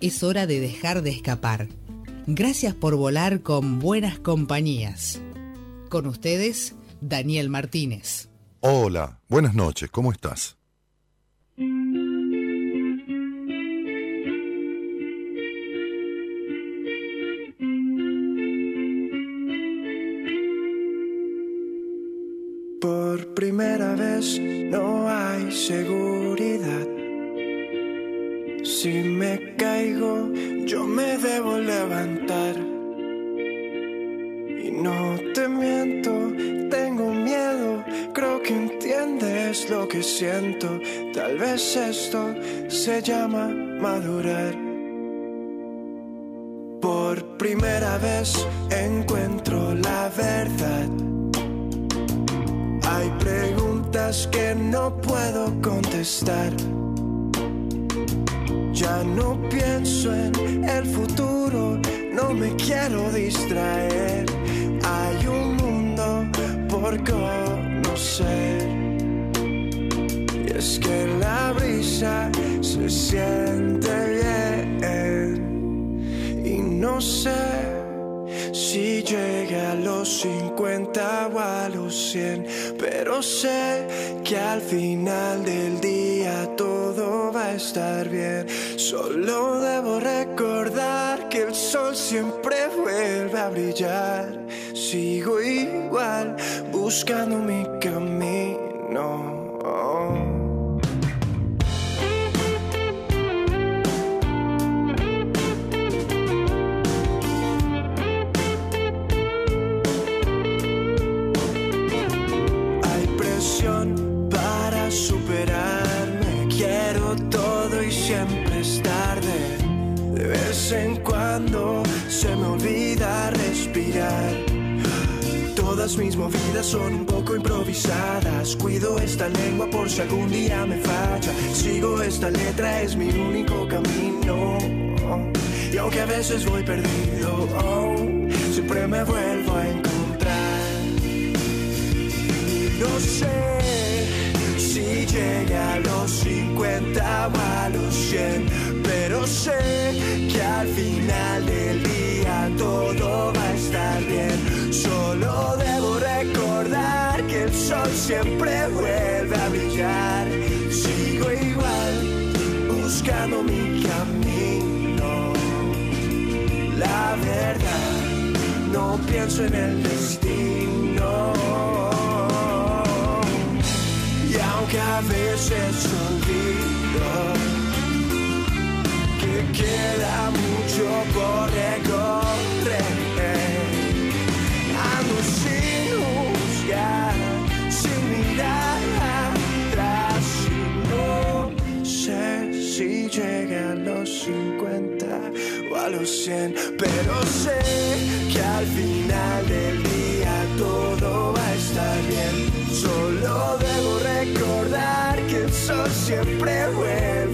es hora de dejar de escapar. Gracias por volar con buenas compañías. Con ustedes, Daniel Martínez. Hola, buenas noches, ¿cómo estás? Por primera vez no hay seguridad si me caigo, yo me debo levantar. Y no te miento, tengo miedo, creo que entiendes lo que siento. Tal vez esto se llama madurar. Por primera vez encuentro la verdad. Hay preguntas que no puedo contestar. Ya no pienso en el futuro, no me quiero distraer. Hay un mundo por conocer. Y es que la brisa se siente bien. Y no sé si llega a los 50 o a los 100, pero sé que al final del día todo va a estar bien. Solo debo recordar que el sol siempre vuelve a brillar. Sigo igual buscando mi camino. En cuando se me olvida respirar. Todas mis movidas son un poco improvisadas. Cuido esta lengua por si algún día me falla. Sigo esta letra, es mi único camino. Y aunque a veces voy perdido, siempre me vuelvo a encontrar. Y no sé si a los 50 o a los 100 pero sé que al final del día todo va a estar bien. Solo debo recordar que el sol siempre vuelve a brillar. Sigo igual buscando mi camino. La verdad, no pienso en el destino. Y aunque a veces olvido queda mucho por recorrer. Ando sin juzgar, sin mirar atrás. no sé si llega a los 50 o a los 100, pero sé que al final del día todo va a estar bien. Solo debo recordar sol siempre vuelve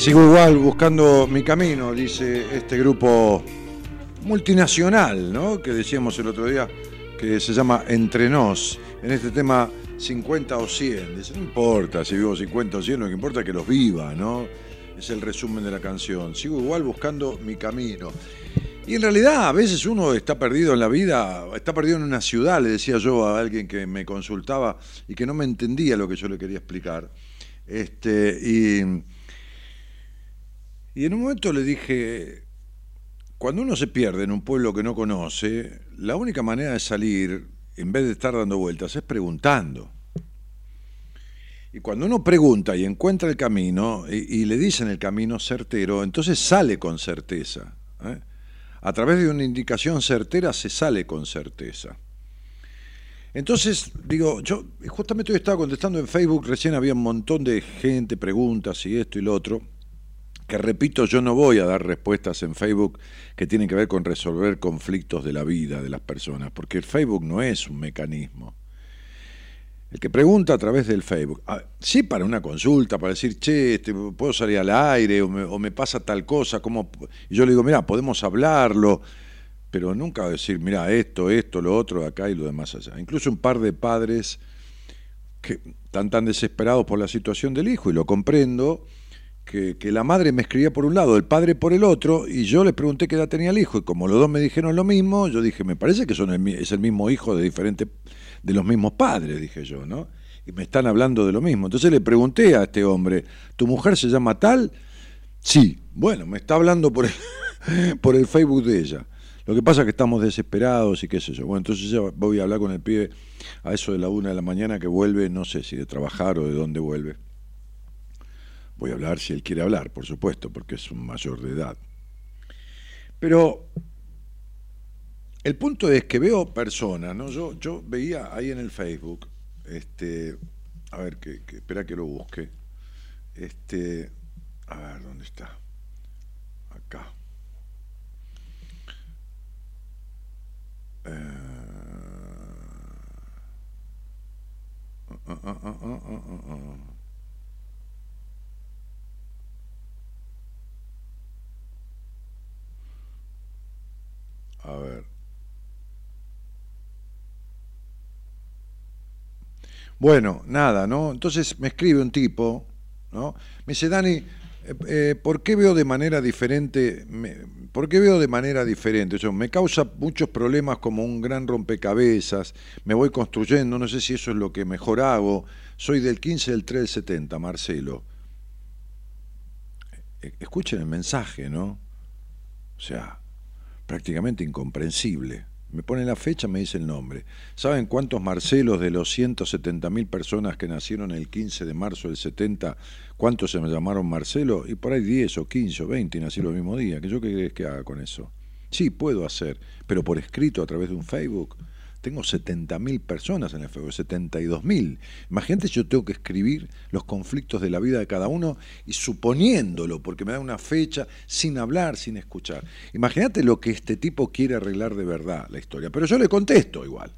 Sigo igual buscando mi camino, dice este grupo multinacional, ¿no? Que decíamos el otro día, que se llama Entre Nos, en este tema 50 o 100. Dice, no importa si vivo 50 o 100, lo que importa es que los viva, ¿no? Es el resumen de la canción. Sigo igual buscando mi camino. Y en realidad a veces uno está perdido en la vida, está perdido en una ciudad, le decía yo a alguien que me consultaba y que no me entendía lo que yo le quería explicar. Este, y, y en un momento le dije, cuando uno se pierde en un pueblo que no conoce, la única manera de salir, en vez de estar dando vueltas, es preguntando. Y cuando uno pregunta y encuentra el camino y, le dicen el camino certero, entonces sale con certeza. ¿eh? A través de una indicación certera se sale con certeza. Entonces, digo, yo justamente hoy estaba contestando en Facebook, recién había un montón de gente, preguntas y esto y lo otro, que repito, yo no voy a dar respuestas en Facebook que tienen que ver con resolver conflictos de la vida de las personas, porque el Facebook no es un mecanismo. El que pregunta a través del Facebook, ah, sí para una consulta, para decir, che, este, puedo salir al aire o me, pasa tal cosa, ¿cómo? y yo le digo, mira, podemos hablarlo, pero nunca decir, mira, esto, esto, lo otro, acá y lo demás allá. Incluso un par de padres que están tan desesperados por la situación del hijo, y lo comprendo, que, la madre me escribía por un lado, el padre por el otro, y yo les pregunté qué edad tenía el hijo, y como los dos me dijeron lo mismo, yo dije, me parece que son es el mismo hijo de diferentes de los mismos padres, dije yo, ¿no? Y me están hablando de lo mismo. Entonces le pregunté a este hombre, ¿tu mujer se llama tal? Sí, bueno, me está hablando por el, por el Facebook de ella. Lo que pasa es que estamos desesperados y qué sé yo. Bueno, entonces ya voy a hablar con el pibe a eso de la una de la mañana que vuelve, no sé si de trabajar o de dónde vuelve. Voy a hablar si él quiere hablar, por supuesto, porque es un mayor de edad. Pero el punto es que veo personas, ¿no? Yo, yo veía ahí en el Facebook, este, a ver, que, espera que lo busque. Este, a ver, ¿dónde está? Acá. Eh, ah, ah, a ver. Bueno, nada, ¿no? Entonces me escribe un tipo, ¿no? Me dice, Dani, eh, eh, ¿por qué veo de manera diferente? ¿Por qué veo de manera diferente? Yo, me causa muchos problemas como un gran rompecabezas, me voy construyendo, no sé si eso es lo que mejor hago. Soy del 15 del 3 del 70, Marcelo. E, escuchen el mensaje, ¿no? O sea, prácticamente incomprensible. Me pone la fecha, me dice el nombre. ¿Saben cuántos Marcelos de los 170.000 personas que nacieron el 15 de marzo del 70, cuántos se me llamaron Marcelo? Y por ahí 10 o 15 o 20 y nací el mismo día. ¿Qué yo qué querés que haga con eso? Sí, puedo hacer, pero por escrito a través de un Facebook. Tengo 70.000 personas en el Facebook, 72.000. Imagínate, yo tengo que escribir los conflictos de la vida de cada uno y suponiéndolo, porque me da una fecha, sin hablar, sin escuchar. Imagínate lo que este tipo quiere arreglar de verdad la historia. Pero yo le contesto igual.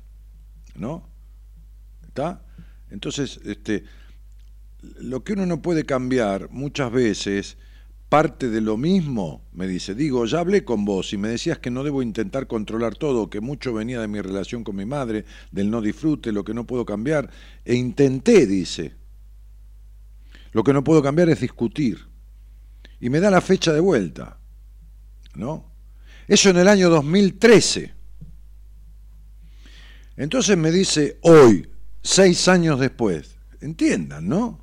¿No? ¿Está? Entonces, este, lo que uno no puede cambiar muchas veces parte de lo mismo, me dice, digo, ya hablé con vos y me decías que no debo intentar controlar todo, que mucho venía de mi relación con mi madre, del no disfrute, lo que no puedo cambiar, e intenté, dice. Lo que no puedo cambiar es discutir. Y me da la fecha de vuelta, ¿no? Eso en el año 2013. Entonces me dice, hoy, seis años después, entiendan, ¿no?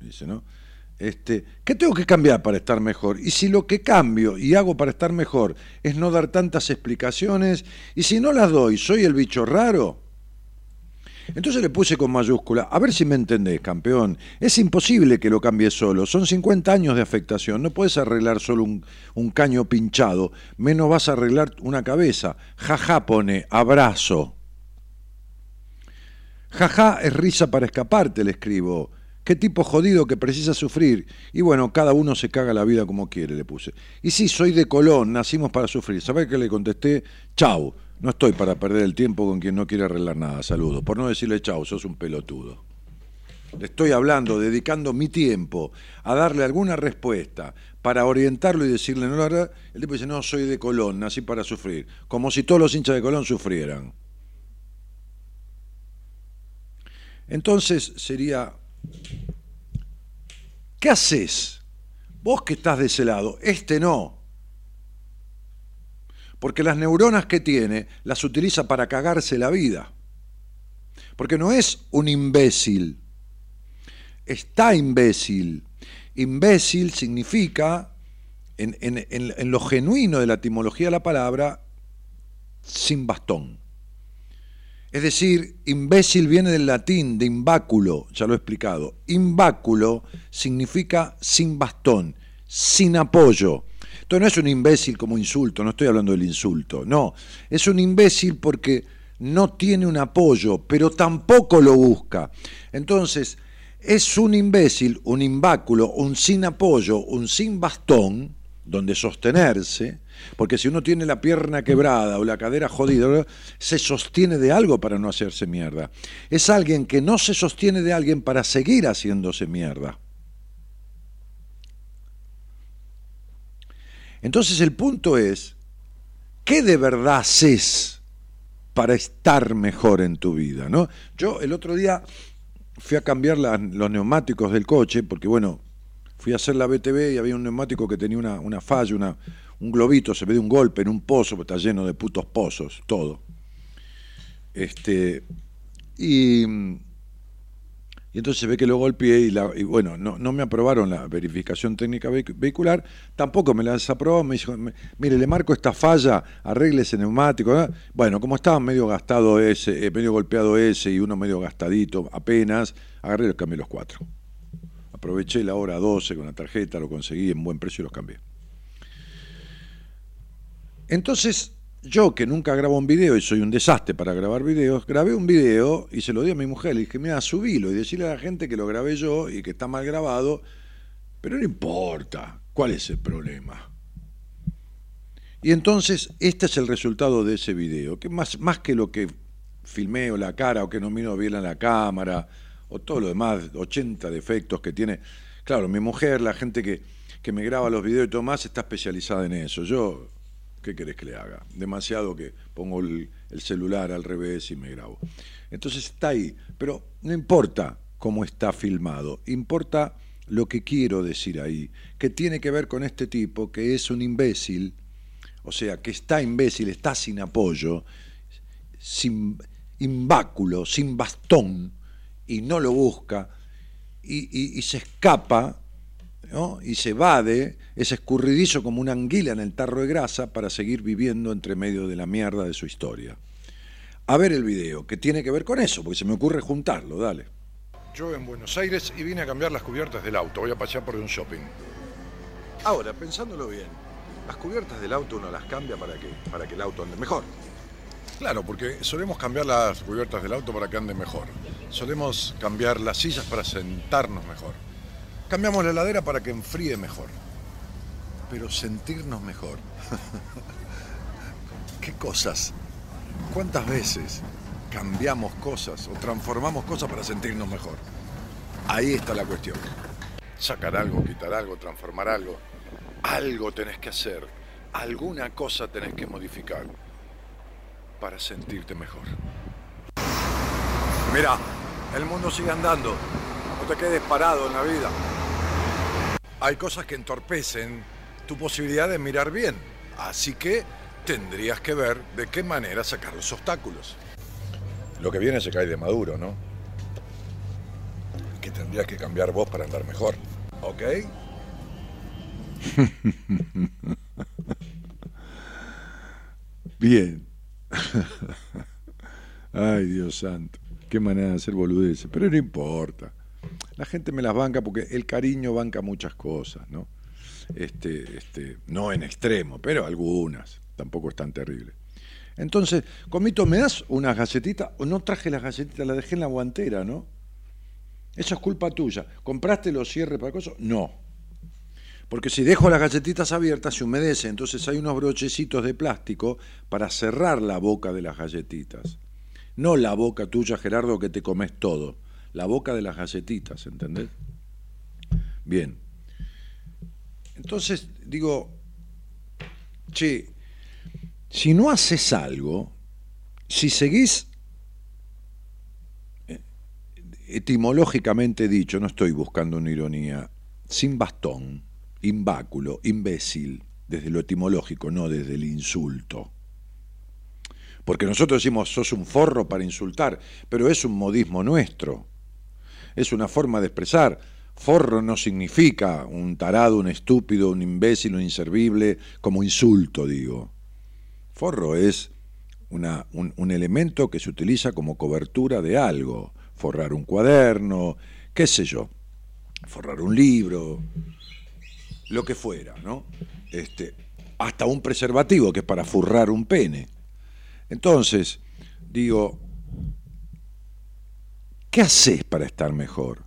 Dice, ¿no? Este, ¿Qué tengo que cambiar para estar mejor? Y si lo que cambio y hago para estar mejor es no dar tantas explicaciones, y si no las doy, soy el bicho raro. Entonces le puse con mayúscula, a ver si me entendés, campeón. Es imposible que lo cambie solo, son 50 años de afectación, no puedes arreglar solo un, un caño pinchado, menos vas a arreglar una cabeza. Jaja pone, abrazo. Jaja es risa para escaparte, le escribo. Qué tipo jodido que precisa sufrir. Y bueno, cada uno se caga la vida como quiere, le puse. Y sí, soy de Colón, nacimos para sufrir. ¿Sabés qué le contesté? Chau, no estoy para perder el tiempo con quien no quiere arreglar nada. Saludos. Por no decirle chau, sos un pelotudo. Le estoy hablando, dedicando mi tiempo a darle alguna respuesta para orientarlo y decirle, no, la verdad, el tipo dice, no, soy de Colón, nací para sufrir. Como si todos los hinchas de Colón sufrieran. Entonces sería ¿Qué haces? Vos que estás de ese lado, este no. Porque las neuronas que tiene las utiliza para cagarse la vida. Porque no es un imbécil. está imbécil. Imbécil significa, en, lo genuino de la etimología de la palabra, sin bastón. Es decir, imbécil viene del latín, de imbáculo, ya lo he explicado. Imbáculo significa sin bastón, sin apoyo. Entonces no es un imbécil como insulto, no estoy hablando del insulto, no. Es un imbécil porque no tiene un apoyo, pero tampoco lo busca. Entonces, es un imbécil, un imbáculo, un sin apoyo, un sin bastón, donde sostenerse, porque si uno tiene la pierna quebrada o la cadera jodida, se sostiene de algo para no hacerse mierda. Es alguien que no se sostiene de alguien para seguir haciéndose mierda. Entonces el punto es, ¿qué de verdad haces para estar mejor en tu vida? ¿no? Yo el otro día fui a cambiar los neumáticos del coche, porque bueno, fui a hacer la BTV y había un neumático que tenía una, una falla, una, un globito, se ve de un golpe en un pozo, está lleno de putos pozos, todo. Este, y, y entonces se ve que lo golpeé y, la, y bueno, no, no, me aprobaron la verificación técnica vehicular, tampoco me la desaprobó, me dijo, mire, le marco esta falla, arregle ese neumático. Bueno, como estaba medio gastado ese, eh, medio golpeado ese y uno medio gastadito apenas, agarré y los cambié los cuatro. Aproveché la hora 12 con la tarjeta, lo conseguí en buen precio y los cambié. Entonces, yo que nunca grabo un video y soy un desastre para grabar videos, grabé un video y se lo di a mi mujer. Le dije, mira, subilo y decirle a la gente que lo grabé yo y que está mal grabado, pero no importa, ¿cuál es el problema? Y entonces, este es el resultado de ese video, que más, más que lo que filmé o la cara o que no miro bien a la cámara o todo lo demás, 80 defectos que tiene. Claro, mi mujer, la gente que, que me graba los videos y todo más, está especializada en eso. Yo ¿Qué querés que le haga? Demasiado que pongo el, celular al revés y me grabo. Entonces está ahí, pero no importa cómo está filmado, importa lo que quiero decir ahí, que tiene que ver con este tipo que es un imbécil, o sea, que está imbécil, está sin apoyo, sin imbáculo, sin bastón, y no lo busca, y se escapa y se evade, es escurridizo como una anguila en el tarro de grasa para seguir viviendo entre medio de la mierda de su historia. A ver el video, que tiene que ver con eso, porque se me ocurre juntarlo, dale. Yo en Buenos Aires y vine a cambiar las cubiertas del auto, voy a pasear por un shopping. Ahora, pensándolo bien, las cubiertas del auto uno las cambia para que, para que el auto ande mejor. Claro, porque solemos cambiar las cubiertas del auto para que ande mejor. Solemos cambiar las sillas para sentarnos mejor. Cambiamos la heladera para que enfríe mejor. Pero sentirnos mejor. ¿Qué cosas? ¿Cuántas veces cambiamos cosas o transformamos cosas para sentirnos mejor? Ahí está la cuestión. Sacar algo, quitar algo, transformar algo. Algo tenés que hacer. Alguna cosa tenés que modificar para sentirte mejor. Mira, el mundo sigue andando. No te quedes parado en la vida hay cosas que entorpecen tu posibilidad de mirar bien. Así que tendrías que ver de qué manera sacar los obstáculos. Lo que viene se cae de maduro, ¿no? Que tendrías que cambiar vos para andar mejor. ¿Ok? Bien. Ay, Dios santo. Qué manera de hacer boludeces. Pero no importa. La gente me las banca porque el cariño banca muchas cosas, ¿no? Este, este, no en extremo, pero algunas, tampoco es tan terrible. Entonces, Comito, ¿me das unas galletitas? O no traje las galletitas, las dejé en la guantera, ¿no? Eso es culpa tuya. ¿Compraste los cierres para cosas? No. Porque si dejo las galletitas abiertas se humedece, entonces hay unos brochecitos de plástico para cerrar la boca de las galletitas. No la boca tuya, Gerardo, que te comes todo la boca de las galletitas, ¿entendés? Bien. Entonces digo, che, si no haces algo, si seguís eh, etimológicamente dicho, no estoy buscando una ironía, sin bastón, imbáculo, imbécil, desde lo etimológico, no desde el insulto. Porque nosotros decimos, sos un forro para insultar, pero es un modismo nuestro. Es una forma de expresar. Forro no significa un tarado, un estúpido, un imbécil, un inservible, como insulto, digo. Forro es un, un elemento que se utiliza como cobertura de algo. Forrar un cuaderno, qué sé yo, forrar un libro, lo que fuera, ¿no? Este, hasta un preservativo que es para forrar un pene. Entonces, digo, ¿qué haces para estar mejor?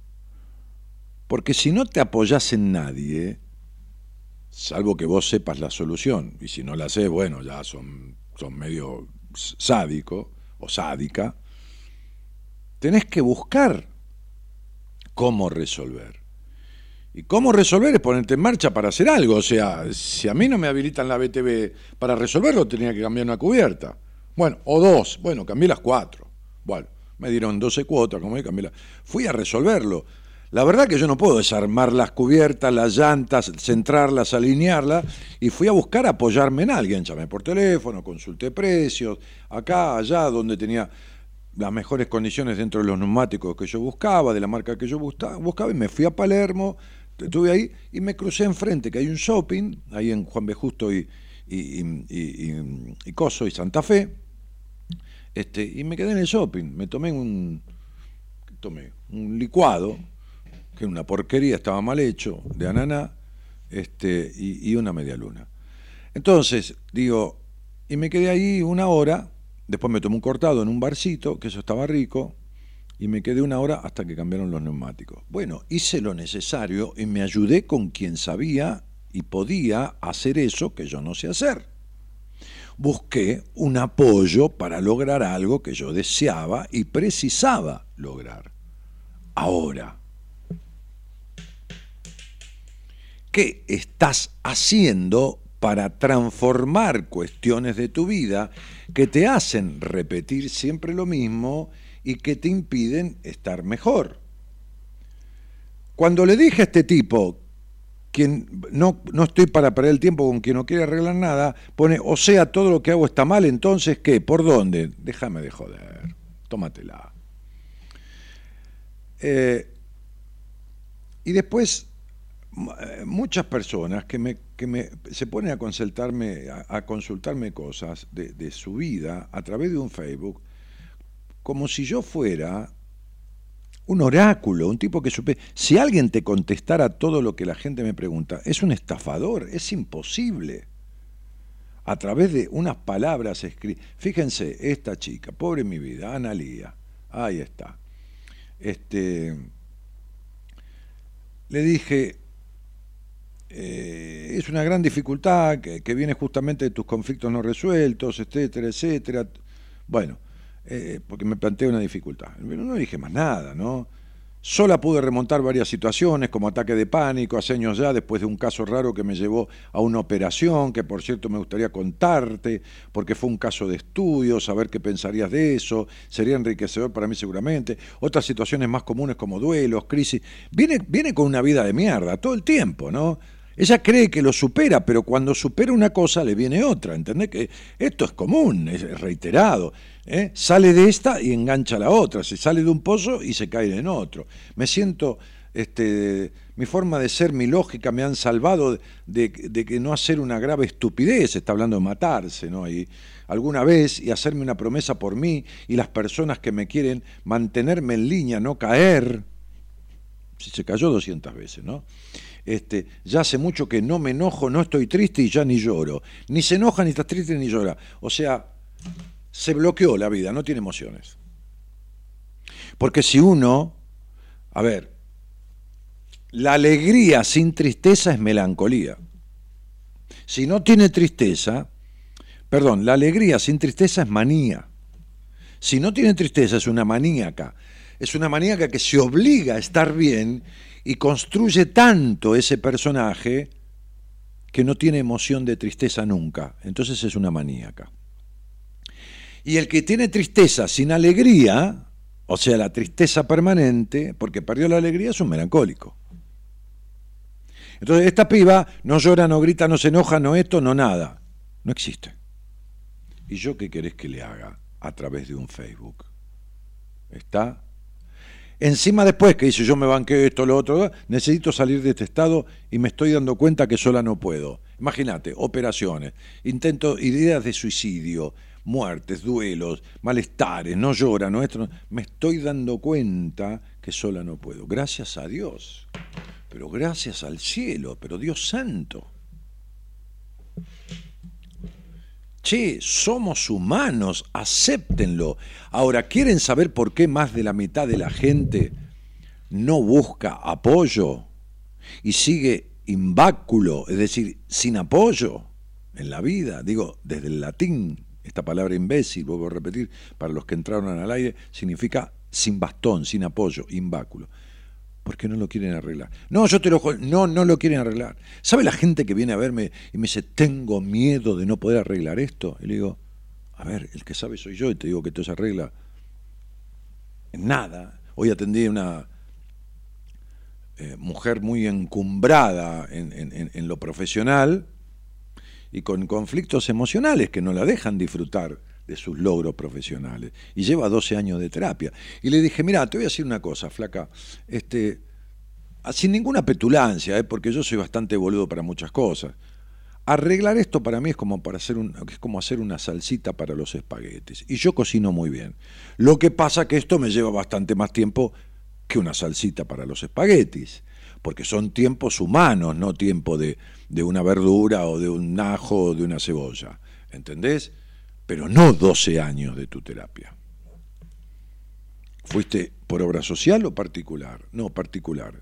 Porque si no te apoyas en nadie, salvo que vos sepas la solución, y si no la sé, bueno, ya son, son medio sádico o sádica, tenés que buscar cómo resolver. Y cómo resolver es ponerte en marcha para hacer algo. O sea, si a mí no me habilitan la BTV para resolverlo, tenía que cambiar una cubierta. Bueno, o dos. Bueno, cambié las cuatro. Bueno, me dieron 12 cuotas, como que cambié Fui a resolverlo. La verdad que yo no puedo desarmar las cubiertas, las llantas, centrarlas, alinearlas, y fui a buscar apoyarme en alguien. Llamé por teléfono, consulté precios, acá, allá, donde tenía las mejores condiciones dentro de los neumáticos que yo buscaba, de la marca que yo buscaba, y me fui a Palermo, estuve ahí y me crucé enfrente, que hay un shopping, ahí en Juan B. Justo y, y, Coso y Santa Fe, este, y me quedé en el shopping, me tomé un, tomé un licuado, que era una porquería, estaba mal hecho, de ananá, este, y, una media luna. Entonces, digo, y me quedé ahí una hora, después me tomé un cortado en un barcito, que eso estaba rico, y me quedé una hora hasta que cambiaron los neumáticos. Bueno, hice lo necesario y me ayudé con quien sabía y podía hacer eso que yo no sé hacer. Busqué un apoyo para lograr algo que yo deseaba y precisaba lograr. Ahora, ¿qué estás haciendo para transformar cuestiones de tu vida que te hacen repetir siempre lo mismo y que te impiden estar mejor. Cuando le dije a este tipo, quien no, no estoy para perder el tiempo con quien no quiere arreglar nada, pone, o sea, todo lo que hago está mal, entonces, ¿qué? ¿Por dónde? Déjame de joder, tómatela. Eh, y después, eh, muchas personas que, me, que me, se ponen a consultarme, a, consultarme cosas de, de su vida a través de un Facebook, como si yo fuera un oráculo, un tipo que supe. Si alguien te contestara todo lo que la gente me pregunta, es un estafador, es imposible. A través de unas palabras escritas. Fíjense, esta chica, pobre mi vida, Analía, ahí está. Este, le dije, eh, es una gran dificultad que, que viene justamente de tus conflictos no resueltos, etcétera, etcétera. Bueno, eh, porque me planteé una dificultad. No dije más nada, ¿no? Sola pude remontar varias situaciones, como ataque de pánico, hace años ya, después de un caso raro que me llevó a una operación, que por cierto me gustaría contarte, porque fue un caso de estudio, saber qué pensarías de eso, sería enriquecedor para mí seguramente. Otras situaciones más comunes como duelos, crisis. Viene, viene con una vida de mierda todo el tiempo, ¿no? Ella cree que lo supera, pero cuando supera una cosa le viene otra, ¿entendés? Que esto es común, es reiterado. ¿eh? Sale de esta y engancha la otra, se sale de un pozo y se cae en otro. Me siento, este, mi forma de ser, mi lógica me han salvado de, que no hacer una grave estupidez, está hablando de matarse, ¿no? Y alguna vez y hacerme una promesa por mí y las personas que me quieren mantenerme en línea, no caer. Si se cayó 200 veces, ¿no? Este, ya hace mucho que no me enojo, no estoy triste y ya ni lloro. Ni se enoja, ni está triste, ni llora. O sea, se bloqueó la vida, no tiene emociones. Porque si uno, a ver, la alegría sin tristeza es melancolía. Si no tiene tristeza, perdón, la alegría sin tristeza es manía. Si no tiene tristeza es una maníaca. Es una maníaca que se obliga a estar bien y construye tanto ese personaje que no tiene emoción de tristeza nunca. Entonces es una maníaca. Y el que tiene tristeza sin alegría, o sea, la tristeza permanente, porque perdió la alegría, es un melancólico. Entonces, esta piba no llora, no grita, no se enoja, no esto, no nada. No existe. ¿Y yo qué querés que le haga a través de un Facebook? ¿Está? Encima después que dice yo me banqué esto, lo otro, necesito salir de este estado y me estoy dando cuenta que sola no puedo. Imagínate, operaciones, intento, ideas de suicidio, muertes, duelos, malestares, no llora, no esto, me estoy dando cuenta que sola no puedo. Gracias a Dios, pero gracias al cielo, pero Dios santo. Che, somos humanos, acéptenlo. Ahora, ¿quieren saber por qué más de la mitad de la gente no busca apoyo y sigue imbáculo, es decir, sin apoyo en la vida? Digo, desde el latín, esta palabra imbécil, vuelvo a repetir, para los que entraron al aire, significa sin bastón, sin apoyo, imbáculo. ¿Por qué no lo quieren arreglar? No, yo te lo no, no lo quieren arreglar. ¿Sabe la gente que viene a verme y me dice, tengo miedo de no poder arreglar esto? Y le digo, a ver, el que sabe soy yo y te digo que esto se arregla en nada. Hoy atendí a una eh, mujer muy encumbrada en, en lo profesional y con conflictos emocionales que no la dejan disfrutar de sus logros profesionales. Y lleva 12 años de terapia. Y le dije, mira, te voy a decir una cosa, flaca, este, sin ninguna petulancia, ¿eh? porque yo soy bastante boludo para muchas cosas. Arreglar esto para mí es como, para hacer un, es como hacer una salsita para los espaguetis. Y yo cocino muy bien. Lo que pasa que esto me lleva bastante más tiempo que una salsita para los espaguetis. Porque son tiempos humanos, no tiempo de, de una verdura o de un ajo o de una cebolla. ¿Entendés? Pero no 12 años de tu terapia. ¿Fuiste por obra social o particular? No, particular.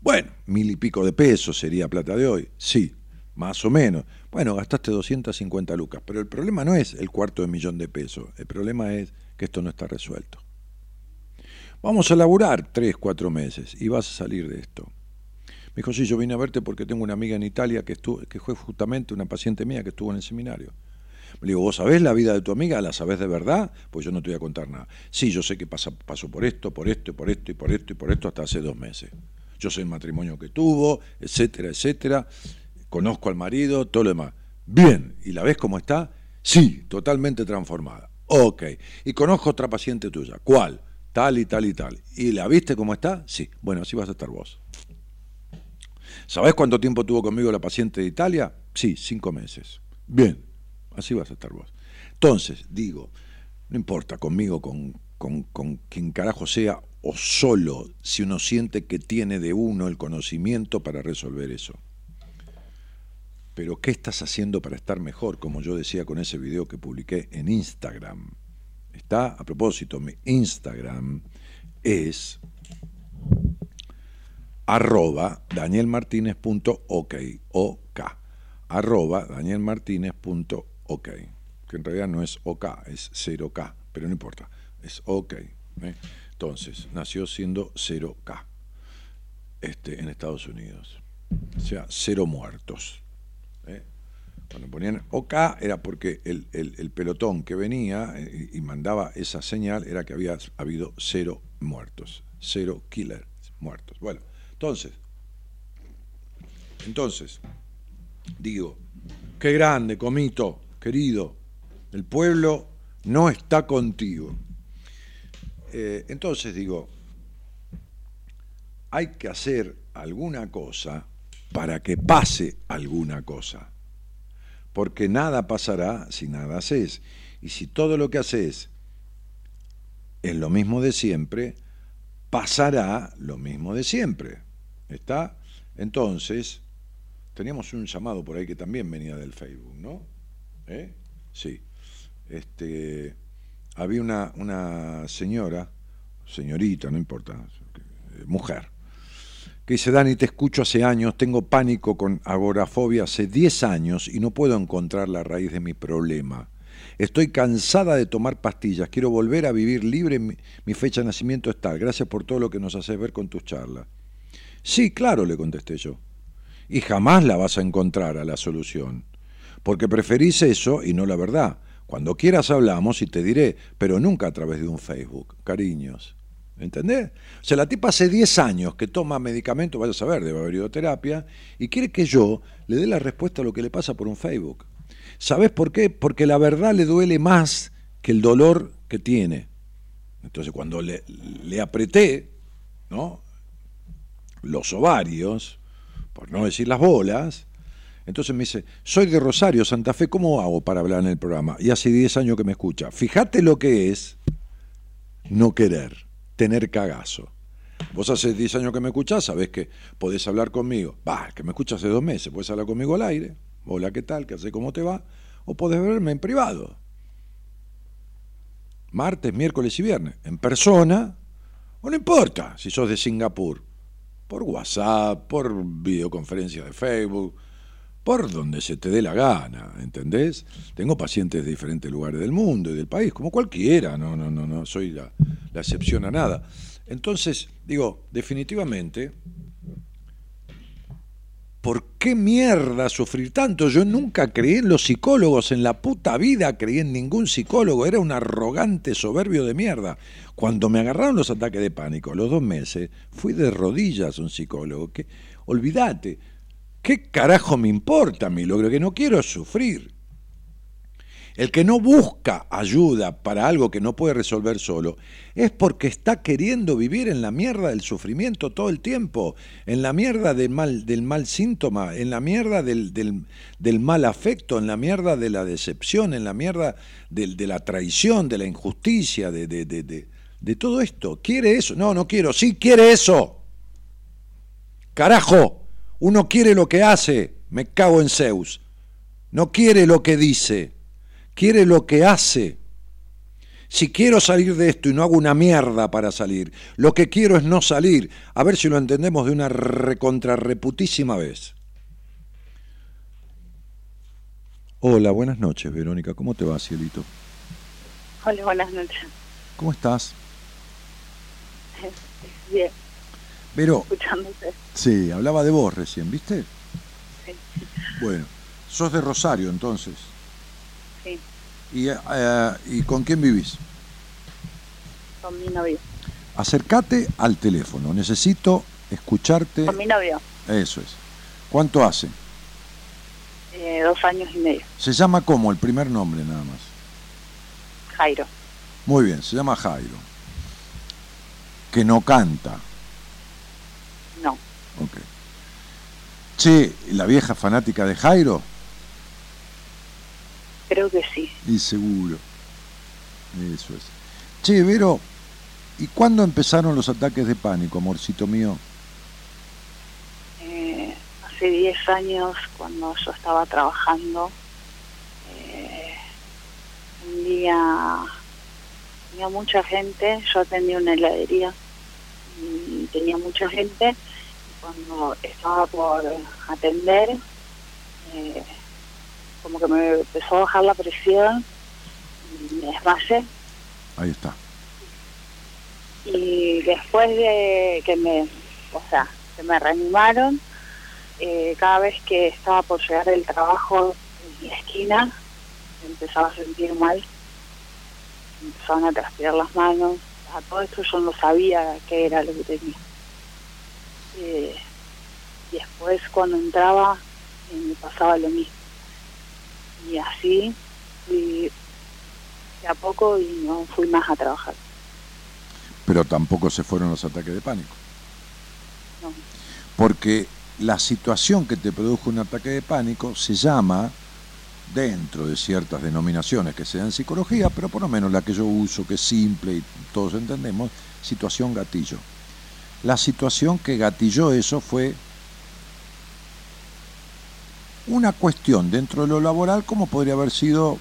Bueno, mil y pico de pesos sería plata de hoy. Sí, más o menos. Bueno, gastaste 250 lucas, pero el problema no es el cuarto de millón de pesos, el problema es que esto no está resuelto. Vamos a laburar tres, cuatro meses y vas a salir de esto. Me dijo, sí, yo vine a verte porque tengo una amiga en Italia que, estuvo, que fue justamente una paciente mía que estuvo en el seminario. Le digo, ¿vos sabés la vida de tu amiga? ¿La sabés de verdad? Pues yo no te voy a contar nada. Sí, yo sé que pasa, pasó por esto, por esto, por esto, y por esto, y por esto hasta hace dos meses. Yo sé el matrimonio que tuvo, etcétera, etcétera. Conozco al marido, todo lo demás. Bien, ¿y la ves cómo está? Sí, totalmente transformada. Ok. Y conozco otra paciente tuya. ¿Cuál? Tal y tal y tal. ¿Y la viste cómo está? Sí. Bueno, así vas a estar vos. ¿Sabés cuánto tiempo tuvo conmigo la paciente de Italia? Sí, cinco meses. Bien, Así vas a estar vos. Entonces, digo, no importa conmigo, con, con, quien carajo sea, o solo si uno siente que tiene de uno el conocimiento para resolver eso. Pero ¿qué estás haciendo para estar mejor? Como yo decía con ese video que publiqué en Instagram. Está, a propósito, mi Instagram es arroba danielmartinez.ok OK, que en realidad no es OK, es 0K, pero no importa, es OK. ¿eh? Entonces, nació siendo 0K este, en Estados Unidos. O sea, cero muertos. ¿eh? Cuando ponían OK era porque el, pelotón que venía eh, y, mandaba esa señal era que había habido cero muertos, cero killers muertos. Bueno, entonces, entonces, digo, qué grande, comito, querido, el pueblo no está contigo. Eh, entonces digo, hay que hacer alguna cosa para que pase alguna cosa. Porque nada pasará si nada haces. Y si todo lo que haces es lo mismo de siempre, pasará lo mismo de siempre. ¿Está? Entonces, teníamos un llamado por ahí que también venía del Facebook, ¿no? ¿Eh? Sí. Este, había una, una señora, señorita, no importa, eh, mujer, que dice, Dani, te escucho hace años, tengo pánico con agorafobia hace 10 años y no puedo encontrar la raíz de mi problema. Estoy cansada de tomar pastillas, quiero volver a vivir libre, mi, mi fecha de nacimiento es tal, gracias por todo lo que nos haces ver con tus charlas. Sí, claro, le contesté yo. Y jamás la vas a encontrar a la solución porque preferís eso y no la verdad. Cuando quieras hablamos y te diré, pero nunca a través de un Facebook, cariños. ¿Entendés? O sea, la tipa hace 10 años que toma medicamento, vaya a saber, debe haber ido terapia, y quiere que yo le dé la respuesta a lo que le pasa por un Facebook. ¿Sabés por qué? Porque la verdad le duele más que el dolor que tiene. Entonces, cuando le, le apreté, ¿no? Los ovarios, por no decir las bolas. Entonces me dice, soy de Rosario, Santa Fe, ¿cómo hago para hablar en el programa? Y hace 10 años que me escucha. Fíjate lo que es no querer, tener cagazo. Vos hace 10 años que me escuchás, sabés que podés hablar conmigo. Va, que me escuchas hace dos meses, podés hablar conmigo al aire. Hola, ¿qué tal? ¿Qué hace? ¿Cómo te va? O podés verme en privado. Martes, miércoles y viernes. En persona, o no importa si sos de Singapur. Por WhatsApp, por videoconferencia de Facebook, por donde se te dé la gana, ¿entendés? Tengo pacientes de diferentes lugares del mundo y del país, como cualquiera, no, no, no, no soy la, excepción a nada. Entonces, digo, definitivamente, ¿por qué mierda sufrir tanto? Yo nunca creí en los psicólogos, en la puta vida creí en ningún psicólogo, era un arrogante soberbio de mierda. Cuando me agarraron los ataques de pánico, los dos meses, fui de rodillas a un psicólogo, que, olvídate, ¿qué carajo me importa mi logro? Que no quiero sufrir. El que no busca ayuda para algo que no puede resolver solo es porque está queriendo vivir en la mierda del sufrimiento todo el tiempo, en la mierda del mal, del mal síntoma, en la mierda del, del, mal afecto, en la mierda de la decepción, en la mierda de la traición, de la injusticia, de, de, de todo esto. ¿Quiere eso? No, no quiero. Sí, quiere eso. Carajo, uno quiere lo que hace. Me cago en Zeus. No quiere lo que dice quiere lo que hace. Si quiero salir de esto y no hago una mierda para salir, lo que quiero es no salir. A ver si lo entendemos de una recontrarreputísima vez. Hola, buenas noches, Verónica. ¿Cómo te va, cielito? Hola, buenas noches. ¿Cómo estás? Bien. Pero, Escuchándote. Sí, hablaba de vos recién, ¿viste? Sí. Bueno, sos de Rosario entonces. ¿Y, eh, ¿Y con quién vivís? Con mi novio. Acércate al teléfono, necesito escucharte. Con mi novio. Eso es. ¿Cuánto hace? Eh, dos años y medio. ¿Se llama cómo? El primer nombre nada más. Jairo. Muy bien, se llama Jairo. Que no canta. Ok. Che, ¿la vieja fanática de Jairo? Creo que sí. Y seguro. Eso es. Che, Vero, ¿y cuándo empezaron los ataques de pánico, amorcito mío? Eh, hace 10 años, cuando yo estaba trabajando, eh, un día tenía mucha gente, yo atendía una heladería y tenía mucha gente. Cuando estaba por atender, eh, como que me empezó a bajar la presión y me desmayé. Ahí está. Y después de que me, o sea, que me reanimaron, eh, cada vez que estaba por llegar del trabajo en la esquina, me empezaba a sentir mal, me empezaban a transpirar las manos, a todo esto yo no sabía qué era lo que tenía. Eh, y después cuando entraba eh, me pasaba lo mismo y así y de a poco y no fui más a trabajar. Pero tampoco se fueron los ataques de pánico. No. Porque la situación que te produjo un ataque de pánico se llama, dentro de ciertas denominaciones que se dan en psicología, pero por lo menos la que yo uso, que es simple y todos entendemos, situación gatillo. La situación que gatilló eso fue una cuestión dentro de lo laboral como podría haber sido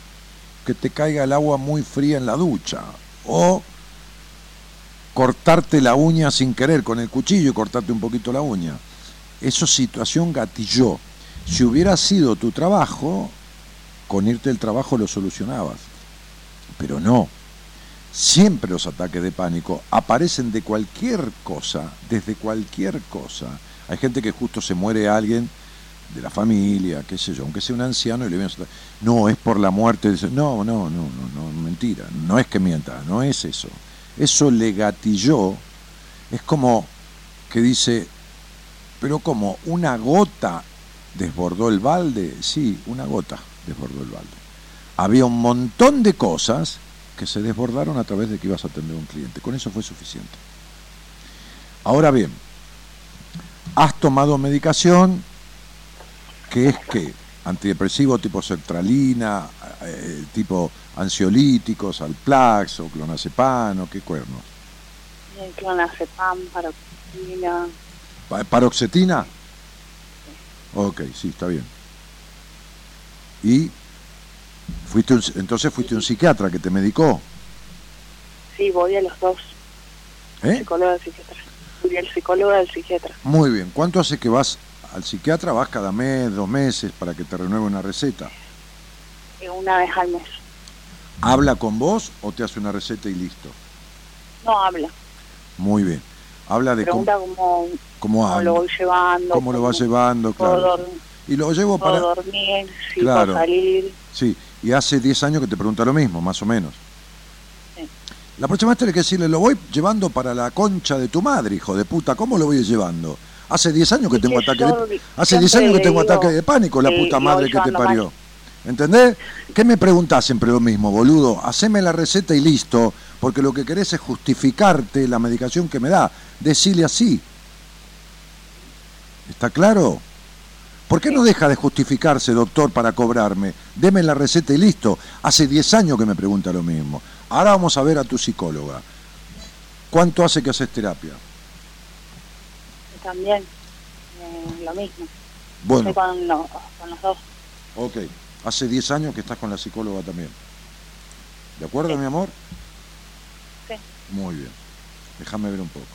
que te caiga el agua muy fría en la ducha o cortarte la uña sin querer con el cuchillo y cortarte un poquito la uña. Esa situación gatilló. Si hubiera sido tu trabajo, con irte del trabajo lo solucionabas. Pero no. Siempre los ataques de pánico aparecen de cualquier cosa, desde cualquier cosa. Hay gente que justo se muere alguien de la familia, qué sé yo, aunque sea un anciano y le viene a no, es por la muerte, no, no, no, no, no, mentira, no es que mienta, no es eso. Eso le gatilló, es como que dice, pero como una gota desbordó el balde, sí, una gota desbordó el balde. Había un montón de cosas que se desbordaron a través de que ibas a atender a un cliente, con eso fue suficiente. Ahora bien, has tomado medicación que es que antidepresivo tipo sertralina, eh, tipo ansiolíticos, alplax o clonazepam o qué cuernos. El clonazepam, paroxetina. Pa- ¿Paroxetina? Ok, sí, está bien. ¿Y fuiste un- entonces fuiste un psiquiatra que te medicó? Sí, voy a los dos, ¿Eh? psicólogo psiquiatra. Voy al psicólogo y al psiquiatra. Muy bien. ¿Cuánto hace que vas al psiquiatra? ¿Vas cada mes, dos meses para que te renueve una receta? eh, Una vez al mes. ¿Habla con vos o te hace una receta y listo? No habla. Muy bien. Habla de cómo, Pregunta cómo, cómo cómo lo voy llevando. cómo lo va llevando, claro. Y lo llevo para... dormir, si Claro. salir. Sí, y hace 10 años que te pregunta lo mismo, más o menos. Sí. La próxima vez tenés que decirle, lo voy llevando para la concha de tu madre, hijo de puta, ¿cómo lo voy llevando? Hace 10 años que tengo que ataque de... Hace 10 siempre años que tengo ataque de pánico, la puta madre que te parió. ¿Entendés? ¿Qué me preguntás siempre lo mismo, boludo? Haceme la receta y listo, porque lo que querés es justificarte la medicación que me da. Decile así. ¿Está claro? ¿Por qué no deja de justificarse, doctor, para cobrarme? Deme la receta y listo. Hace 10 años que me pregunta lo mismo. Ahora vamos a ver a tu psicóloga. ¿Cuánto hace que haces terapia? También eh, lo mismo. Bueno, Estoy con, los- con los dos. ok. Hace 10 años que estás con la psicóloga también. ¿De acuerdo, Sí. mi amor? Sí. Muy bien. Déjame ver un poco.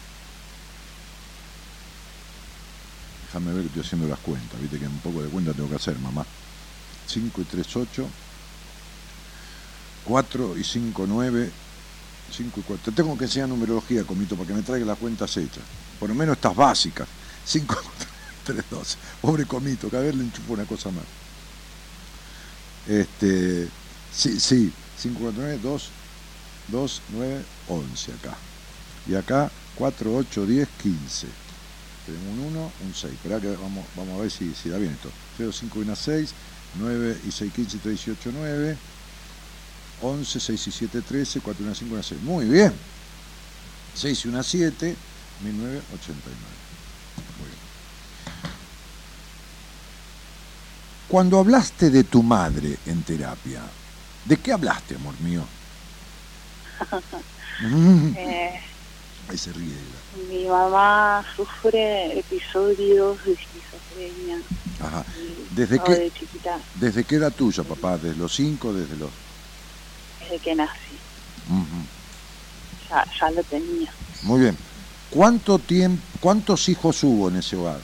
Déjame ver que estoy haciendo las cuentas. Viste que un poco de cuenta tengo que hacer, mamá. 5 y 3, 8. 4 y 5, 9. 5 y 4. Te tengo que enseñar numerología, Comito, para que me traiga las cuentas hechas. Por lo menos estas básicas. 5, 3, 12. Pobre Comito, cada vez le enchufo una cosa más. Este, sí, sí, 5, 4, 9, 2, 2, 9, 11 acá. Y acá 4, 8, 10, 15. Tenemos un 1, un 6. Esperá que vamos, vamos a ver si, si da bien esto. 0, 5 y 1, 6. 9 y 6, 15, 3, 18, 9. 11, 6 y 7, 13. 4 y 1, 5, 1, 6. Muy bien. 6 y 1, 7. 1989. Muy bien. Cuando hablaste de tu madre en terapia, ¿de qué hablaste, amor mío? Mm, Eh, Ahí se ríe. Mi mamá sufre episodios de esquizofrenia. Ajá. ¿Desde qué? de chiquita, ¿Desde qué edad tuya, papá? ¿Desde los 5? ¿Desde los...? desde que nací, ya, ya lo tenía. Muy bien. ¿Cuánto tiempo, ¿Cuántos hijos hubo en ese hogar?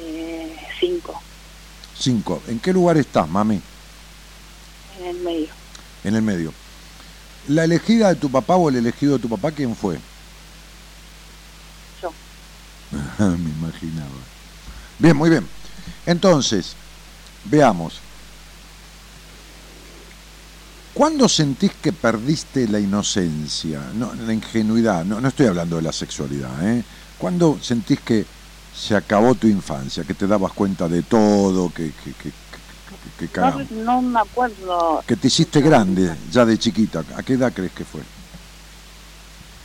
Eh, cinco Cinco. ¿En qué lugar estás, mami? en el medio. En el medio. ¿La elegida de tu papá o el elegido de tu papá, quién fue? Me imaginaba. Bien, muy bien. Entonces, veamos. ¿Cuándo sentís que perdiste la inocencia, no, la ingenuidad? No, no estoy hablando de la sexualidad, ¿eh? ¿Cuándo sentís que se acabó tu infancia, que te dabas cuenta de todo, que, que, que, que- que No, no me acuerdo. que te hiciste grande ya de chiquita? ¿A qué edad crees que fue?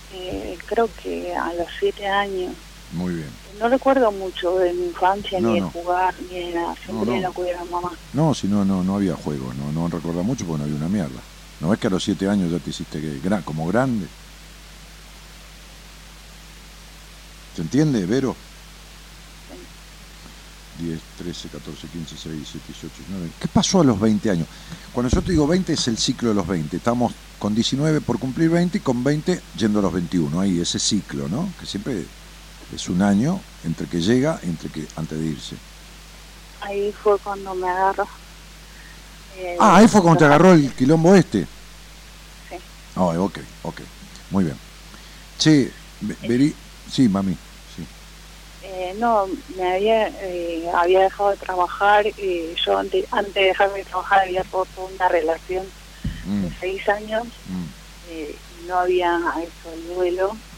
Eh, creo que a los siete años. Muy bien. No recuerdo mucho de mi infancia, No, ni de no. jugar, ni de nada. Siempre no. la cuidaba mamá. No, si no, no, no había juego, no, no recuerda mucho porque no había una mierda. ¿No ves que a los siete años ya te hiciste que, gra- como grande? ¿Se entiende, Vero? 10, 13, 14, 15, 16, 17, 18, 19. ¿Qué pasó a los 20 años? Cuando yo te digo 20 es el ciclo de los 20. Estamos con 19 por cumplir 20 y con 20 yendo a los 21. Ahí, ese ciclo, ¿no? Que siempre es un año entre que llega y entre que antes de irse. Ahí fue cuando me agarró. Eh, Ah, ahí fue cuando te agarró el quilombo este. Sí. Ah, ok, ok. Muy bien. Che, Be- Beri... Sí, mami. Sí. Eh, no, me había, eh, había dejado de trabajar. eh, yo antes, antes de dejarme de trabajar había roto una relación Mm, de seis años. mm, eh, y no había hecho el duelo mm, y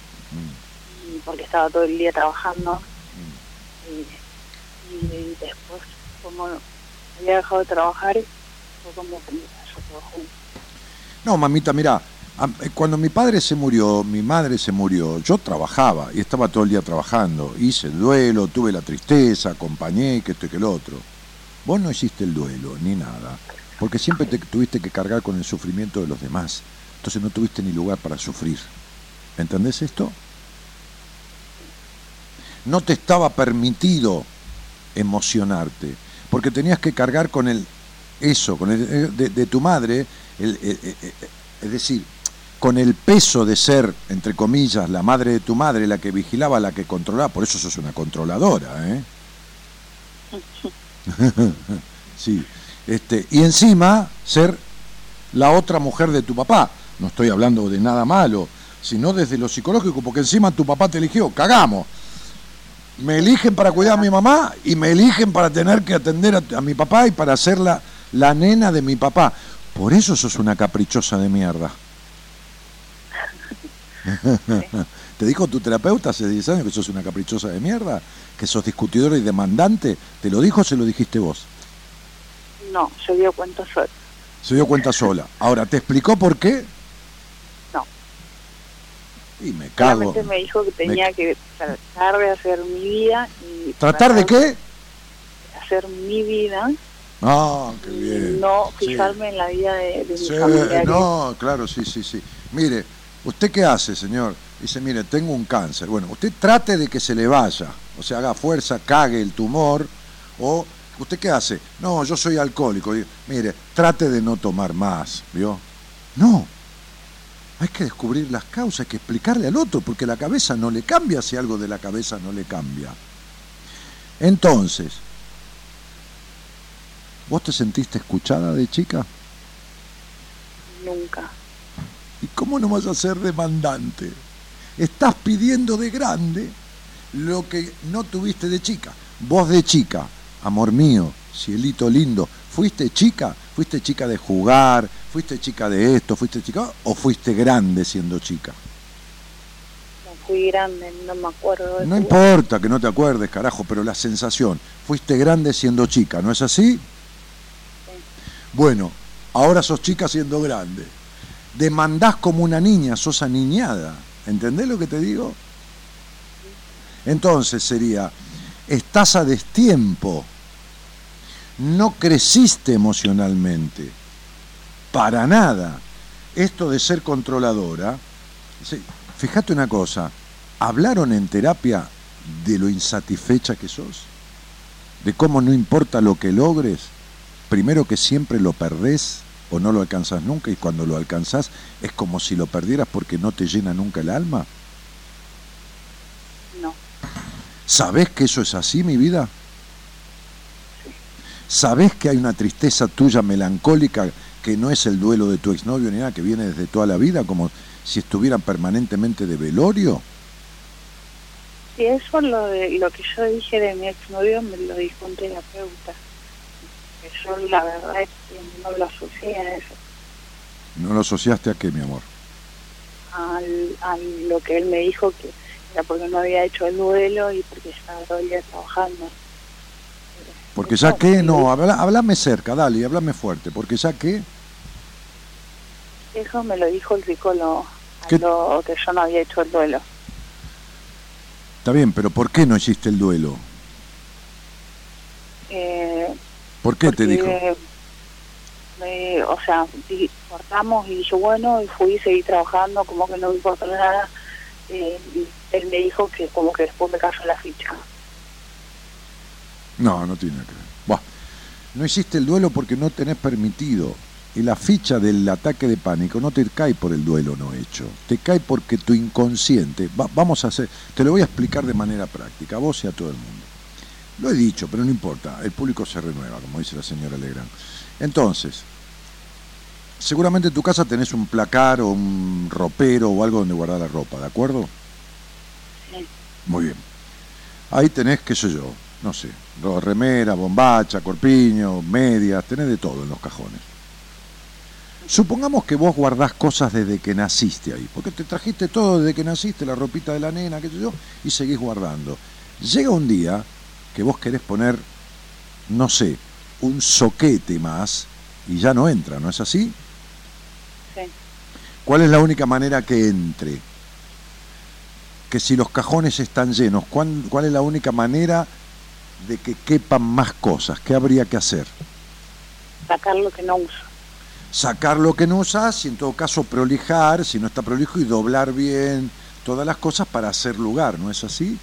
porque estaba todo el día trabajando. mm. y, y después, como había dejado de trabajar, fue como que me cayó todo junto. No, mamita, mira, cuando mi padre se murió, mi madre se murió, yo trabajaba y estaba todo el día trabajando. Hice el duelo, tuve la tristeza, acompañé, que esto y que el otro. Vos no hiciste el duelo, ni nada, porque siempre te tuviste que cargar con el sufrimiento de los demás. Entonces no tuviste ni lugar para sufrir. ¿Entendés esto? No te estaba permitido emocionarte, porque tenías que cargar con el eso, con el, eh, de, tu madre, es decir, con el peso de ser, entre comillas, la madre de tu madre, la que vigilaba, la que controlaba, por eso sos una controladora, ¿eh? sí. Este, y encima ser la otra mujer de tu papá. No estoy hablando de nada malo, sino desde lo psicológico, porque encima tu papá te eligió, cagamos. Me eligen para cuidar a mi mamá y me eligen para tener que atender a, mi papá y para ser la, la nena de mi papá. Por eso sos una caprichosa de mierda. ¿Te dijo tu terapeuta hace 10 años que sos una caprichosa de mierda? ¿Que sos discutidora y demandante? ¿Te lo dijo o se lo dijiste vos? No, se dio cuenta sola. Se dio cuenta sola. Ahora, ¿te explicó por qué? No. Y me cago. me dijo que tenía que tratar de hacer mi vida. Y ¿Tratar de qué? Hacer mi vida. Ah, qué bien. No fijarme en la vida de, de sí, No, claro, sí, sí, sí. Mire, ¿Usted qué hace, señor? Dice, mire, tengo un cáncer. Bueno, usted trate de que se le vaya, o sea, haga fuerza, cague el tumor, o ¿usted qué hace? No, yo soy alcohólico. mire, trate de no tomar más, ¿vio? No, hay que descubrir las causas, hay que explicarle al otro, porque la cabeza no le cambia si algo de la cabeza no le cambia. Entonces, ¿vos te sentiste escuchada de chica? Nunca. ¿Y cómo no vas a ser demandante? Estás pidiendo de grande lo que no tuviste de chica. Vos de chica, amor mío, cielito lindo, ¿fuiste chica? ¿Fuiste chica de jugar? ¿Fuiste chica de esto? ¿Fuiste chica? ¿O fuiste grande siendo chica? No fui grande, no me acuerdo. no importa que no te acuerdes, carajo, pero la sensación, fuiste grande siendo chica, ¿no es así? Sí. Bueno, ahora sos chica siendo grande demandás como una niña, sos aniñada. ¿Entendés lo que te digo? Entonces sería, estás a destiempo, no creciste emocionalmente, para nada. Esto de ser controladora, fíjate una cosa, ¿hablaron en terapia de lo insatisfecha que sos? ¿De cómo no importa lo que logres? Primero que siempre lo perdés o no lo alcanzas nunca y cuando lo alcanzas es como si lo perdieras porque no te llena nunca el alma? No. ¿Sabés que eso es así, mi vida? Sí. ¿Sabés que hay una tristeza tuya melancólica que no es el duelo de tu exnovio ni nada, que viene desde toda la vida, como si estuvieran permanentemente de velorio? Sí, eso lo, de, lo que yo dije de mi exnovio me lo dijo un terapeuta yo la verdad es que no lo asocié a eso. ¿No lo asociaste a qué, mi amor? Al, a lo que él me dijo que era porque no había hecho el duelo y porque estaba todo el día trabajando. Porque ya que, no, habla, háblame cerca, dale, háblame fuerte, porque ya que... Eso me lo dijo el psicólogo, lo que yo no había hecho el duelo. Está bien, pero ¿por qué no hiciste el duelo? Eh, ¿Por qué te dijo? o sea, cortamos y yo, bueno, y fui y seguí trabajando, como que no me importa nada. Eh, él me dijo que como que después me cayó la ficha. No, no tiene que ver. no hiciste el duelo porque no tenés permitido. Y la ficha del ataque de pánico no te cae por el duelo no hecho. Te cae porque tu inconsciente. vamos a hacer. Te lo voy a explicar de manera práctica, a vos y a todo el mundo. Lo he dicho, pero no importa, el público se renueva, como dice la señora Legrand. Entonces, seguramente en tu casa tenés un placar o un ropero o algo donde guardar la ropa, ¿de acuerdo? Sí. Muy bien. Ahí tenés, qué sé yo, no sé, remera, bombacha, corpiño, medias, tenés de todo en los cajones. Supongamos que vos guardás cosas desde que naciste ahí, porque te trajiste todo desde que naciste, la ropita de la nena, qué sé yo, y seguís guardando. Llega un día que vos querés poner, no sé, un soquete más y ya no entra, ¿no es así? Sí. ¿Cuál es la única manera que entre? Que si los cajones están llenos, ¿cuál, cuál es la única manera de que quepan más cosas? ¿Qué habría que hacer? Sacar lo que no uso. Sacar lo que no usas y en todo caso prolijar, si no está prolijo, y doblar bien todas las cosas para hacer lugar, ¿no es así?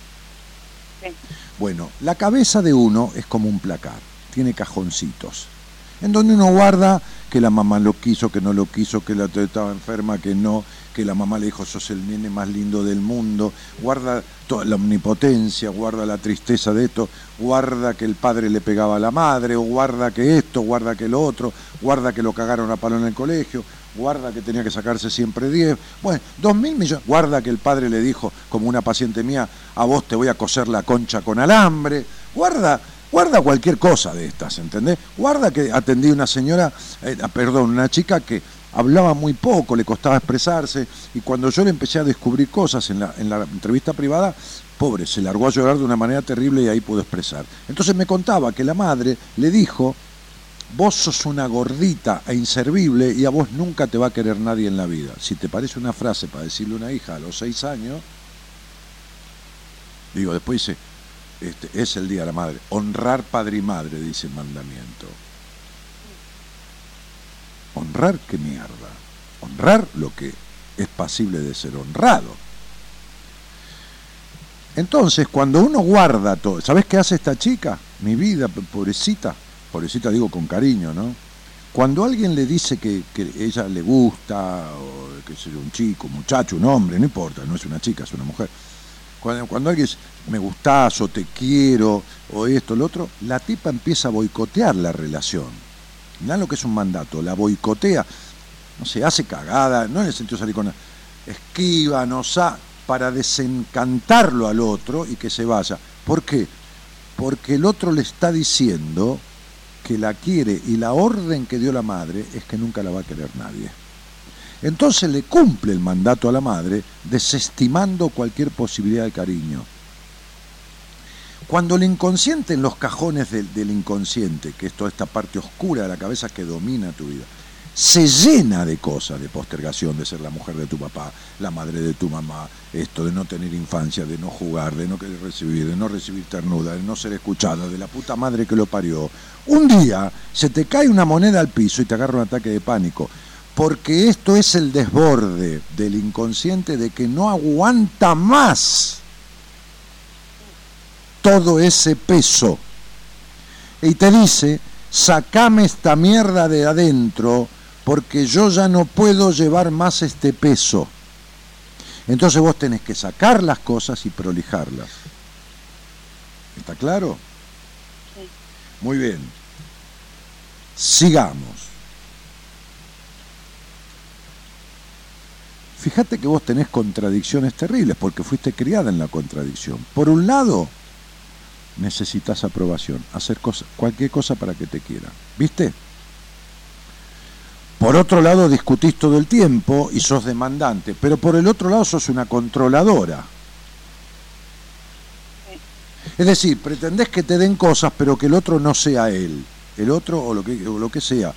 Sí. Bueno, la cabeza de uno es como un placar, tiene cajoncitos, en donde uno guarda que la mamá lo quiso, que no lo quiso, que la estaba enferma, que no, que la mamá le dijo sos el nene más lindo del mundo, guarda toda la omnipotencia, guarda la tristeza de esto, guarda que el padre le pegaba a la madre, o guarda que esto, guarda que lo otro, guarda que lo cagaron a palo en el colegio, guarda que tenía que sacarse siempre 10, bueno, dos mil millones, guarda que el padre le dijo, como una paciente mía, a vos te voy a coser la concha con alambre, guarda Guarda cualquier cosa de estas, ¿entendés? Guarda que atendí una señora, eh, perdón, una chica que hablaba muy poco, le costaba expresarse, y cuando yo le empecé a descubrir cosas en la, en la entrevista privada, pobre, se largó a llorar de una manera terrible y ahí pudo expresar. Entonces me contaba que la madre le dijo, vos sos una gordita e inservible y a vos nunca te va a querer nadie en la vida. Si te parece una frase para decirle a una hija a los seis años, digo, después dice, este, es el Día de la Madre. Honrar padre y madre, dice el mandamiento. Honrar qué mierda. Honrar lo que es pasible de ser honrado. Entonces, cuando uno guarda todo, ¿sabes qué hace esta chica? Mi vida, pobrecita, pobrecita digo con cariño, ¿no? Cuando alguien le dice que, ella le gusta, o que es un chico, un muchacho, un hombre, no importa, no es una chica, es una mujer, cuando, cuando alguien dice, me gustás o te quiero o esto, lo otro, la tipa empieza a boicotear la relación. Mirá lo que es un mandato, la boicotea, no se hace cagada, no en el sentido con... Esquiva, no sa para desencantarlo al otro y que se vaya. ¿Por qué? Porque el otro le está diciendo que la quiere y la orden que dio la madre es que nunca la va a querer nadie. Entonces le cumple el mandato a la madre desestimando cualquier posibilidad de cariño. Cuando el inconsciente en los cajones del, inconsciente, que es toda esta parte oscura de la cabeza que domina tu vida, se llena de cosas, de postergación, de ser la mujer de tu papá, la madre de tu mamá, esto de no tener infancia, de no jugar, de no querer recibir, de no recibir ternura, de no ser escuchada, de la puta madre que lo parió. Un día se te cae una moneda al piso y te agarra un ataque de pánico porque esto es el desborde del inconsciente de que no aguanta más todo ese peso. Y te dice, sacame esta mierda de adentro porque yo ya no puedo llevar más este peso. Entonces vos tenés que sacar las cosas y prolijarlas. ¿Está claro? Sí. Muy bien. Sigamos. Fíjate que vos tenés contradicciones terribles porque fuiste criada en la contradicción. Por un lado, necesitas aprobación, hacer cosa, cualquier cosa para que te quieran. ¿Viste? Por otro lado, discutís todo el tiempo y sos demandante, pero por el otro lado sos una controladora. Es decir, pretendés que te den cosas, pero que el otro no sea él. El otro o lo que, o lo que sea.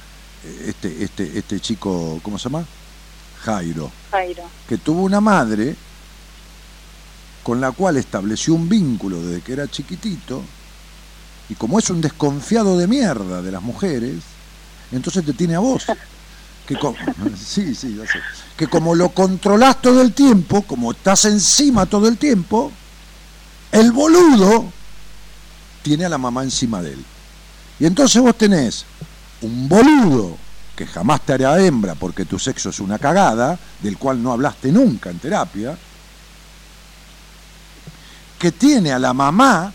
Este, este, este chico, ¿cómo se llama? Jairo, Jairo. que tuvo una madre con la cual estableció un vínculo desde que era chiquitito, y como es un desconfiado de mierda de las mujeres, entonces te tiene a vos. Que como, sí, sí, ya sé. Que como lo controlás todo el tiempo, como estás encima todo el tiempo, el boludo tiene a la mamá encima de él. Y entonces vos tenés un boludo que jamás te hará hembra porque tu sexo es una cagada, del cual no hablaste nunca en terapia, que tiene a la mamá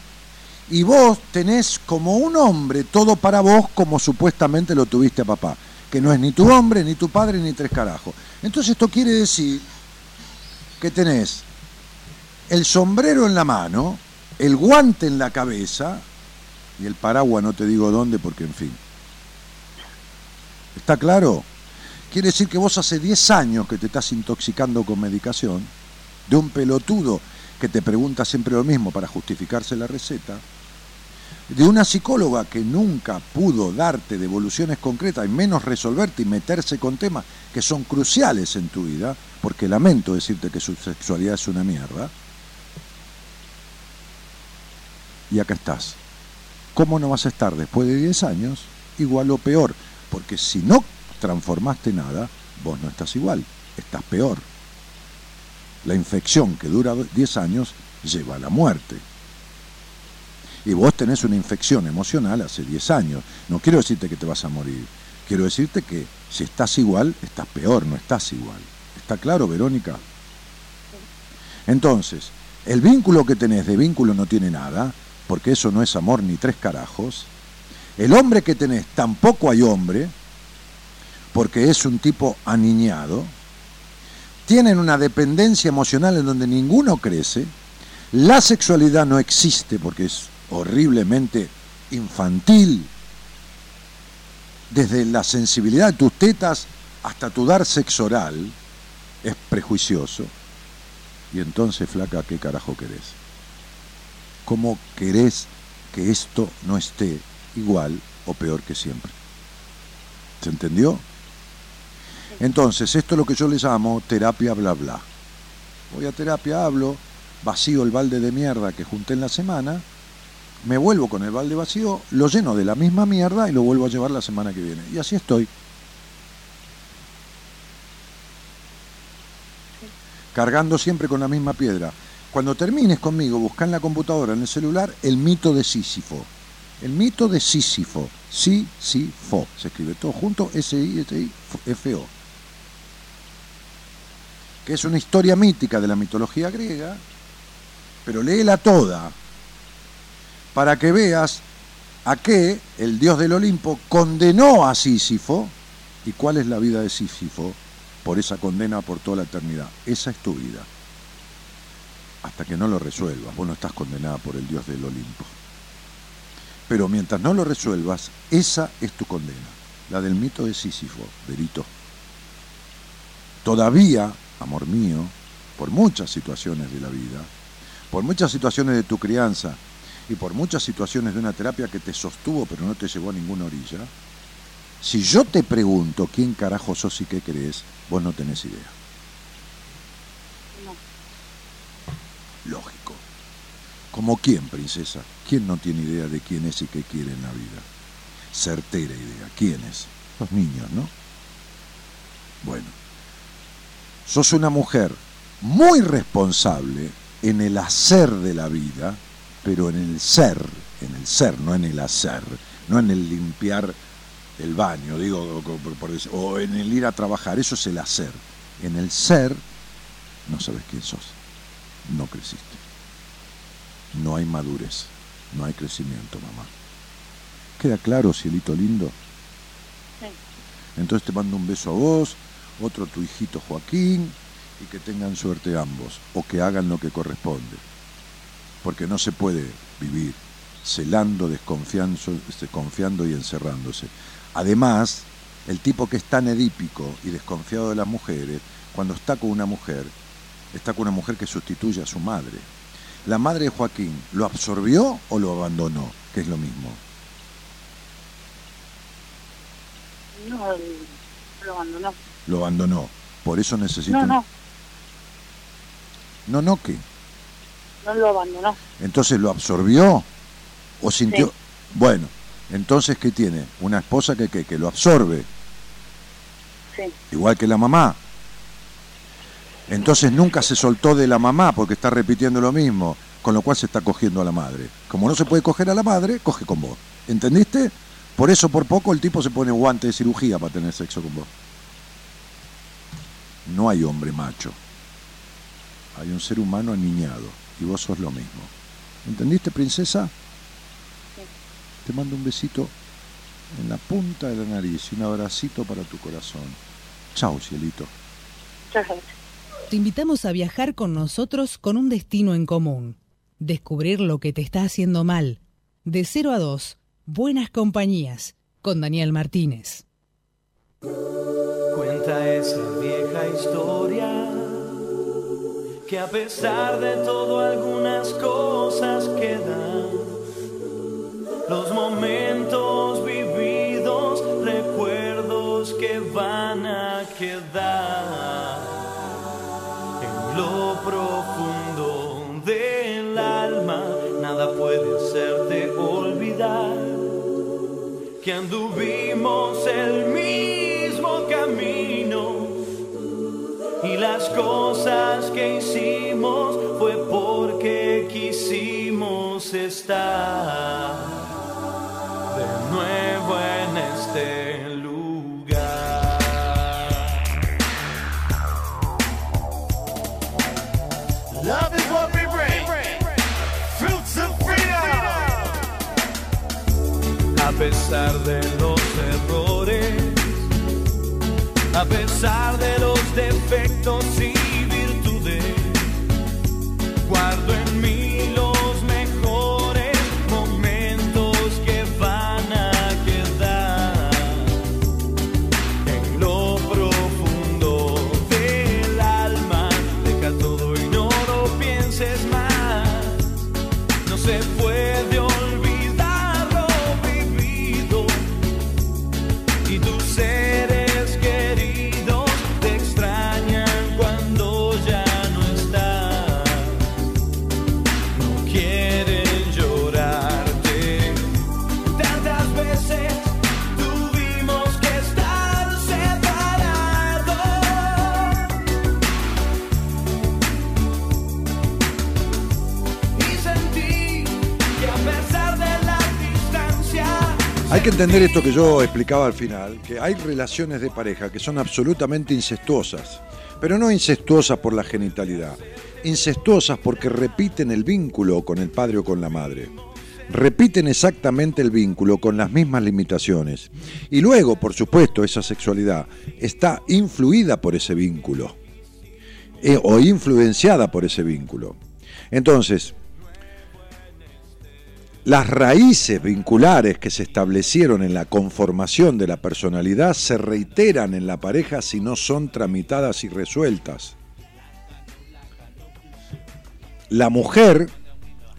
y vos tenés como un hombre todo para vos como supuestamente lo tuviste a papá, que no es ni tu hombre, ni tu padre, ni tres carajos. Entonces esto quiere decir que tenés el sombrero en la mano, el guante en la cabeza y el paraguas no te digo dónde porque en fin. ¿Está claro? Quiere decir que vos hace 10 años que te estás intoxicando con medicación, de un pelotudo que te pregunta siempre lo mismo para justificarse la receta, de una psicóloga que nunca pudo darte devoluciones concretas y menos resolverte y meterse con temas que son cruciales en tu vida, porque lamento decirte que su sexualidad es una mierda, y acá estás. ¿Cómo no vas a estar después de 10 años igual o peor? Porque si no transformaste nada, vos no estás igual, estás peor. La infección que dura 10 años lleva a la muerte y vos tenés una infección emocional hace 10 años. No quiero decirte que te vas a morir, quiero decirte que si estás igual, estás peor, no estás igual. ¿Está claro, Verónica? Entonces, el vínculo que tenés de vínculo no tiene nada, porque eso no es amor ni tres carajos. El hombre que tenés tampoco hay hombre, porque es un tipo aniñado. Tienen una dependencia emocional en donde ninguno crece. La sexualidad no existe porque es horriblemente infantil, desde la sensibilidad de tus tetas hasta tu dar sexo oral, es prejuicioso. Y entonces, flaca, ¿qué carajo querés? ¿Cómo querés que esto no esté igual o peor que siempre? ¿Se entendió? Entonces, esto es lo que yo les llamo terapia bla bla. Voy a terapia, hablo, vacío el balde de mierda que junté en la semana me vuelvo con el balde vacío, lo lleno de la misma mierda y lo vuelvo a llevar la semana que viene. Y así estoy. Cargando siempre con la misma piedra. Cuando termines conmigo, busca en la computadora, en el celular, el mito de Sísifo. El mito de Sísifo. Sísifo. Se escribe todo junto, S-I-S-I-F-O. Que es una historia mítica de la mitología griega, pero léela toda para que veas a qué el dios del Olimpo condenó a Sísifo y cuál es la vida de Sísifo por esa condena por toda la eternidad. Esa es tu vida. Hasta que no lo resuelvas, vos no estás condenada por el dios del Olimpo. Pero mientras no lo resuelvas, esa es tu condena, la del mito de Sísifo, Verito. Todavía, amor mío, por muchas situaciones de la vida, por muchas situaciones de tu crianza, y por muchas situaciones de una terapia que te sostuvo pero no te llevó a ninguna orilla, si yo te pregunto quién carajo sos y qué crees, vos no tenés idea. No. Lógico. ¿Como quién, princesa? ¿Quién no tiene idea de quién es y qué quiere en la vida? Certera idea. ¿Quién es? Los niños, ¿no? Bueno, sos una mujer muy responsable en el hacer de la vida pero en el ser, en el ser, no en el hacer, no en el limpiar el baño, digo, o en el ir a trabajar, eso es el hacer. En el ser, no sabes quién sos, no creciste. No hay madurez, no hay crecimiento, mamá. ¿Queda claro, cielito lindo? Sí. Entonces te mando un beso a vos, otro tu hijito Joaquín, y que tengan suerte ambos, o que hagan lo que corresponde porque no se puede vivir celando, desconfiando y encerrándose. Además, el tipo que es tan edípico y desconfiado de las mujeres, cuando está con una mujer, está con una mujer que sustituye a su madre. ¿La madre de Joaquín lo absorbió o lo abandonó? Que es lo mismo. No, lo abandonó. Lo abandonó. Por eso necesito... No, no. No, no, ¿qué? no lo abandonó. Entonces lo absorbió o sintió... Bueno, entonces ¿qué tiene? Una esposa que, que, que lo absorbe. Sí. Igual que la mamá. Entonces nunca se soltó de la mamá porque está repitiendo lo mismo, con lo cual se está cogiendo a la madre. Como no se puede coger a la madre, coge con vos. ¿Entendiste? Por eso por poco el tipo se pone guante de cirugía para tener sexo con vos. No hay hombre macho. Hay un ser humano aniñado y vos sos lo mismo. ¿Entendiste, princesa? Te mando un besito en la punta de la nariz y un abracito para tu corazón. Chao, cielito. Chao. Te invitamos a viajar con nosotros con un destino en común. Descubrir lo que te está haciendo mal. De 0 a 2, Buenas Compañías, con Daniel Martínez. Cuenta esa vieja historia que a pesar de todo algunas cosas quedan. los momentos vividos, recuerdos que van a quedar en lo profundo del alma. Nada puede hacerte olvidar que anduvimos cosas que hicimos fue porque quisimos estar de nuevo en este lugar. Love is what we bring. Fruits of freedom. A pesar de los errores, a pesar de los defectos y que entender esto que yo explicaba al final, que hay relaciones de pareja que son absolutamente incestuosas, pero no incestuosas por la genitalidad, incestuosas porque repiten el vínculo con el padre o con la madre. Repiten exactamente el vínculo con las mismas limitaciones. Y luego, por supuesto, esa sexualidad está influida por ese vínculo eh, o influenciada por ese vínculo. Entonces, las raíces vinculares que se establecieron en la conformación de la personalidad se reiteran en la pareja si no son tramitadas y resueltas. La mujer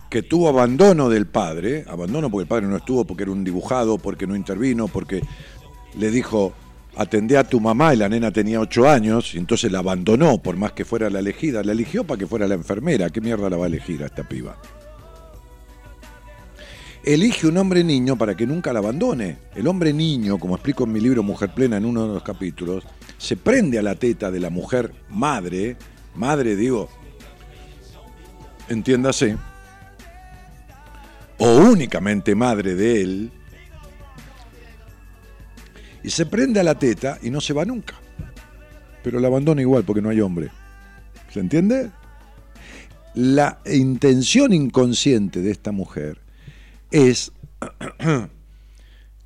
que tuvo abandono del padre, abandono porque el padre no estuvo, porque era un dibujado, porque no intervino, porque le dijo, atendé a tu mamá y la nena tenía ocho años, y entonces la abandonó por más que fuera la elegida, la eligió para que fuera la enfermera, ¿qué mierda la va a elegir a esta piba? Elige un hombre niño para que nunca la abandone. El hombre niño, como explico en mi libro Mujer Plena en uno de los capítulos, se prende a la teta de la mujer madre, madre digo, entiéndase, o únicamente madre de él, y se prende a la teta y no se va nunca. Pero la abandona igual porque no hay hombre. ¿Se entiende? La intención inconsciente de esta mujer es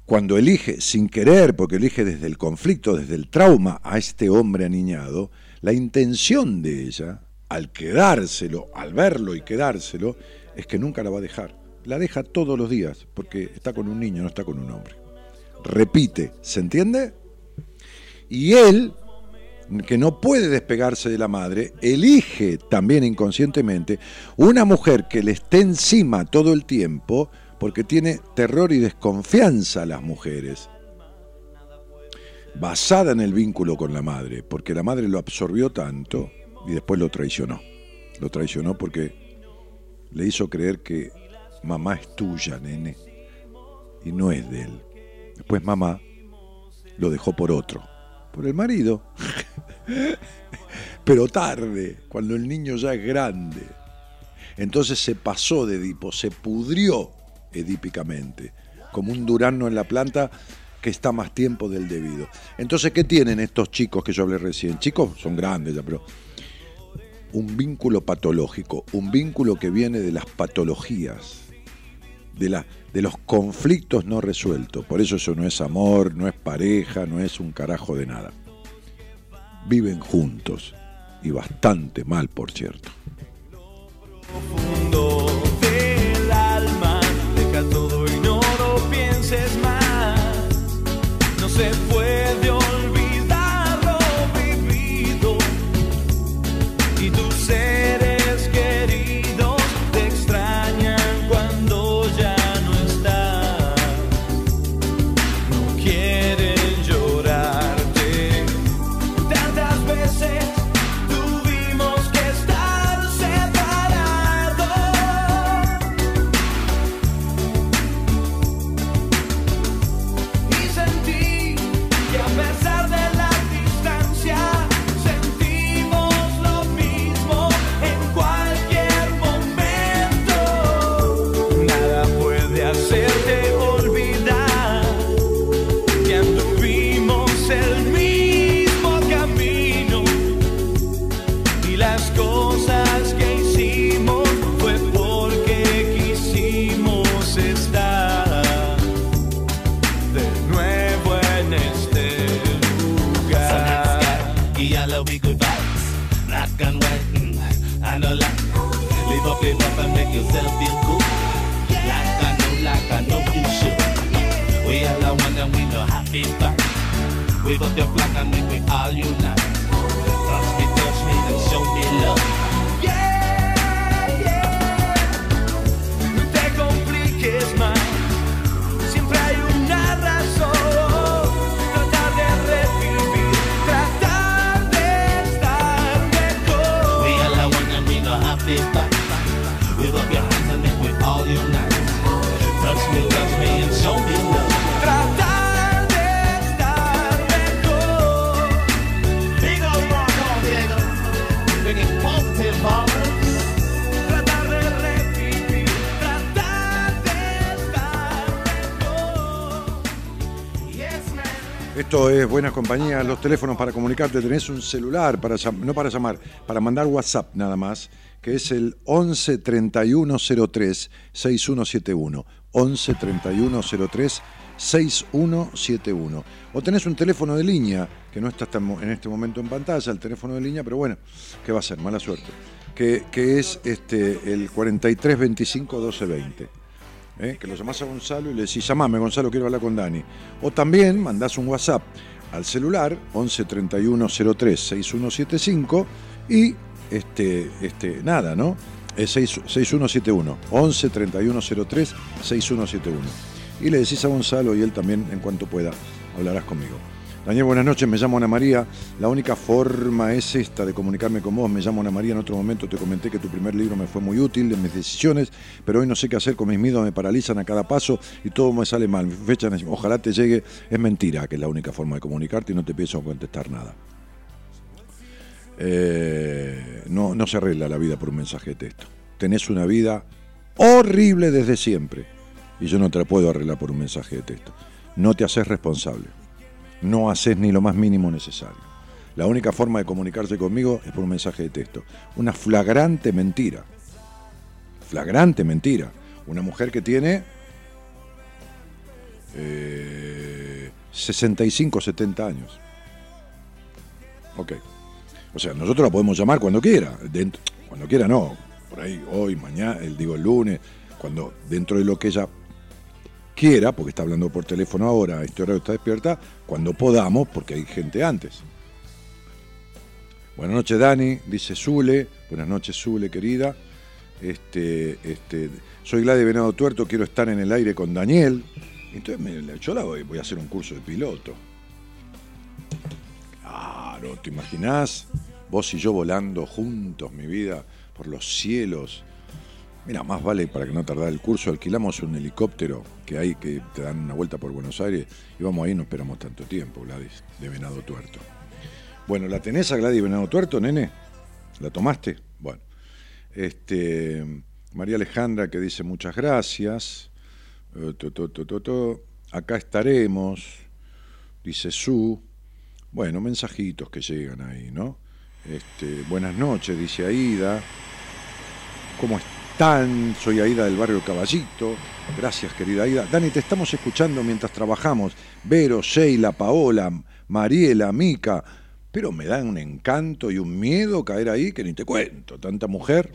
cuando elige sin querer, porque elige desde el conflicto, desde el trauma a este hombre aniñado, la intención de ella, al quedárselo, al verlo y quedárselo, es que nunca la va a dejar. La deja todos los días, porque está con un niño, no está con un hombre. Repite, ¿se entiende? Y él, que no puede despegarse de la madre, elige también inconscientemente una mujer que le esté encima todo el tiempo, porque tiene terror y desconfianza a las mujeres, basada en el vínculo con la madre, porque la madre lo absorbió tanto y después lo traicionó. Lo traicionó porque le hizo creer que mamá es tuya, nene, y no es de él. Después mamá lo dejó por otro, por el marido. Pero tarde, cuando el niño ya es grande. Entonces se pasó de Edipo, se pudrió edípicamente, como un durazno en la planta que está más tiempo del debido. Entonces, ¿qué tienen estos chicos que yo hablé recién? Chicos son grandes ya, pero un vínculo patológico, un vínculo que viene de las patologías, de, la, de los conflictos no resueltos. Por eso eso no es amor, no es pareja, no es un carajo de nada. Viven juntos y bastante mal, por cierto. And we know happy back. Wave up your flag and make we all unite. Touch me, touch me and show me love. Yeah, yeah. No te compliques más. Siempre hay una razón. Tratar de revivir, tratar de estar mejor. We all are one and we know happy back. Wave up your hands and make we all unite. Esto es Buenas Compañías, los teléfonos para comunicarte. Tenés un celular, para no para llamar, para mandar WhatsApp nada más, que es el 11 31 03 6171. 11 31 03 6171. O tenés un teléfono de línea, que no está en este momento en pantalla, el teléfono de línea, pero bueno, ¿qué va a ser? Mala suerte. Que, que es este, el 43 25 12 20. ¿Eh? que lo llamás a Gonzalo y le decís, llamame Gonzalo, quiero hablar con Dani. O también mandás un WhatsApp al celular 11 31 03 6175 y este, este, nada, ¿no? Es 6 6171, 11 31 03 6171. Y le decís a Gonzalo y él también, en cuanto pueda, hablarás conmigo. Daniel, buenas noches, me llamo Ana María. La única forma es esta de comunicarme con vos. Me llamo Ana María. En otro momento te comenté que tu primer libro me fue muy útil en mis decisiones, pero hoy no sé qué hacer con mis miedos, me paralizan a cada paso y todo me sale mal. Mi fecha, ojalá te llegue. Es mentira que es la única forma de comunicarte y no te pienso contestar nada. Eh, no, no se arregla la vida por un mensaje de texto. Tenés una vida horrible desde siempre y yo no te la puedo arreglar por un mensaje de texto. No te haces responsable no haces ni lo más mínimo necesario. La única forma de comunicarse conmigo es por un mensaje de texto. Una flagrante mentira. Flagrante mentira. Una mujer que tiene eh, 65, 70 años. Ok. O sea, nosotros la podemos llamar cuando quiera. Dentro, cuando quiera no. Por ahí, hoy, mañana, el, digo el lunes. Cuando dentro de lo que ella quiera, porque está hablando por teléfono ahora, este horario está despierta, cuando podamos, porque hay gente antes. Buenas noches, Dani, dice Zule. Buenas noches, Zule, querida. Este, este, soy Gladys Venado Tuerto, quiero estar en el aire con Daniel. Entonces, me- yo la voy, voy a hacer un curso de piloto. Claro, ¿te imaginás? Vos y yo volando juntos, mi vida, por los cielos. Mira, más vale para que no tardara el curso, alquilamos un helicóptero que hay que te dan una vuelta por Buenos Aires y vamos ahí, no esperamos tanto tiempo, Gladys, de Venado Tuerto. Bueno, ¿la tenés a Gladys Venado Tuerto, nene? ¿La tomaste? Bueno. Este, María Alejandra que dice muchas gracias. Eh. Acá estaremos, dice Su. Bueno, mensajitos que llegan ahí, ¿no? Este, buenas noches, dice Aida. ¿Cómo están? Soy Aida del barrio Caballito. Gracias, querida Aida. Dani, te estamos escuchando mientras trabajamos. Vero, Sheila, Paola, Mariela, Mica. Pero me dan un encanto y un miedo caer ahí que ni te cuento. Tanta mujer.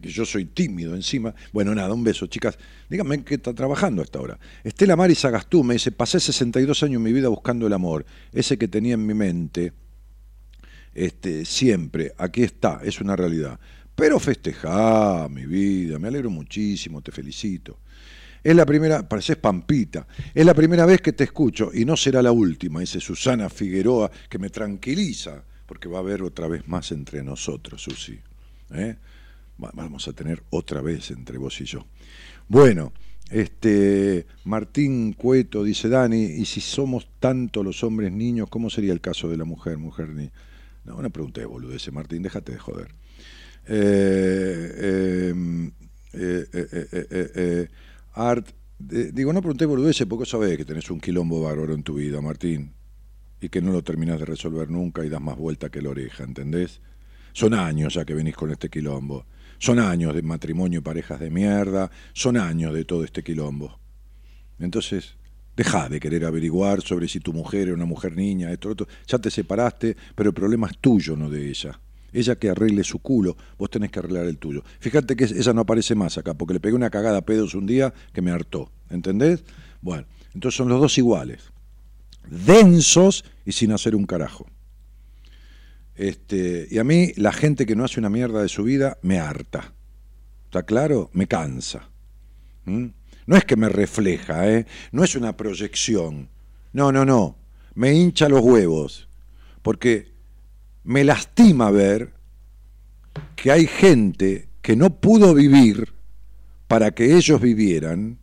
Que yo soy tímido encima. Bueno, nada, un beso, chicas. Díganme qué está trabajando hasta ahora. Estela Maris Agastú me dice: Pasé 62 años en mi vida buscando el amor. Ese que tenía en mi mente este, siempre, aquí está, es una realidad. Pero festejá, mi vida, me alegro muchísimo, te felicito. Es la primera, pareces Pampita, es la primera vez que te escucho y no será la última, dice Susana Figueroa, que me tranquiliza, porque va a haber otra vez más entre nosotros, Susi. ¿eh? Va- Vamos a tener otra vez entre vos y yo. Bueno, este Martín Cueto dice Dani, y si somos tanto los hombres niños, ¿cómo sería el caso de la mujer, mujer ni? No, una pregunta de boludece, Martín, déjate de joder. Eh, eh, eh, eh, eh, eh, Art, digo, no pregunté boludeces porque sabés que tenés un quilombo bárbaro en tu vida, Martín, y que no lo terminás de resolver nunca y das más vuelta que la oreja, ¿entendés? Son años ya que venís con este quilombo. Son años de matrimonio y parejas de mierda. Son años de todo este quilombo. Entonces, deja de querer averiguar sobre si tu mujer era una mujer niña, esto, lo otro. Ya te separaste, pero el problema es tuyo, no de ella. Ella que arregle su culo, vos tenés que arreglar el tuyo. Fíjate que ella no aparece más acá, porque le pegué una cagada a pedos un día que me hartó. ¿Entendés? Bueno, entonces son los dos iguales. Densos y sin hacer un carajo. Este, y a mí la gente que no hace una mierda de su vida me harta. ¿Está claro? Me cansa. ¿Mm? No es que me refleja, ¿eh? no es una proyección. No, no, no. Me hincha los huevos. Porque me lastima ver que hay gente que no pudo vivir para que ellos vivieran,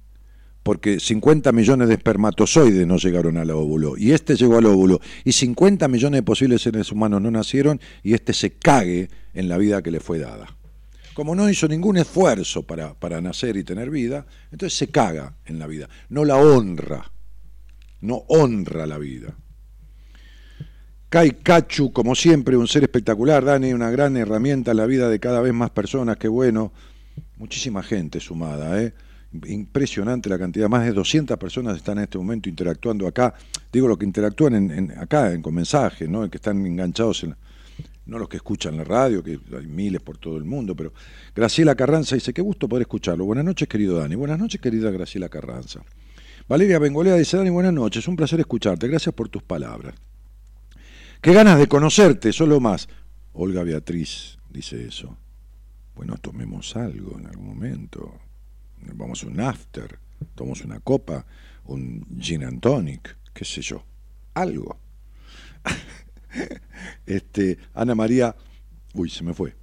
porque 50 millones de espermatozoides no llegaron al óvulo, y este llegó al óvulo, y 50 millones de posibles seres humanos no nacieron, y este se cague en la vida que le fue dada. Como no hizo ningún esfuerzo para, para nacer y tener vida, entonces se caga en la vida, no la honra, no honra la vida. Kai Cachu, como siempre, un ser espectacular, Dani, una gran herramienta en la vida de cada vez más personas, qué bueno. Muchísima gente sumada, ¿eh? Impresionante la cantidad, más de 200 personas están en este momento interactuando acá. Digo, los que interactúan acá en, con mensajes, ¿no? que están enganchados en, no los que escuchan la radio, que hay miles por todo el mundo, pero Graciela Carranza dice, qué gusto poder escucharlo. Buenas noches, querido Dani. Buenas noches, querida Graciela Carranza. Valeria Bengolea dice, Dani, buenas noches, un placer escucharte. Gracias por tus palabras. Qué ganas de conocerte, solo más. Olga Beatriz dice eso. Bueno, tomemos algo en algún momento. Vamos a un after, tomamos una copa, un gin and tonic, qué sé yo. Algo. este, Ana María. Uy, se me fue.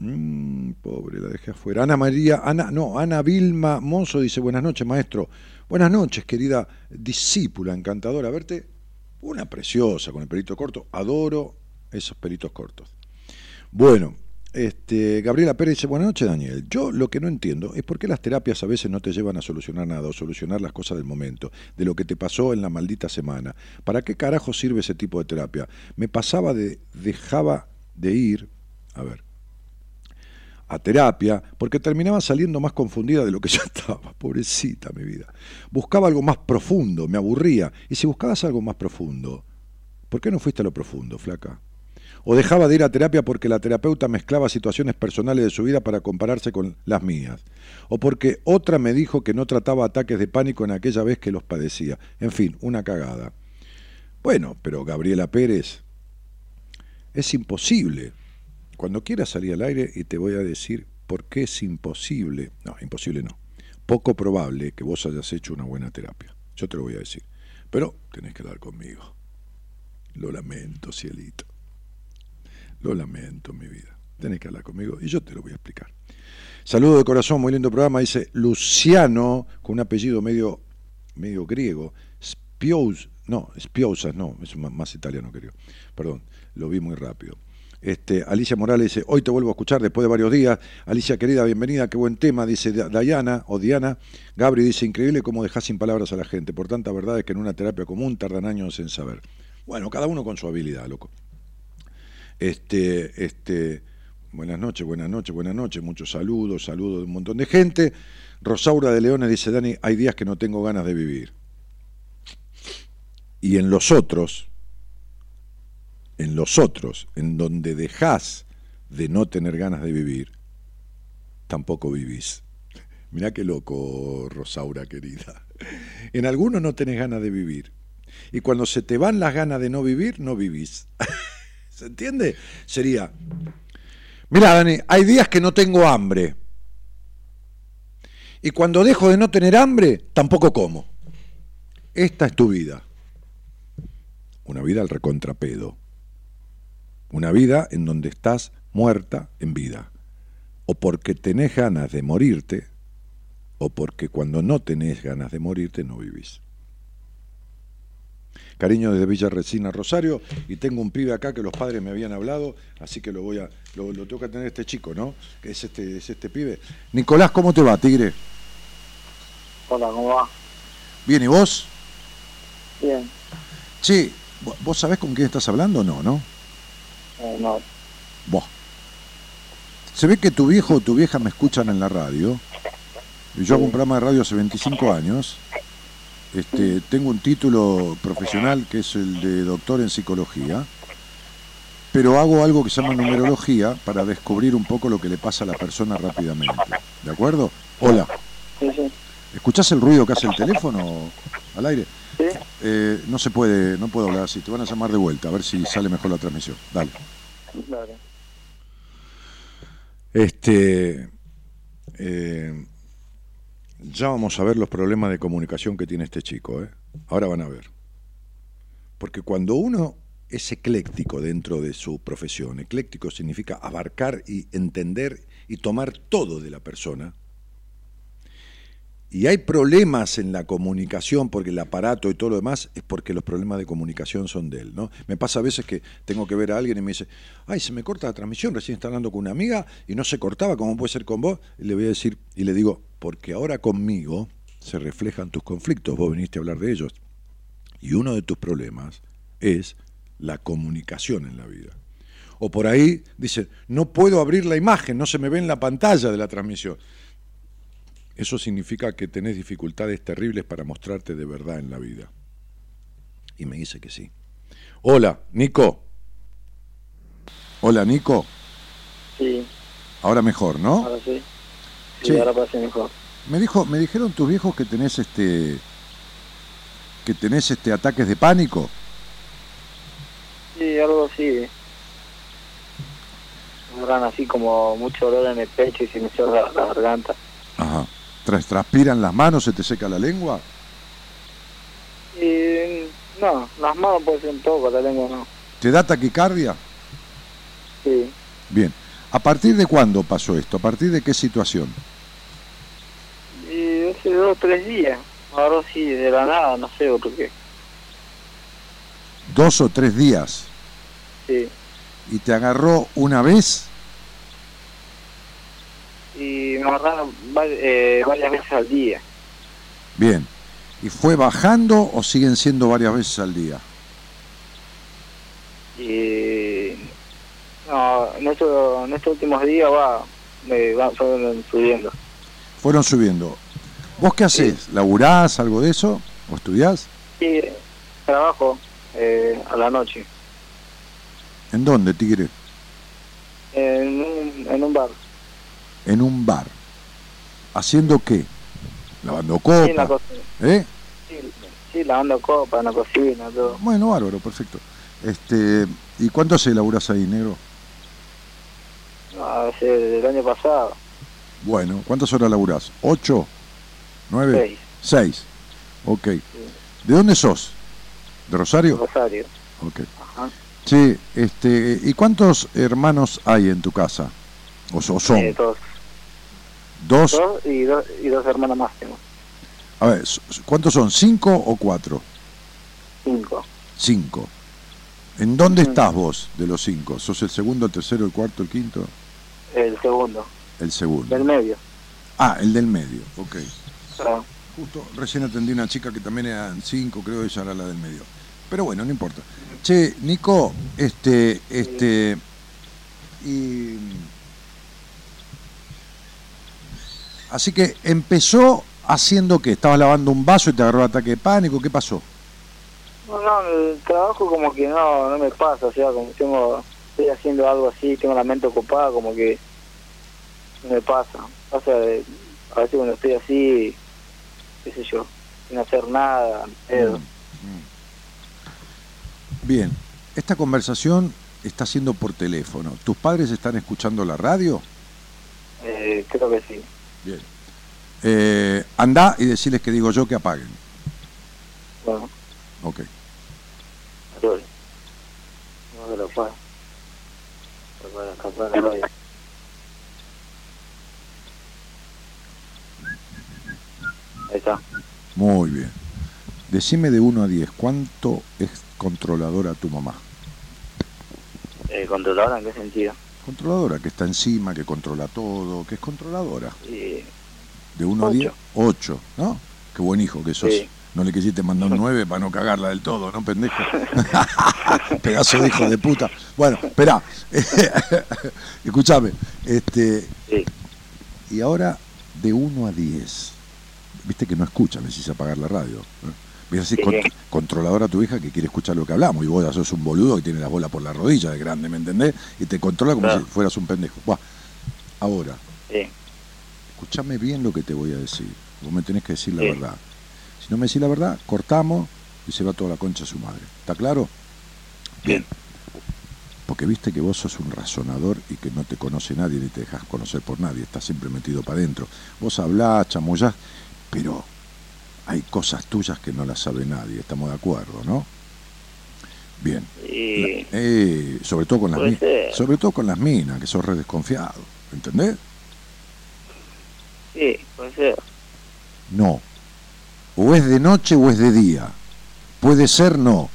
Mm, pobre, la dejé afuera. Ana María, Ana, no, Ana Vilma Mozo dice, buenas noches, maestro. Buenas noches, querida discípula, encantadora. Verte una preciosa con el pelito corto. Adoro esos pelitos cortos. Bueno, este, Gabriela Pérez dice, buenas noches Daniel. Yo lo que no entiendo es por qué las terapias a veces no te llevan a solucionar nada o solucionar las cosas del momento, de lo que te pasó en la maldita semana. ¿Para qué carajo sirve ese tipo de terapia? Me pasaba de, dejaba de ir, a ver, a terapia, porque terminaba saliendo más confundida de lo que ya estaba, pobrecita mi vida. Buscaba algo más profundo, me aburría. Y si buscabas algo más profundo, ¿por qué no fuiste a lo profundo, flaca? O dejaba de ir a terapia porque la terapeuta mezclaba situaciones personales de su vida para compararse con las mías. O porque otra me dijo que no trataba ataques de pánico en aquella vez que los padecía. En fin, una cagada. Bueno, pero Gabriela Pérez, es imposible cuando quieras salir al aire y te voy a decir por qué es imposible, no, imposible no, poco probable que vos hayas hecho una buena terapia. Yo te lo voy a decir. Pero tenés que hablar conmigo. Lo lamento, cielito. Lo lamento, mi vida. Tenés que hablar conmigo y yo te lo voy a explicar. Saludo de corazón, muy lindo programa. Dice Luciano, con un apellido medio, medio griego. Spios, no, Spiosas, no, es más italiano que yo. Perdón, lo vi muy rápido. Este, Alicia Morales dice, hoy te vuelvo a escuchar después de varios días. Alicia querida, bienvenida, qué buen tema, dice Diana o Diana. Gabri dice, increíble cómo dejas sin palabras a la gente. Por tanta verdad es que en una terapia común tardan años en saber. Bueno, cada uno con su habilidad, loco. Este, este, buenas noches, buenas noches, buenas noches, muchos saludos, saludos de un montón de gente. Rosaura de Leones dice, Dani, hay días que no tengo ganas de vivir. Y en los otros, en los otros, en donde dejás de no tener ganas de vivir, tampoco vivís. Mirá qué loco, Rosaura querida. En algunos no tenés ganas de vivir. Y cuando se te van las ganas de no vivir, no vivís. ¿Se entiende? Sería, mira Dani, hay días que no tengo hambre. Y cuando dejo de no tener hambre, tampoco como. Esta es tu vida. Una vida al recontrapedo. Una vida en donde estás muerta en vida. O porque tenés ganas de morirte, o porque cuando no tenés ganas de morirte no vivís. Cariño desde Villa Resina Rosario, y tengo un pibe acá que los padres me habían hablado, así que lo voy a, lo, tengo que tener este chico, ¿no? Que es este, es este pibe. Nicolás, ¿cómo te va, Tigre? Hola, ¿cómo va? Bien, ¿y vos? Bien. Sí, ¿vos sabés con quién estás hablando o no, no? Eh, no. Se ve que tu viejo o tu vieja me escuchan en la radio. Yo hago un programa de radio hace 25 años. Este, tengo un título profesional que es el de doctor en psicología. pero hago algo que se llama numerología para descubrir un poco lo que le pasa a la persona rápidamente. ¿De acuerdo? Hola. Sí, sí. ¿Escuchás el ruido que hace el teléfono al aire? Sí. Eh, no se puede, no puedo hablar así. Te van a llamar de vuelta a ver si sale mejor la transmisión. Dale. Este, eh, ya vamos a ver los problemas de comunicación que tiene este chico. ¿eh? Ahora van a ver. Porque cuando uno es ecléctico dentro de su profesión, ecléctico significa abarcar y entender y tomar todo de la persona, y hay problemas en la comunicación porque el aparato y todo lo demás es porque los problemas de comunicación son de él, ¿no? Me pasa a veces que tengo que ver a alguien y me dice, ay, se me corta la transmisión, recién está hablando con una amiga y no se cortaba, ¿cómo puede ser con vos? Y le voy a decir, y le digo, porque ahora conmigo se reflejan tus conflictos, vos viniste a hablar de ellos. Y uno de tus problemas es la comunicación en la vida. O por ahí dice, no puedo abrir la imagen, no se me ve en la pantalla de la transmisión. Eso significa que tenés dificultades terribles para mostrarte de verdad en la vida. Y me dice que sí. Hola, Nico. Hola, Nico. Sí, Ahora mejor, ¿no? ahora sí. Sí, Sí. ahora parece mejor. Me dijo, me dijeron tus viejos que tenés este que tenés este ataques de pánico. Sí, algo así. Me dan así como mucho dolor en el pecho y se me cierra la garganta. Ajá. Tras, transpiran las manos, se te seca la lengua. Y no, las manos puede ser un poco, la lengua no. ¿Te da taquicardia? Sí, Bien. ¿A partir de cuándo pasó esto? ¿A partir de qué situación? y hace dos o tres días. Ahora sí, de la nada, no sé por qué. Dos o tres días. Sí. ¿Y te agarró una vez? Y me agarraron eh, varias veces al día. Bien. ¿Y fue bajando o siguen siendo varias veces al día? Y no, en, esto, en estos últimos días va, me va fueron subiendo. Fueron subiendo. ¿Vos qué haces? ¿Laburás algo de eso? ¿O estudiás? Y trabajo eh, a la noche ¿En dónde, Tigre? en un, en un bar. En un bar. ¿Haciendo qué? ¿Lavando Sí, la copa? ¿Eh? Sí, sí, lavando copa en la cocina, todo. Bueno, bárbaro, perfecto. Este, ¿Y cuánto se laburás ahí, negro? A veces del año pasado, Bueno, ¿cuántas horas laburás? ¿Ocho? ¿Nueve? seis, Seis. Ok. ¿De dónde sos? ¿De Rosario? Rosario. Ok. Ajá. Sí, este, ¿y cuántos hermanos hay en tu casa? ¿O, so- son? Eh, dos, ¿Dos? dos y, dos y dos hermanas más tengo. A ver, ¿cuántos son? ¿Cinco o cuatro? Cinco. Cinco. ¿En dónde estás vos de los cinco? ¿Sos el segundo, el tercero, el cuarto, el quinto? El segundo, El segundo. del medio. Ah, el del medio, ok. Ah, Justo recién atendí una chica que también eran cinco, creo que ella era la del medio. Pero bueno, no importa. Che, Nico, este, este, y... Así que empezó haciendo que estabas lavando un vaso y te agarró ataque de pánico, ¿qué pasó? No, no, el trabajo como que no, no me pasa, o sea, como tengo, estoy haciendo algo así, tengo la mente ocupada, como que no me pasa. O sea, de- a veces cuando estoy así, qué sé yo, sin hacer nada, pedo. Bien, esta conversación está siendo por teléfono. ¿Tus padres están escuchando la radio? Eh, creo que sí. Bien. Eh, anda y decirles que digo yo que apaguen. Bueno, Ok. No me lo puedo. Ahí está. Muy bien. Decime de 1 a 10, ¿cuánto es controladora tu mamá? Eh, ¿Controladora en qué sentido? Controladora, que está encima, que controla todo, que es controladora. De 1 a Ocho. 10, 8, ¿no? Qué buen hijo que sos. Sí. No le quisiste mandar un 9 para no cagarla del todo, ¿no, pendejo? Pedazo de hijo de puta. Bueno, espera. Escúchame. Este, y ahora, de 1 a 10. Viste que no escuchan, decís apagar la radio. ¿eh? Voy a decir Sí, con- controladora a tu hija que quiere escuchar lo que hablamos y vos ya sos un boludo que tiene la bola por la rodilla de grande, ¿me entendés? Y te controla como Claro. si fueras un pendejo. Buah. Ahora, Sí, escúchame bien lo que te voy a decir. Vos me tenés que decir la Sí. verdad. Si no me decís la verdad, cortamos y se va toda la concha a su madre. ¿Está claro? Bien. Porque viste que vos sos un razonador y que no te conoce nadie ni te dejas conocer por nadie, estás siempre metido para adentro. Vos hablás, chamullás, pero hay cosas tuyas que no las sabe nadie, estamos de acuerdo, ¿no? Bien. y Eh, sobre todo con las minas, sobre todo con las minas, que sos re desconfiado, ¿entendés? sí, puede ser. No. O es de noche o es de día. Puede ser no.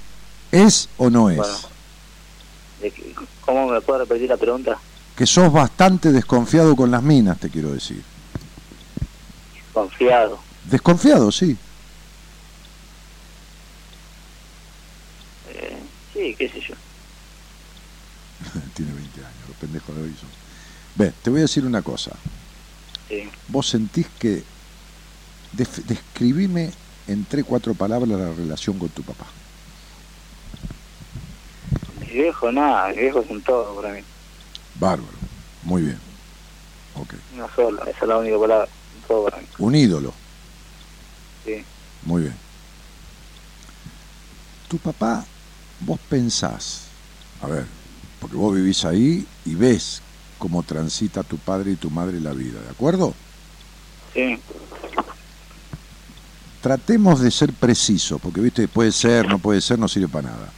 ¿Es o no es? Bueno. ¿Cómo me puede repetir la pregunta? Que sos bastante desconfiado con las minas, te quiero decir. Confiado. Desconfiado, sí. Eh, sí, qué sé yo. Tiene 20 años, los pendejos de hoy son. Ve, te voy a decir una cosa. Sí. Vos sentís que... describime en tres, cuatro palabras la relación con tu papá. Mi viejo, nada, mi viejo es un todo para mí. Bárbaro. Muy bien. Ok. Una sola, esa es la única palabra. Un todo para mí. Un ídolo. Sí. Muy bien. Tu papá, vos pensás, a ver, porque vos vivís ahí y ves cómo transita tu padre y tu madre la vida, ¿de acuerdo? Sí. Tratemos de ser precisos, porque viste, puede ser, no puede ser, no sirve para nada.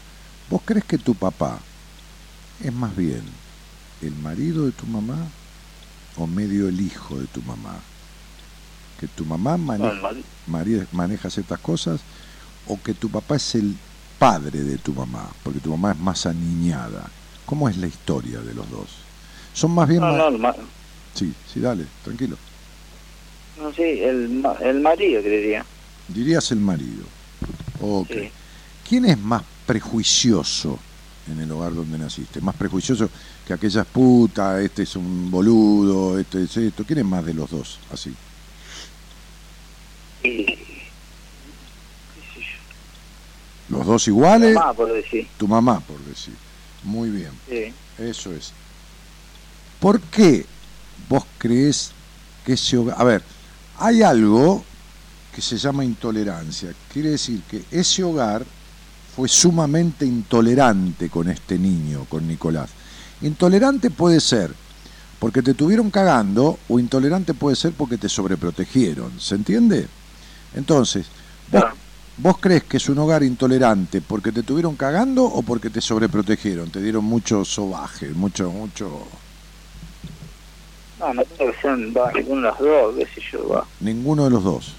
¿Vos crees que tu papá es más bien el marido de tu mamá o medio el hijo de tu mamá? Que tu mamá mane- Bueno, mal- mari- maneja ciertas cosas o que tu papá es el padre de tu mamá, porque tu mamá es más aniñada. ¿Cómo es la historia de los dos? Son más bien... no, no, ma- Sí, sí, dale, tranquilo. no, sí, el, el marido, creería. Dirías el marido. Ok. Sí. ¿Quién es más prejuicioso en el hogar donde naciste? Más prejuicioso que aquella es puta, este es un boludo, este es esto. ¿Quién es más de los dos? Así. Y. ¿Los dos iguales? Mamá, por decir. Tu mamá, por decir. Muy bien. Sí. Eso es. ¿Por qué vos crees que ese hogar... A ver, hay algo que se llama intolerancia. Quiere decir que ese hogar fue sumamente intolerante con este niño, con Nicolás. Intolerante puede ser porque te tuvieron cagando o intolerante puede ser porque te sobreprotegieron. ¿Se entiende? Entonces, vos. ¿vos crees que es un hogar intolerante porque te tuvieron cagando o porque te sobreprotegieron? Te dieron mucho sobaje, mucho, mucho... No, no creo que sean va, ninguno de los dos, qué sé yo, va. Ninguno de los dos.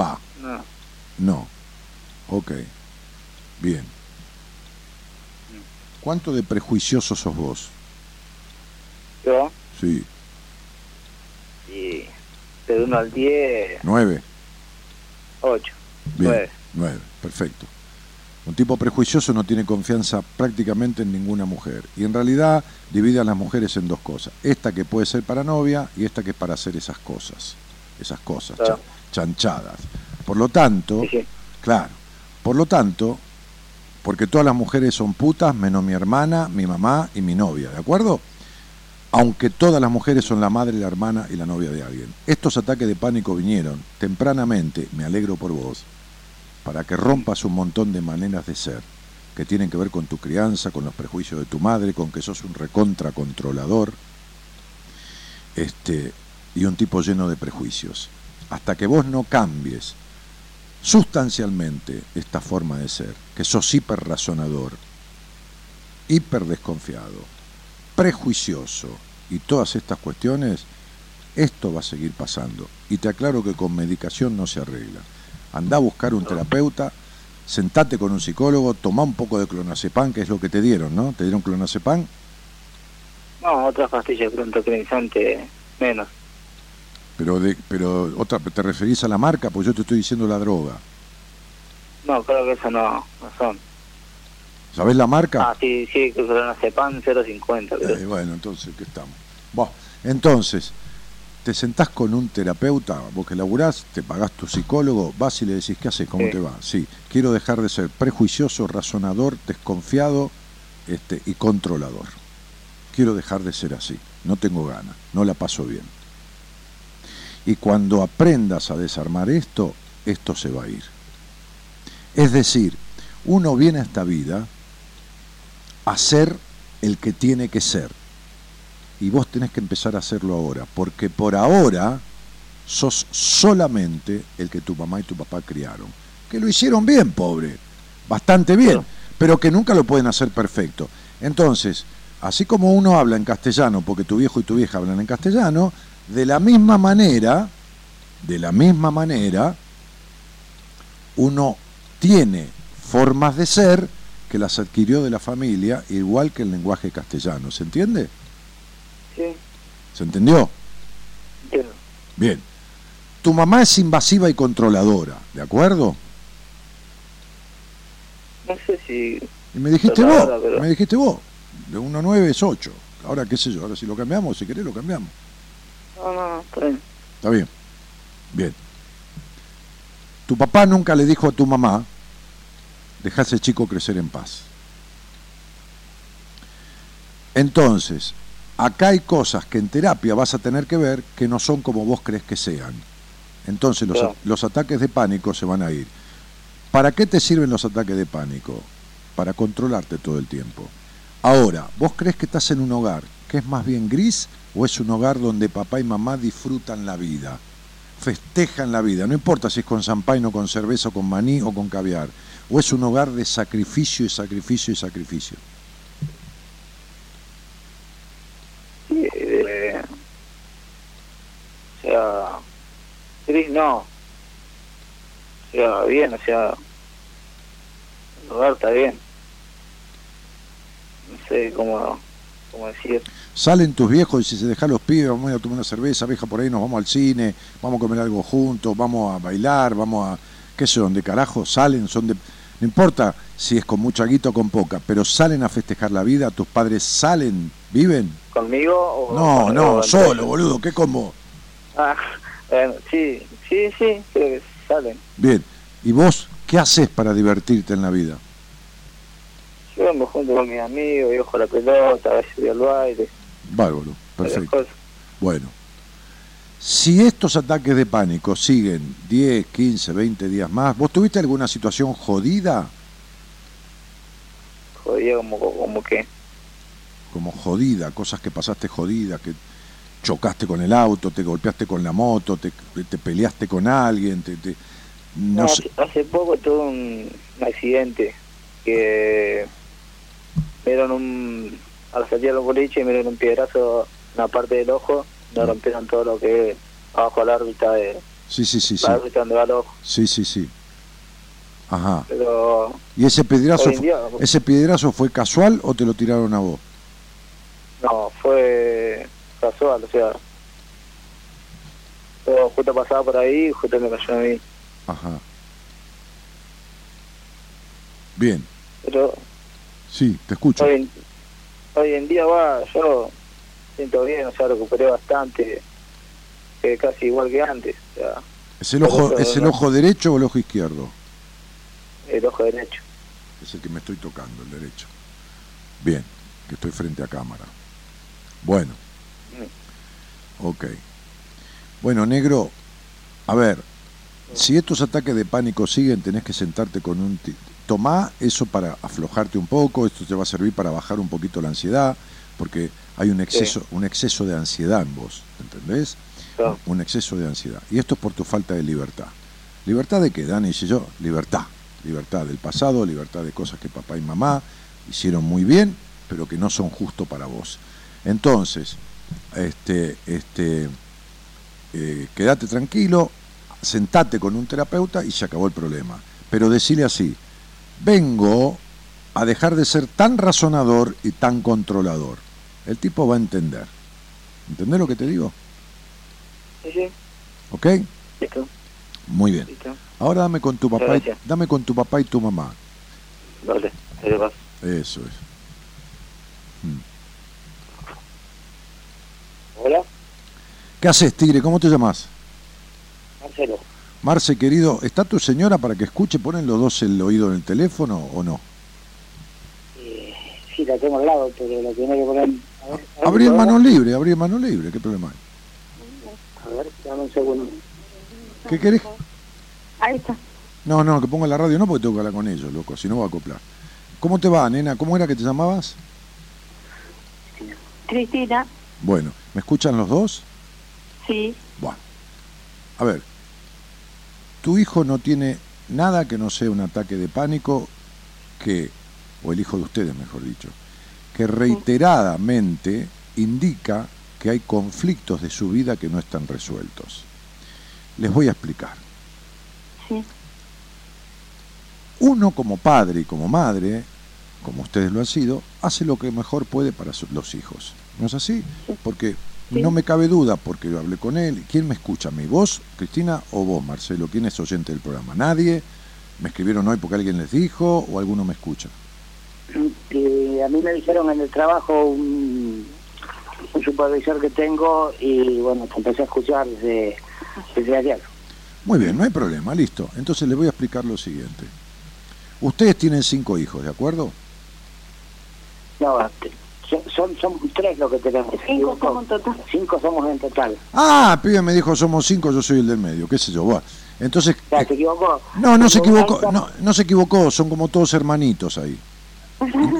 Va, No. no. Ok. Bien. ¿Cuánto de prejuicioso sos vos? Yo, Sí. y de 1 al 10, ¿Nueve? 8. Bien. Nueve. Nueve. Perfecto. Un tipo prejuicioso no tiene confianza prácticamente en ninguna mujer. Y en realidad divide a las mujeres en dos cosas. Esta que puede ser para novia y esta que es para hacer esas cosas. Esas cosas, Claro. chanchadas. Por lo tanto, Sí, sí. Claro. Por lo tanto, porque todas las mujeres son putas, menos mi hermana, mi mamá y mi novia, ¿de acuerdo? Aunque todas las mujeres son la madre, la hermana y la novia de alguien. Estos ataques de pánico vinieron tempranamente, me alegro por vos, para que rompas un montón de maneras de ser, que tienen que ver con tu crianza, con los prejuicios de tu madre, con que sos un recontra controlador, este, y un tipo lleno de prejuicios. Hasta que vos no cambies sustancialmente esta forma de ser, que sos hiper razonador, hiper desconfiado, prejuicioso y todas estas cuestiones, esto va a seguir pasando. Y te aclaro que con medicación no se arregla. Anda a buscar un terapeuta, sentate con un psicólogo, toma un poco de clonazepam, que es lo que te dieron, ¿no? ¿Te dieron clonazepam? No, otras pastillas pronto tranquilizante menos. Pero, de, pero otra, ¿te referís a la marca? Pues yo te estoy diciendo la droga. No, creo que eso no, no son. ¿Sabés la marca? Ah, sí, sí, clonazepam 050, creo. Eh, bueno, entonces, ¿qué estamos? Bueno, entonces, te sentás con un terapeuta, vos que laburás, te pagás tu psicólogo, vas y le decís, ¿qué haces? ¿Cómo Sí. te va? Sí, quiero dejar de ser prejuicioso, razonador, desconfiado este, y controlador. Quiero dejar de ser así, no tengo ganas, no la paso bien. Y cuando aprendas a desarmar esto, esto se va a ir. Es decir, uno viene a esta vida a ser el que tiene que ser. Y vos tenés que empezar a hacerlo ahora, porque por ahora sos solamente el que tu mamá y tu papá criaron. Que lo hicieron bien, pobre, bastante bien, Claro. pero que nunca lo pueden hacer perfecto. Entonces, así como uno habla en castellano, porque tu viejo y tu vieja hablan en castellano, de la misma manera, de la misma manera, uno tiene formas de ser que las adquirió de la familia, igual que el lenguaje castellano. ¿Se entiende? Sí, ¿Se entendió? entiendo. Bien. Tu mamá es invasiva y controladora, ¿de acuerdo? No sé si... Y me dijiste vos, pero- me dijiste vos, de 1 a 9 es 8. Ahora qué sé yo, ahora si lo cambiamos, si querés lo cambiamos. No, no, no, está bien. Está bien. Bien. Tu papá nunca le dijo a tu mamá, deja ese chico crecer en paz. Entonces, acá hay cosas que en terapia vas a tener que ver que no son como vos crees que sean. Entonces los, los ataques de pánico se van a ir. ¿Para qué te sirven los ataques de pánico? Para controlarte todo el tiempo. Ahora, ¿vos crees que estás en un hogar que es más bien gris o es un hogar donde papá y mamá disfrutan la vida? Festejan la vida, no importa si es con champagne o con cerveza o con maní o con caviar. O es un hogar de sacrificio y sacrificio y sacrificio. Sí, eh, o sea, gris no. O sea, bien, o sea, el lugar está bien. No sé cómo, cómo decir. Salen tus viejos y si se dejan los pibes, vamos a ir a tomar una cerveza, vieja por ahí, nos vamos al cine, vamos a comer algo juntos, vamos a bailar, vamos a, qué sé, dónde carajo salen, son de, no importa si es con mucha guita o con poca, pero salen a festejar la vida, tus padres salen, viven. ¿Conmigo o No, con- no, solo, boludo, ¿qué con vos? Ah, bueno, sí, sí, sí, creo que salen. Bien, ¿y vos qué haces para divertirte en la vida? Yo vengo junto con mis amigos, yo juego a la pelota, a veces voy al baile, Bárbaro, perfecto. Bueno, si estos ataques de pánico siguen 10, 15, 20 días más, ¿vos tuviste alguna situación jodida? Jodía como, como que, Como jodida, cosas que pasaste jodida, que chocaste con el auto, te golpeaste con la moto, te, te peleaste con alguien, te, te- no No, sé. hace, poco tuve un, accidente que me dieron un al salir al boliche me dieron un piedrazo en la parte del ojo Mm. rompieron todo lo que es abajo la órbita de Sí, sí, sí, sí. la órbita donde va el ojo Sí, sí, sí. Ajá. pero ¿Y ese piedrazo, día ese piedrazo fue casual o te lo tiraron a vos? no fue casual o sea yo justo pasaba por ahí y justo me cayó a mí Ajá. Bien, pero sí, te escucho. hoy hoy en día va yo siento bien o sea recuperé bastante que casi igual que antes o sea ¿Es el ojo, ¿Es el ojo derecho o el ojo izquierdo? el ojo derecho Es el que me estoy tocando, el derecho. Bien, que estoy frente a cámara. Bueno. Ok. Bueno, negro, a ver, si estos ataques de pánico siguen, tenés que sentarte con un... Tomá eso para aflojarte un poco, esto te va a servir para bajar un poquito la ansiedad, porque hay un exceso, un exceso de ansiedad en vos, ¿entendés? Un exceso de ansiedad. Y esto es por tu falta de libertad. ¿Libertad de qué, Dani? Dice yo, libertad. Libertad del pasado, libertad de cosas que papá y mamá hicieron muy bien, pero que no son justo para vos. Entonces, este, este, eh, quédate tranquilo, sentate con un terapeuta y se acabó el problema. Pero decirle así, vengo a dejar de ser tan razonador y tan controlador. El tipo va a entender. ¿Entendés lo que te digo? sí sí ¿Ok? listo Muy bien. listo Ahora dame con tu papá, y, dame con tu papá y tu mamá. vale ahí paso. Eso es. hola ¿Qué haces, Tigre? ¿Cómo te llamas? Marcelo. Marce, querido, ¿está tu señora para que escuche? ¿Ponen los dos el oído en el teléfono o no? Eh, sí, la tengo al lado, pero la tiene que poner... A ver, a ver, Abrí en ¿puedo? mano libre, abrí en mano libre, ¿qué problema hay? A ver, dame un segundo. ¿Qué querés? Ahí está. No, no, que ponga la radio no porque tengo que hablar con ellos, loco, si no va a acoplar. ¿Cómo te va, nena? ¿Cómo era que te llamabas? Cristina, Bueno, ¿me escuchan los dos? sí. Bueno, a ver, tu hijo no tiene nada que no sea un ataque de pánico que, o el hijo de ustedes mejor dicho, que reiteradamente indica que hay conflictos de su vida que no están resueltos. Les voy a explicar. Sí. Uno como padre y como madre, como ustedes lo han sido, hace lo que mejor puede para los hijos. ¿No es así? Porque Sí. no me cabe duda, porque yo hablé con él. ¿Quién me escucha a mí? ¿Vos, Cristina, o vos, Marcelo? ¿Quién es oyente del programa? ¿Nadie? ¿Me escribieron hoy porque alguien les dijo o alguno me escucha? Que a mí me dijeron en el trabajo un, un supervisor que tengo y bueno, te empecé a escuchar desde, desde ayer. Muy bien, no hay problema, listo. Entonces les voy a explicar lo siguiente. Ustedes tienen cinco hijos, ¿de acuerdo? No, son, son, son tres lo que tenemos. ¿me Cinco somos en total. Cinco somos en total. Ah, pibe me dijo somos cinco, yo soy el del medio, qué sé yo. Bueno, entonces, Ya, ¿Se equivocó? no, no se equivocó, no, no se equivocó, son como todos hermanitos ahí,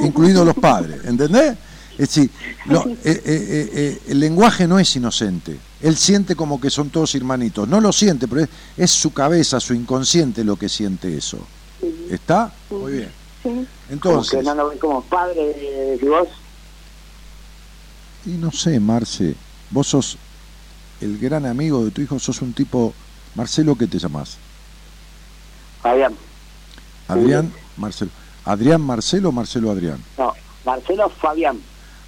incluidos los padres, ¿entendés? Es decir, lo- eh, eh, eh, el lenguaje no es inocente, él siente como que son todos hermanitos, no lo siente, pero es, es su cabeza, su inconsciente lo que siente eso. ¿Está? Muy bien. Sí. Como Entonces, que no nos ves como padre, decís vos. y no sé, Marce, vos sos el gran amigo de tu hijo, sos un tipo, Marcelo, ¿qué te llamás? Fabián. Adrián, Marcelo. Adrián, Marcelo, Marcelo, Adrián. No, Marcelo Fabián.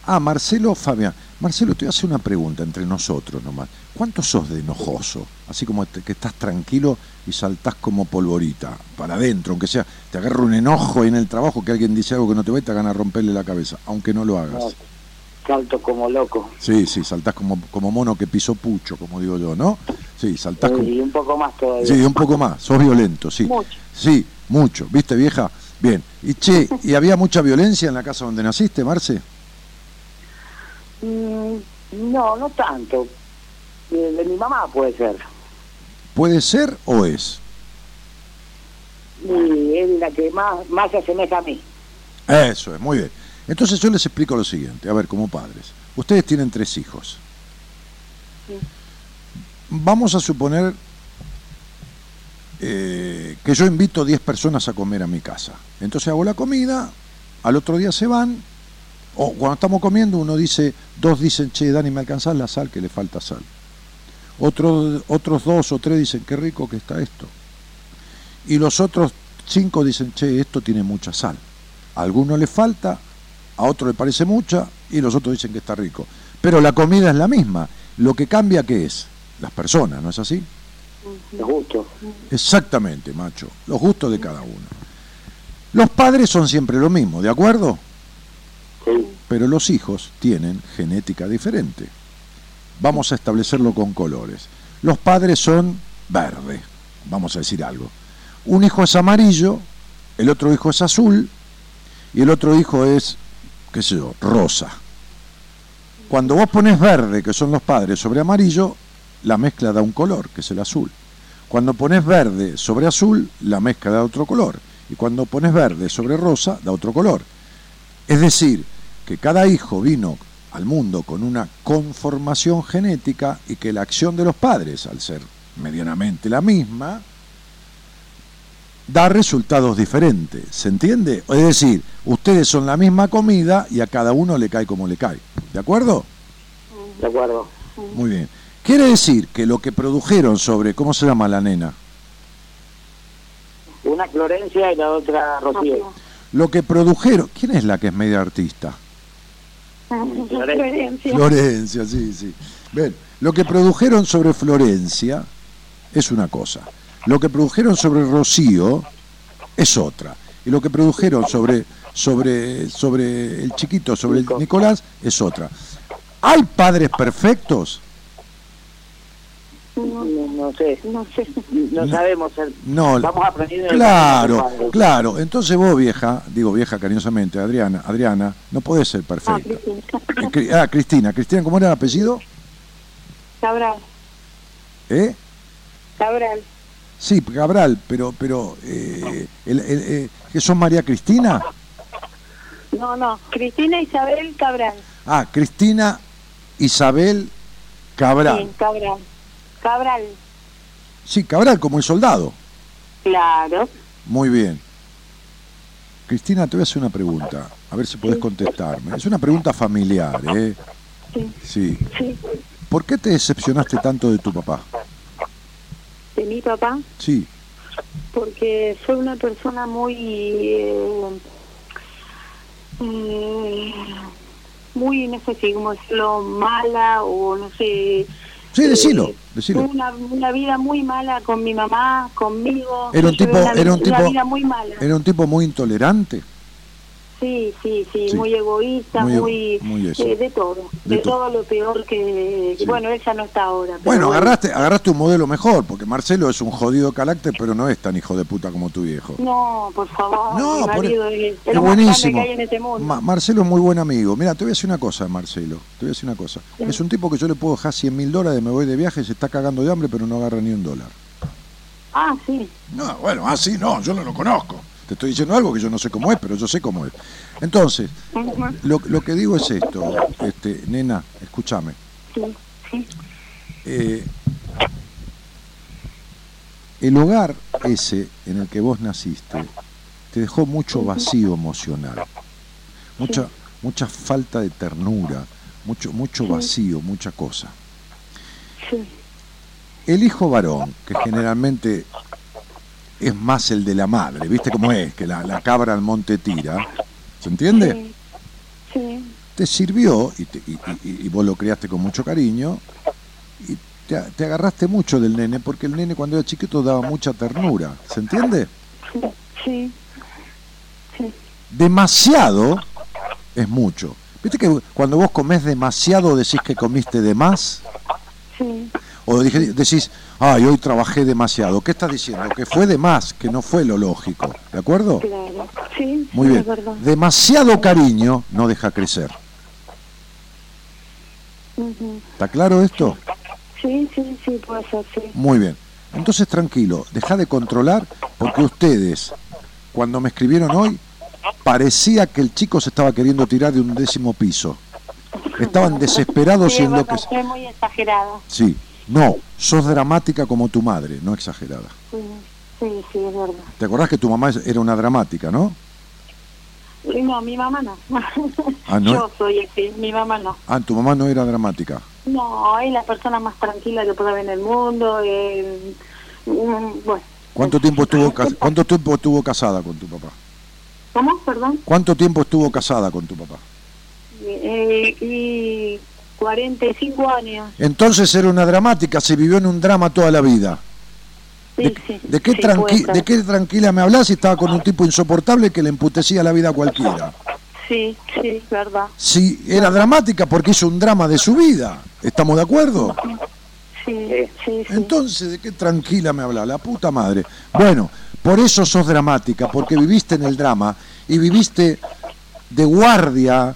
Ah, Marcelo Fabián. Marcelo, te voy a hacer una pregunta entre nosotros nomás. ¿Cuánto sos de enojoso? Así como te- que estás tranquilo y saltás como polvorita, para adentro, aunque sea, te agarra un enojo ahí en el trabajo que alguien dice algo que no te va y te gana romperle la cabeza, aunque no lo hagas. No, salto como loco. Sí, sí, saltás como, como mono que pisó pucho, como digo yo, ¿no? Sí, saltás como... Y un poco más todavía. Sí, un poco más, sos violento, sí. Mucho. Sí, mucho, ¿viste vieja? Bien. Y che, ¿y había mucha violencia en la casa donde naciste, Marce? Mm, no, no tanto. De, de mi mamá puede ser. ¿Puede ser o es? Y es la que más, más se asemeja a mí. Eso es, muy bien. Entonces yo les explico lo siguiente, a ver, como padres. Ustedes tienen tres hijos. Vamos a suponer eh, que yo invito 10 personas a comer a mi casa. Entonces hago la comida, al otro día se van, o cuando estamos comiendo uno dice, dos dicen, che, Dani, ¿me alcanzás la sal? Que le falta sal. Otro- otros dos o tres dicen, qué rico que está esto. Y los otros cinco dicen, che, esto tiene mucha sal. A alguno le falta, a otro le parece mucha y los otros dicen que está rico. Pero la comida es la misma. Lo que cambia, ¿qué es? Las personas, ¿no es así? Los gustos. Exactamente, macho. Los gustos de cada uno. Los padres son siempre lo mismo, ¿de acuerdo? Sí. Pero los hijos tienen genética diferente. Vamos a establecerlo con colores. Los padres son verde, vamos a decir algo. Un hijo es amarillo, el otro hijo es azul y el otro hijo es, qué sé yo, rosa. Cuando vos pones verde, que son los padres, sobre amarillo, la mezcla da un color, que es el azul. Cuando pones verde sobre azul, la mezcla da otro color. Y cuando pones verde sobre rosa, da otro color. Es decir, que cada hijo vino al mundo con una conformación genética y que la acción de los padres, al ser medianamente la misma, da resultados diferentes. ¿Se entiende? Es decir, ustedes son la misma comida y a cada uno le cae como le cae. ¿De acuerdo? De acuerdo. Muy bien. Quiere decir que lo que produjeron sobre, ¿cómo se llama la nena? Una Florencia y la otra Rocío. Lo que produjeron, ¿quién es la que es media artista? Florencia. Florencia, sí, sí. Ven, lo que produjeron sobre Florencia es una cosa. Lo que produjeron sobre Rocío es otra. Y lo que produjeron sobre, sobre, sobre el chiquito, sobre el Nicolás, es otra. ¿Hay padres perfectos? No, no sé, No sé. no sabemos. el- No, Vamos aprendiendo. el claro, claro. Entonces vos, vieja, digo vieja cariñosamente, Adriana, Adriana, no podés ser Ah, perfecta. Cristina. Eh, Ah, Cristina. Cristina, ¿cómo era el apellido? Cabral. ¿Eh? Cabral. Sí, Cabral, pero, pero, eh, el- el- eh, ¿que son María Cristina? No, no. Cristina Isabel Cabral. Ah, Cristina Isabel Cabral. Sí, Cabral. Cabral. Sí, Cabral, como el soldado. Claro. Muy bien. Cristina, te voy a hacer una pregunta, a ver si podés contestarme. Es una pregunta familiar, ¿eh? Sí. Sí. Sí. ¿Por qué te decepcionaste tanto de tu papá? De mi papá. Sí. porque fue una persona muy eh, mm, muy no sé si cómo decirlo mala o no sé Sí, decilo, decilo. tuvo una, una vida muy mala con mi mamá conmigo Era un tipo, una, era un una tipo, vida muy mala era un tipo muy intolerante. Sí sí sí Sí. muy egoísta Muy muy, muy eh, de todo De de, todo. todo lo peor que Sí. bueno él ya no está ahora pero Bueno, agarraste, agarraste un modelo mejor, porque Marcelo es un jodido carácter, pero no es tan hijo de puta como tu viejo. no por favor No, mi por- marido es, Es buenísimo. que hay en este mundo Ma- Marcelo es muy buen amigo. Mira, te voy a decir una cosa, Marcelo. Te voy a decir una cosa. Es un tipo que yo le puedo dejar 100 mil dólares, me voy de viaje, se está cagando de hambre, pero no agarra ni un dólar. ah sí No, bueno, así no, yo no lo conozco. Te estoy diciendo algo que yo no sé cómo es, pero yo sé cómo es. Entonces, lo, lo que digo es esto, este, nena, escúchame. sí sí Eh, el hogar ese en el que vos naciste te dejó mucho vacío emocional, mucha, mucha falta de ternura, mucho, mucho vacío, mucha cosa. sí El hijo varón, que generalmente es más el de la madre, ¿viste cómo es? Que la, la cabra al monte tira, ¿se entiende? Sí, sí, te sirvió y, te- y- y- y vos lo criaste con mucho cariño y te agarraste mucho del nene porque el nene cuando era chiquito daba mucha ternura, ¿se entiende? sí, sí, Demasiado es mucho. ¿Viste que cuando vos comés demasiado decís que comiste de más? sí, O dije- decís, ay, hoy trabajé demasiado. ¿Qué estás diciendo? Que fue de más, que no fue lo lógico. ¿De acuerdo? claro, sí, Muy bien. Demasiado cariño no deja crecer. ¿Está claro esto? Sí, sí, sí, puede ser, sí. Muy bien. Entonces tranquilo, deja de controlar porque ustedes, cuando me escribieron hoy, parecía que el chico se estaba queriendo tirar de un décimo piso. Estaban desesperados Sí, siendo que... muy exagerada. Sí, no, sos dramática como tu madre, no exagerada. Sí, sí, sí, es verdad. ¿Te acordás que tu mamá era una dramática, no? No, mi mamá no. Ah, ¿no? Yo soy así, mi mamá no. Ah, tu mamá no era dramática. No, es la persona más tranquila que puede haber en el mundo. eh, mm, bueno, ¿Cuánto tiempo estuvo cuánto tiempo estuvo casada con tu papá? ¿cómo? Perdón. ¿Cuánto tiempo estuvo casada con tu papá? Eh, y 45 años. Entonces era una dramática, se vivió en un drama toda la vida. Sí, ¿De, sí. de qué sí, tranqui-. ¿De qué tranquila me hablas si estaba con un tipo insoportable que le emputecía la vida a cualquiera? Sí, sí, verdad. Si era dramática porque hizo un drama de su vida, ¿estamos de acuerdo? Sí, sí, sí. Entonces, ¿de qué tranquila me habla? La puta madre. Bueno, por eso sos dramática, porque viviste en el drama y viviste de guardia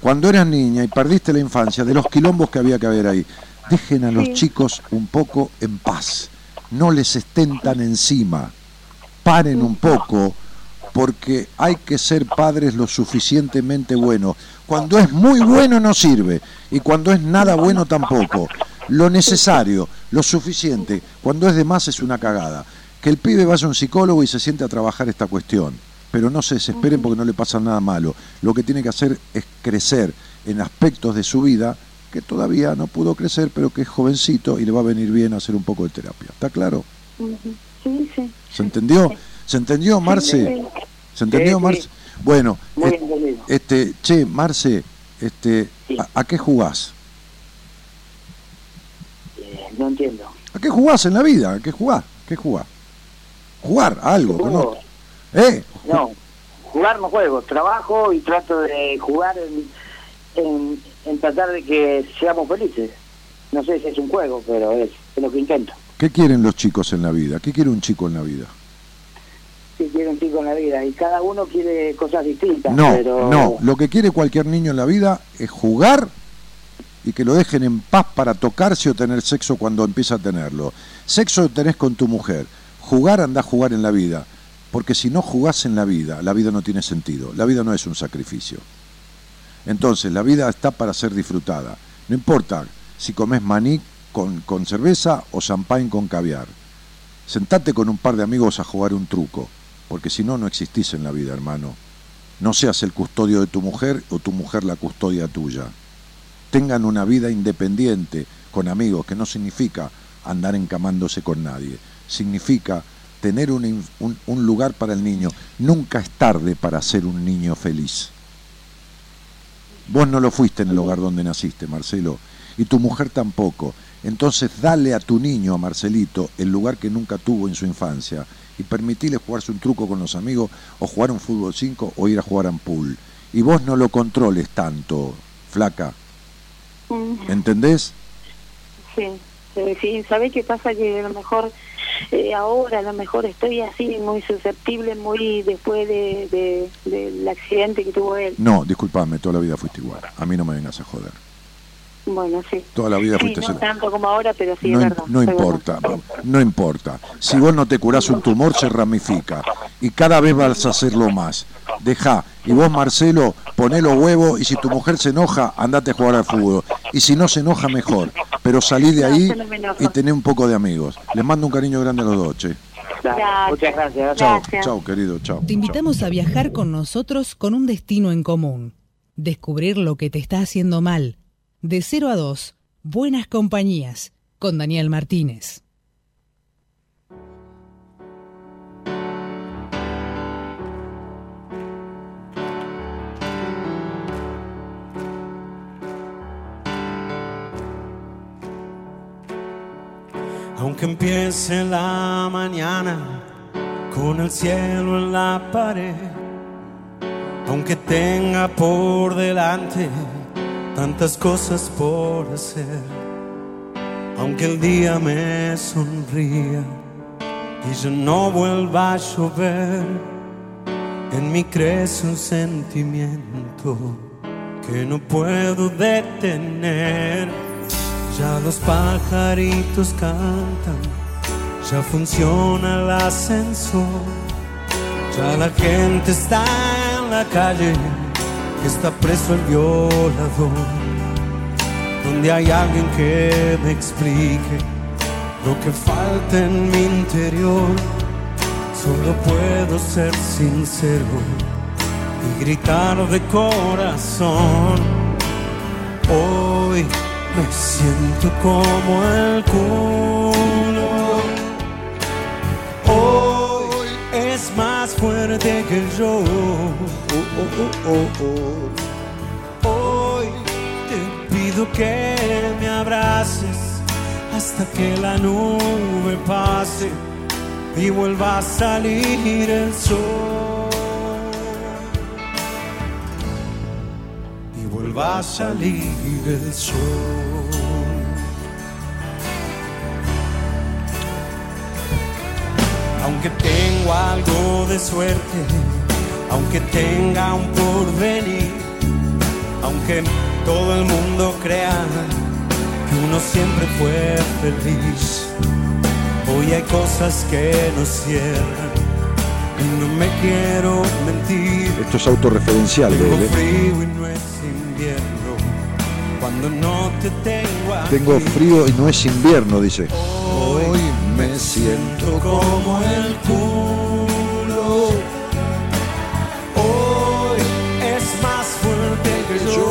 cuando eras niña y perdiste la infancia de los quilombos que había que haber ahí. Dejen a los Sí. chicos un poco en paz. No les estén tan encima. Paren un poco, porque hay que ser padres lo suficientemente buenos. Cuando es muy bueno no sirve, y cuando es nada bueno tampoco. Lo necesario, lo suficiente, cuando es de más es una cagada. Que el pibe vaya a un psicólogo y se siente a trabajar esta cuestión. Pero no se desesperen porque no le pasa nada malo. Lo que tiene que hacer es crecer en aspectos de su vida que todavía no pudo crecer, pero que es jovencito y le va a venir bien hacer un poco de terapia. ¿Está claro? Sí, sí. ¿Se entendió? ¿Se entendió, Marce? ¿Se entendió. Marce? Bueno, entendido. este, che, Marce, este. ¿a, a qué jugás? Eh, no entiendo. ¿A qué jugás en la vida? ¿A qué jugás? ¿Qué jugás? Jugar, a algo, ¿no? ¿Eh? No, jugar no juego, trabajo y trato de jugar en, en, en tratar de que seamos felices. No sé si es un juego, pero es, es lo que intento. ¿Qué quieren los chicos en la vida? ¿Qué quiere un chico en la vida? Sí, quiero un chico en la vida y cada uno quiere cosas distintas. No, pero... no. Lo que quiere cualquier niño en la vida es jugar y que lo dejen en paz para tocarse o tener sexo cuando empieza a tenerlo. Sexo tenés con tu mujer. Jugar anda a jugar en la vida. Porque si no jugás en la vida, la vida no tiene sentido. La vida no es un sacrificio. Entonces, la vida está para ser disfrutada. No importa si comes maní con, cerveza o champagne con caviar. Sentate con un par de amigos a jugar un truco, porque si no, no existís en la vida, hermano. No seas el custodio de tu mujer o tu mujer la custodia tuya. Tengan una vida independiente con amigos, que no significa andar encamándose con nadie. Significa tener un, un- un lugar para el niño. Nunca es tarde para ser un niño feliz. Vos no lo fuiste en el hogar donde naciste, Marcelo, y tu mujer tampoco. Entonces dale a tu niño, a Marcelito, el lugar que nunca tuvo en su infancia y permitile jugarse un truco con los amigos o jugar un fútbol 5 o ir a jugar a un pool. Y vos no lo controles tanto, flaca. Mm, ¿Entendés? Sí, sí. ¿Sabés qué pasa? Que a lo mejor eh, ahora, a lo mejor estoy así, muy susceptible, muy después de, de- del accidente que tuvo él. No, disculpame, toda la vida fuiste igual. A mí no me vengas a joder. Bueno, sí. Toda la vida Sí, fuiste no cel- tanto como ahora, pero sí, no, es im- verdad. no es importa, verdad. no importa. Si vos no te curás un tumor, se ramifica. Y cada vez vas a hacerlo más. Deja. Y vos, Marcelo, poné los huevos y si tu mujer se enoja, andate a jugar al fútbol. Y si no se enoja, mejor. Pero salí de ahí y tené un poco de amigos. Les mando un cariño grande a los dos, che. Gracias. Muchas gracias. Chao, Gracias. chao, querido, chao. Te invitamos a viajar con nosotros con un destino en común. Descubrir lo que te está haciendo mal. De 0 a 2, Buenas Compañías, con Daniel Martínez. Aunque empiece la mañana con el cielo en la pared, aunque tenga por delante tantas cosas por hacer, aunque el día me sonría y yo no vuelva a llover, en mí crece un sentimiento que no puedo detener. Ya los pajaritos cantan, ya funciona el ascensor, ya la gente está en la calle, está preso el violador. Donde hay alguien que me explique lo que falta en mi interior, solo puedo ser sincero y gritar de corazón. Hoy me siento como el culo. Es más fuerte que yo. Hoy te pido que me abraces hasta que la nube pase y vuelva a salir el sol. y vuelva a salir el sol. Aunque tengo algo de suerte, aunque tenga un porvenir, aunque todo el mundo crea que uno siempre fue feliz, hoy hay cosas que nos cierran y no me quiero mentir. Esto es autorreferencial, Tengo frío y no es invierno cuando no te tengo aquí. Tengo frío y no es invierno, dice. Me siento como el culo. Hoy es más fuerte que yo.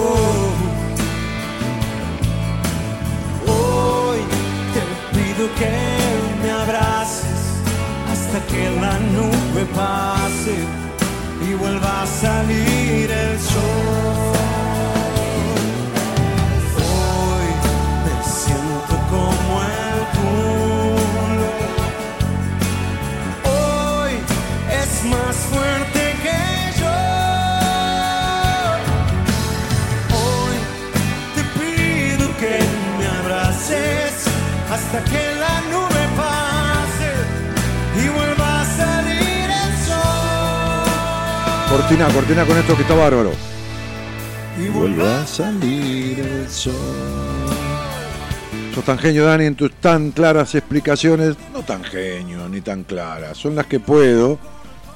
Hoy te pido que me abraces hasta que la nube pase y vuelva a salir el sol. Hoy me siento como el culo. más fuerte que yo. Hoy te pido que me abraces hasta que la nube pase y vuelva a salir el sol. Cortina, cortina con esto que está bárbaro. Y vuelva a salir el sol. Sos tan genio, Dani, en tus tan claras explicaciones. No tan genio, ni tan claras. Son las que puedo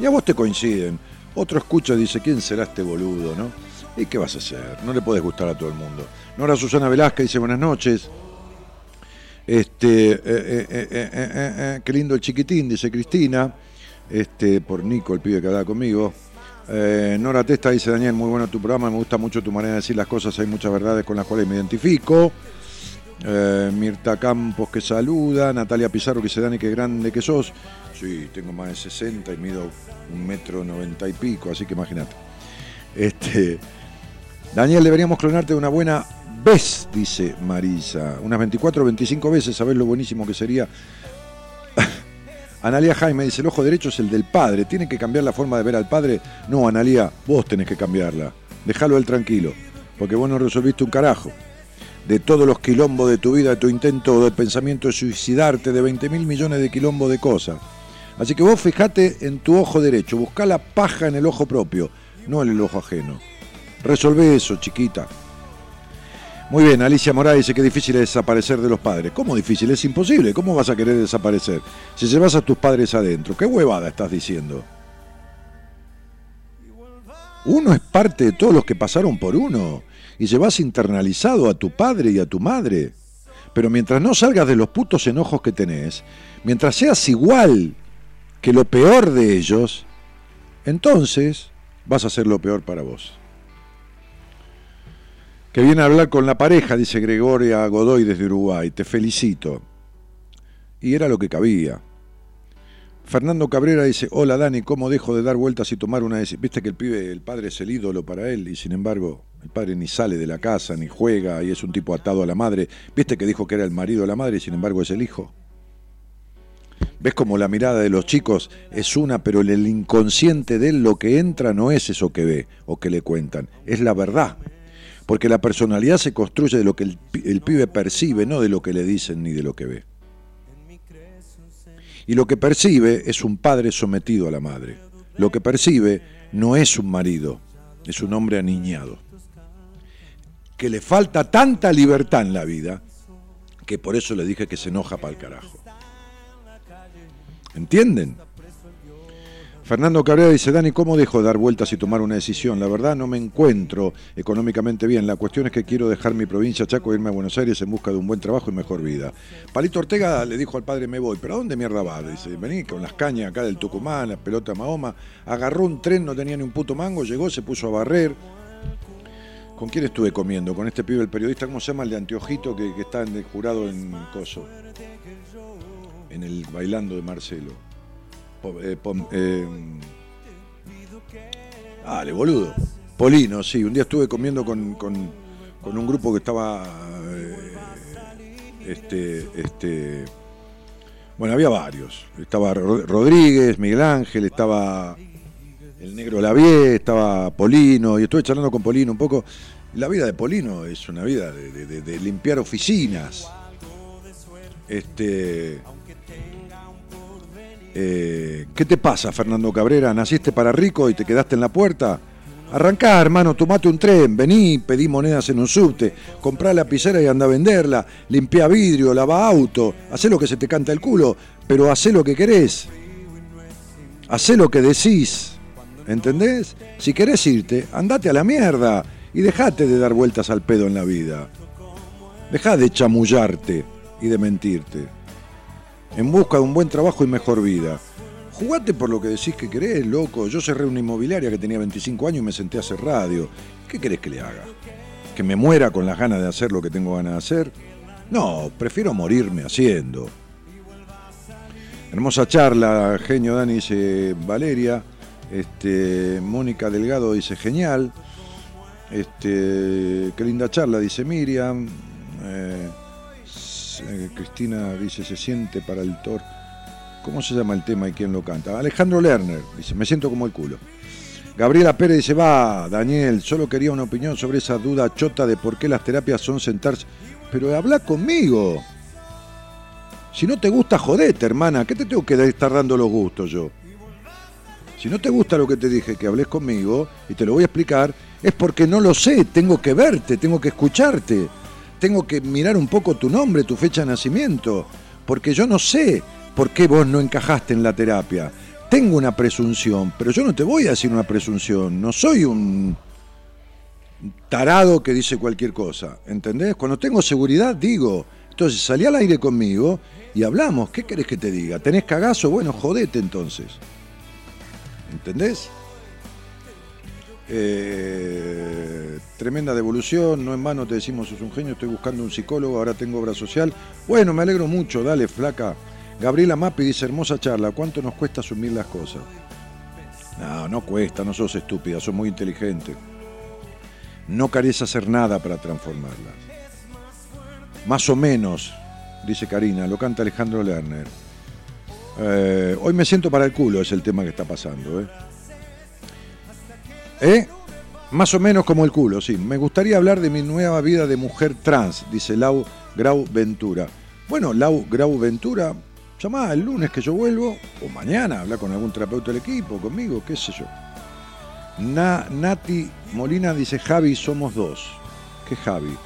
y a vos te coinciden. Otro escucha y dice, ¿quién será este boludo, no? ¿Y qué vas a hacer? No le puedes gustar a todo el mundo. Nora Susana Velázquez dice, buenas noches. Este, eh, eh, eh, eh, eh, eh, qué lindo el chiquitín, dice Cristina. Este, por Nico, el pibe que habla conmigo. Nora Testa dice, Daniel, muy bueno tu programa, me gusta mucho tu manera de decir las cosas, hay muchas verdades con las cuales me identifico. Eh, Mirta Campos que saluda, Natalia Pizarro que dice, Dani, qué grande que sos. Sí, tengo más de 60 y mido un metro noventa y pico, así que imagínate. Este, Daniel, deberíamos clonarte una buena vez, dice Marisa. Unas 24 o 25 veces, sabés lo buenísimo que sería. Analia Jaime dice, el ojo derecho es el del padre, tiene que cambiar la forma de ver al padre. No, Analia, vos tenés que cambiarla. Déjalo él tranquilo, porque vos no resolviste un carajo. De todos los quilombos de tu vida, de tu intento de pensamiento de suicidarte, de 20 mil millones de quilombos de cosas. Así que vos fijate en tu ojo derecho, buscá la paja en el ojo propio, no en el ojo ajeno. Resolvé eso, chiquita. Muy bien, Alicia Morales dice que difícil es desaparecer de los padres. ¿Cómo difícil? Es imposible. ¿Cómo vas a querer desaparecer? Si llevas a tus padres adentro. ¿Qué huevada estás diciendo? Uno es parte de todos los que pasaron por uno. Y llevas internalizado a tu padre y a tu madre. Pero mientras no salgas de los putos enojos que tenés, mientras seas igual que lo peor de ellos, entonces vas a ser lo peor para vos. Que viene a hablar con la pareja, dice Gregoria Godoy desde Uruguay. Te felicito. Y era lo que cabía. Fernando Cabrera dice, hola Dani, ¿cómo dejo de dar vueltas y tomar una decisión? Viste que el pibe, el padre es el ídolo para él y sin embargo el padre ni sale de la casa, ni juega y es un tipo atado a la madre. Viste que dijo que era el marido de la madre y sin embargo es el hijo. ¿Ves como la mirada de los chicos es una, pero el inconsciente de él lo que entra no es eso que ve o que le cuentan, es la verdad. Porque la personalidad se construye de lo que el, el pibe percibe, no de lo que le dicen ni de lo que ve. Y lo que percibe es un padre sometido a la madre. Lo que percibe no es un marido, es un hombre aniñado. Que le falta tanta libertad en la vida que por eso le dije que se enoja para el carajo. ¿Entienden? Fernando Cabrera dice, Dani, ¿cómo dejo de dar vueltas y tomar una decisión? La verdad no me encuentro económicamente bien. La cuestión es que quiero dejar mi provincia Chaco e irme a Buenos Aires en busca de un buen trabajo y mejor vida. Palito Ortega le dijo al padre, me voy. ¿Pero a dónde mierda va? Dice, vení con las cañas acá del Tucumán, la pelota Mahoma. Agarró un tren, no tenía ni un puto mango, llegó, se puso a barrer. ¿Con quién estuve comiendo? Con este pibe, el periodista, ¿cómo se llama? El de Anteojito que, está en el jurado en Coso. En el bailando de Marcelo. Po- eh, pom- eh, dale, boludo. Polino, sí. Un día estuve comiendo con, con- un grupo que estaba. eh, este. Este. Bueno, había varios. Estaba Ro- Rodríguez, Miguel Ángel, estaba el negro Lavie, estaba Polino, y estuve charlando con Polino un poco. La vida de Polino es una vida de, limpiar oficinas. Este. Eh, ¿Qué te pasa, Fernando Cabrera? ¿Naciste para rico y te quedaste en la puerta? Arrancá, hermano, tomate un tren, vení, pedí monedas en un subte, comprá lapicera y anda a venderla, limpiá vidrio, lava auto, hacé lo que se te canta el culo, pero hacé lo que querés. Hacé lo que decís. ¿Entendés? Si querés irte, andate a la mierda y dejate de dar vueltas al pedo en la vida. Dejá de chamullarte y de mentirte. En busca de un buen trabajo y mejor vida. Jugate por lo que decís que querés, loco. Yo cerré una inmobiliaria que tenía 25 años y me senté a hacer radio. ¿Qué querés que le haga? ¿Que me muera con las ganas de hacer lo que tengo ganas de hacer? No, prefiero morirme haciendo. Hermosa charla, genio Dani dice Valeria. Este, Mónica Delgado dice genial. Este, qué linda charla, dice Miriam. Eh, eh, Cristina dice se siente para el Thor. ¿Cómo se llama el tema y quién lo canta? Alejandro Lerner dice me siento como el culo. Gabriela Pérez dice va, Daniel, solo quería una opinión sobre esa duda chota de por qué las terapias son sentarse. Pero habla conmigo. Si no te gusta, jodete, hermana. ¿Qué te tengo que estar dando los gustos yo? Si no te gusta lo que te dije, que hables conmigo y te lo voy a explicar, es porque no lo sé, tengo que verte, tengo que escucharte, tengo que mirar un poco tu nombre, tu fecha de nacimiento, porque yo no sé por qué vos no encajaste en la terapia. Tengo una presunción, pero yo no te voy a decir una presunción, no soy un tarado que dice cualquier cosa, ¿entendés? Cuando tengo seguridad digo, entonces salí al aire conmigo y hablamos, ¿qué querés que te diga? ¿Tenés cagazo? Bueno, jodete entonces. ¿Entendés? Eh, tremenda devolución, no en vano te decimos sos un genio, estoy buscando un psicólogo, ahora tengo obra social. Bueno, me alegro mucho, dale, flaca. Gabriela Mapi dice, hermosa charla, ¿cuánto nos cuesta asumir las cosas? No, no cuesta, no sos estúpida, sos muy inteligente. No querés hacer nada para transformarlas. Más o menos, dice Karina, lo canta Alejandro Lerner. Eh, hoy me siento para el culo, es el tema que está pasando. ¿eh? ¿Eh? Más o menos como el culo, sí. Me gustaría hablar de mi nueva vida de mujer trans, dice Lau Grau Ventura. Bueno, Lau Grau Ventura, llamá el lunes que yo vuelvo, o mañana, habla con algún terapeuta del equipo, conmigo, qué sé yo. Na, Nati Molina dice, Javi, somos dos. ¿Qué Javi?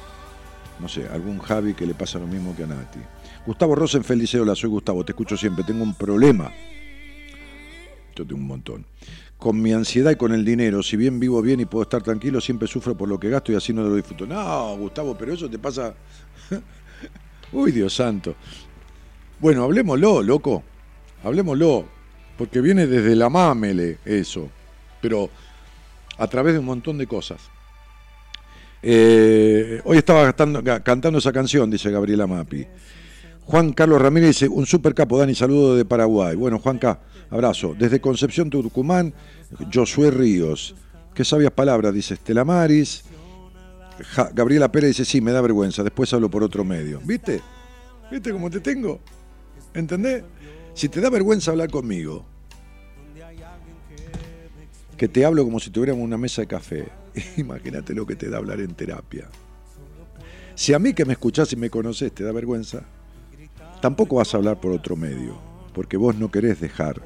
No sé, algún Javi que le pasa lo mismo que a Nati. Gustavo Rosenfeld dice, hola, soy Gustavo, te escucho siempre, tengo un problema. Yo tengo un montón. Con mi ansiedad y con el dinero, si bien vivo bien y puedo estar tranquilo, siempre sufro por lo que gasto y así no lo disfruto. No, Gustavo, pero eso te pasa... Uy, Dios santo. Bueno, hablemoslo, loco. Hablemoslo. Porque viene desde la mámele eso. Pero a través de un montón de cosas. Eh, hoy estaba cantando, cantando esa canción, dice Gabriela Mapi. Juan Carlos Ramírez dice, un super capo, Dani, saludo de Paraguay. Bueno, Juanca, abrazo. Desde Concepción, Tucumán, Josué Ríos. Qué sabias palabras, dice Estela Maris. Gabriela Pérez dice, sí, me da vergüenza, después hablo por otro medio. ¿Viste? ¿Viste cómo te tengo? ¿Entendés? Si te da vergüenza hablar conmigo, que te hablo como si tuviéramos una mesa de café, imagínate lo que te da hablar en terapia. Si a mí que me escuchás y me conocés te da vergüenza, tampoco vas a hablar por otro medio, porque vos no querés dejar.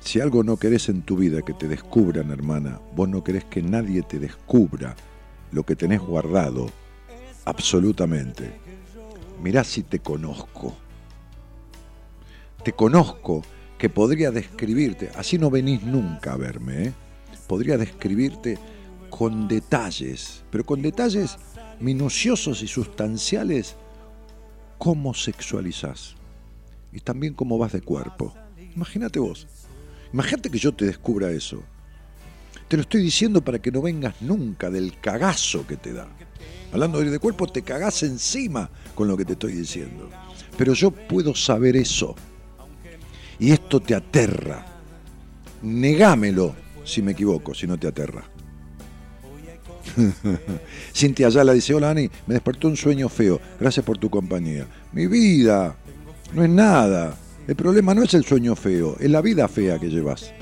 Si algo no querés en tu vida que te descubran, hermana, vos no querés que nadie te descubra lo que tenés guardado, absolutamente. Mirá si te conozco. Te conozco que podría describirte, así no venís nunca a verme, ¿eh? podría describirte con detalles, pero con detalles minuciosos y sustanciales, cómo sexualizás y también cómo vas de cuerpo. Imagínate vos, imagínate que yo te descubra eso. Te lo estoy diciendo para que no vengas nunca del cagazo que te da. Hablando de de cuerpo, te cagás encima con lo que te estoy diciendo. Pero yo puedo saber eso. Y esto te aterra. Negámelo si me equivoco, si no te aterra. Cintia Ayala dice, hola Ani, me despertó un sueño feo, gracias por tu compañía. Mi vida, no es nada. El problema no es el sueño feo, es la vida fea que llevas.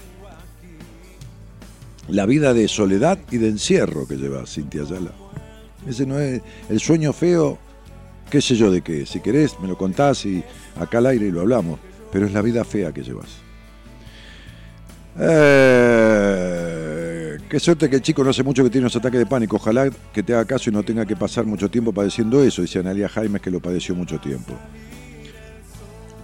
La vida de soledad y de encierro que llevas, Cintia Ayala. Ese no es el sueño feo, qué sé yo de qué. Si querés, me lo contás y acá al aire lo hablamos. Pero es la vida fea que llevas. Eh, qué suerte que el chico no hace mucho que tiene unos ataques de pánico. Ojalá que te haga caso y no tenga que pasar mucho tiempo padeciendo eso, dice Analia Jaimes que lo padeció mucho tiempo.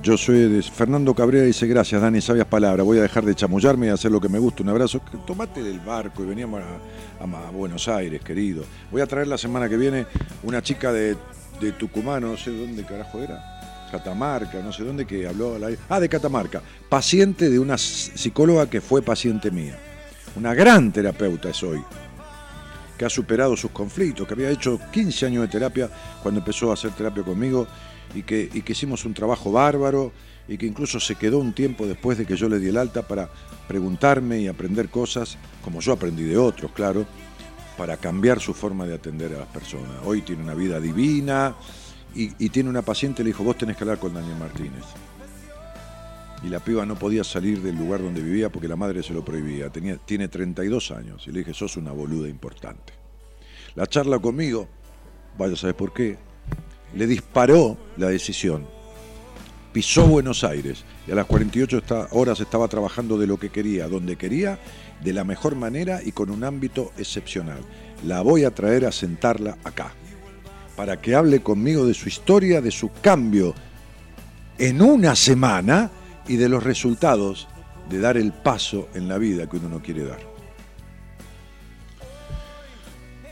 Yo soy de Fernando Cabrera dice, gracias Dani, sabias palabras, voy a dejar de chamullarme y hacer lo que me gusta, un abrazo. Tomate del barco y veníamos a, Buenos Aires, querido. Voy a traer la semana que viene una chica de, de Tucumán, no sé dónde carajo era. Catamarca, no sé dónde, que habló aire. Ah, de Catamarca. Paciente de una psicóloga que fue paciente mía. Una gran terapeuta es hoy. Que ha superado sus conflictos, que había hecho 15 años de terapia cuando empezó a hacer terapia conmigo y que, y que hicimos un trabajo bárbaro y que incluso se quedó un tiempo después de que yo le di el alta para preguntarme y aprender cosas, como yo aprendí de otros, claro, para cambiar su forma de atender a las personas. Hoy tiene una vida divina y, y tiene una paciente, le dijo, vos tenés que hablar con Daniel Martínez. Y la piba no podía salir del lugar donde vivía porque la madre se lo prohibía. Tenía, tiene 32 años. Y le dije, sos una boluda importante. La charla conmigo, vaya a saber por qué, le disparó la decisión. pisó Buenos Aires y a las 48 esta- horas estaba trabajando de lo que quería, donde quería, de la mejor manera y con un ámbito excepcional. La voy a traer a sentarla acá, para que hable conmigo de su historia, de su cambio en una semana y de los resultados de dar el paso en la vida que uno no quiere dar.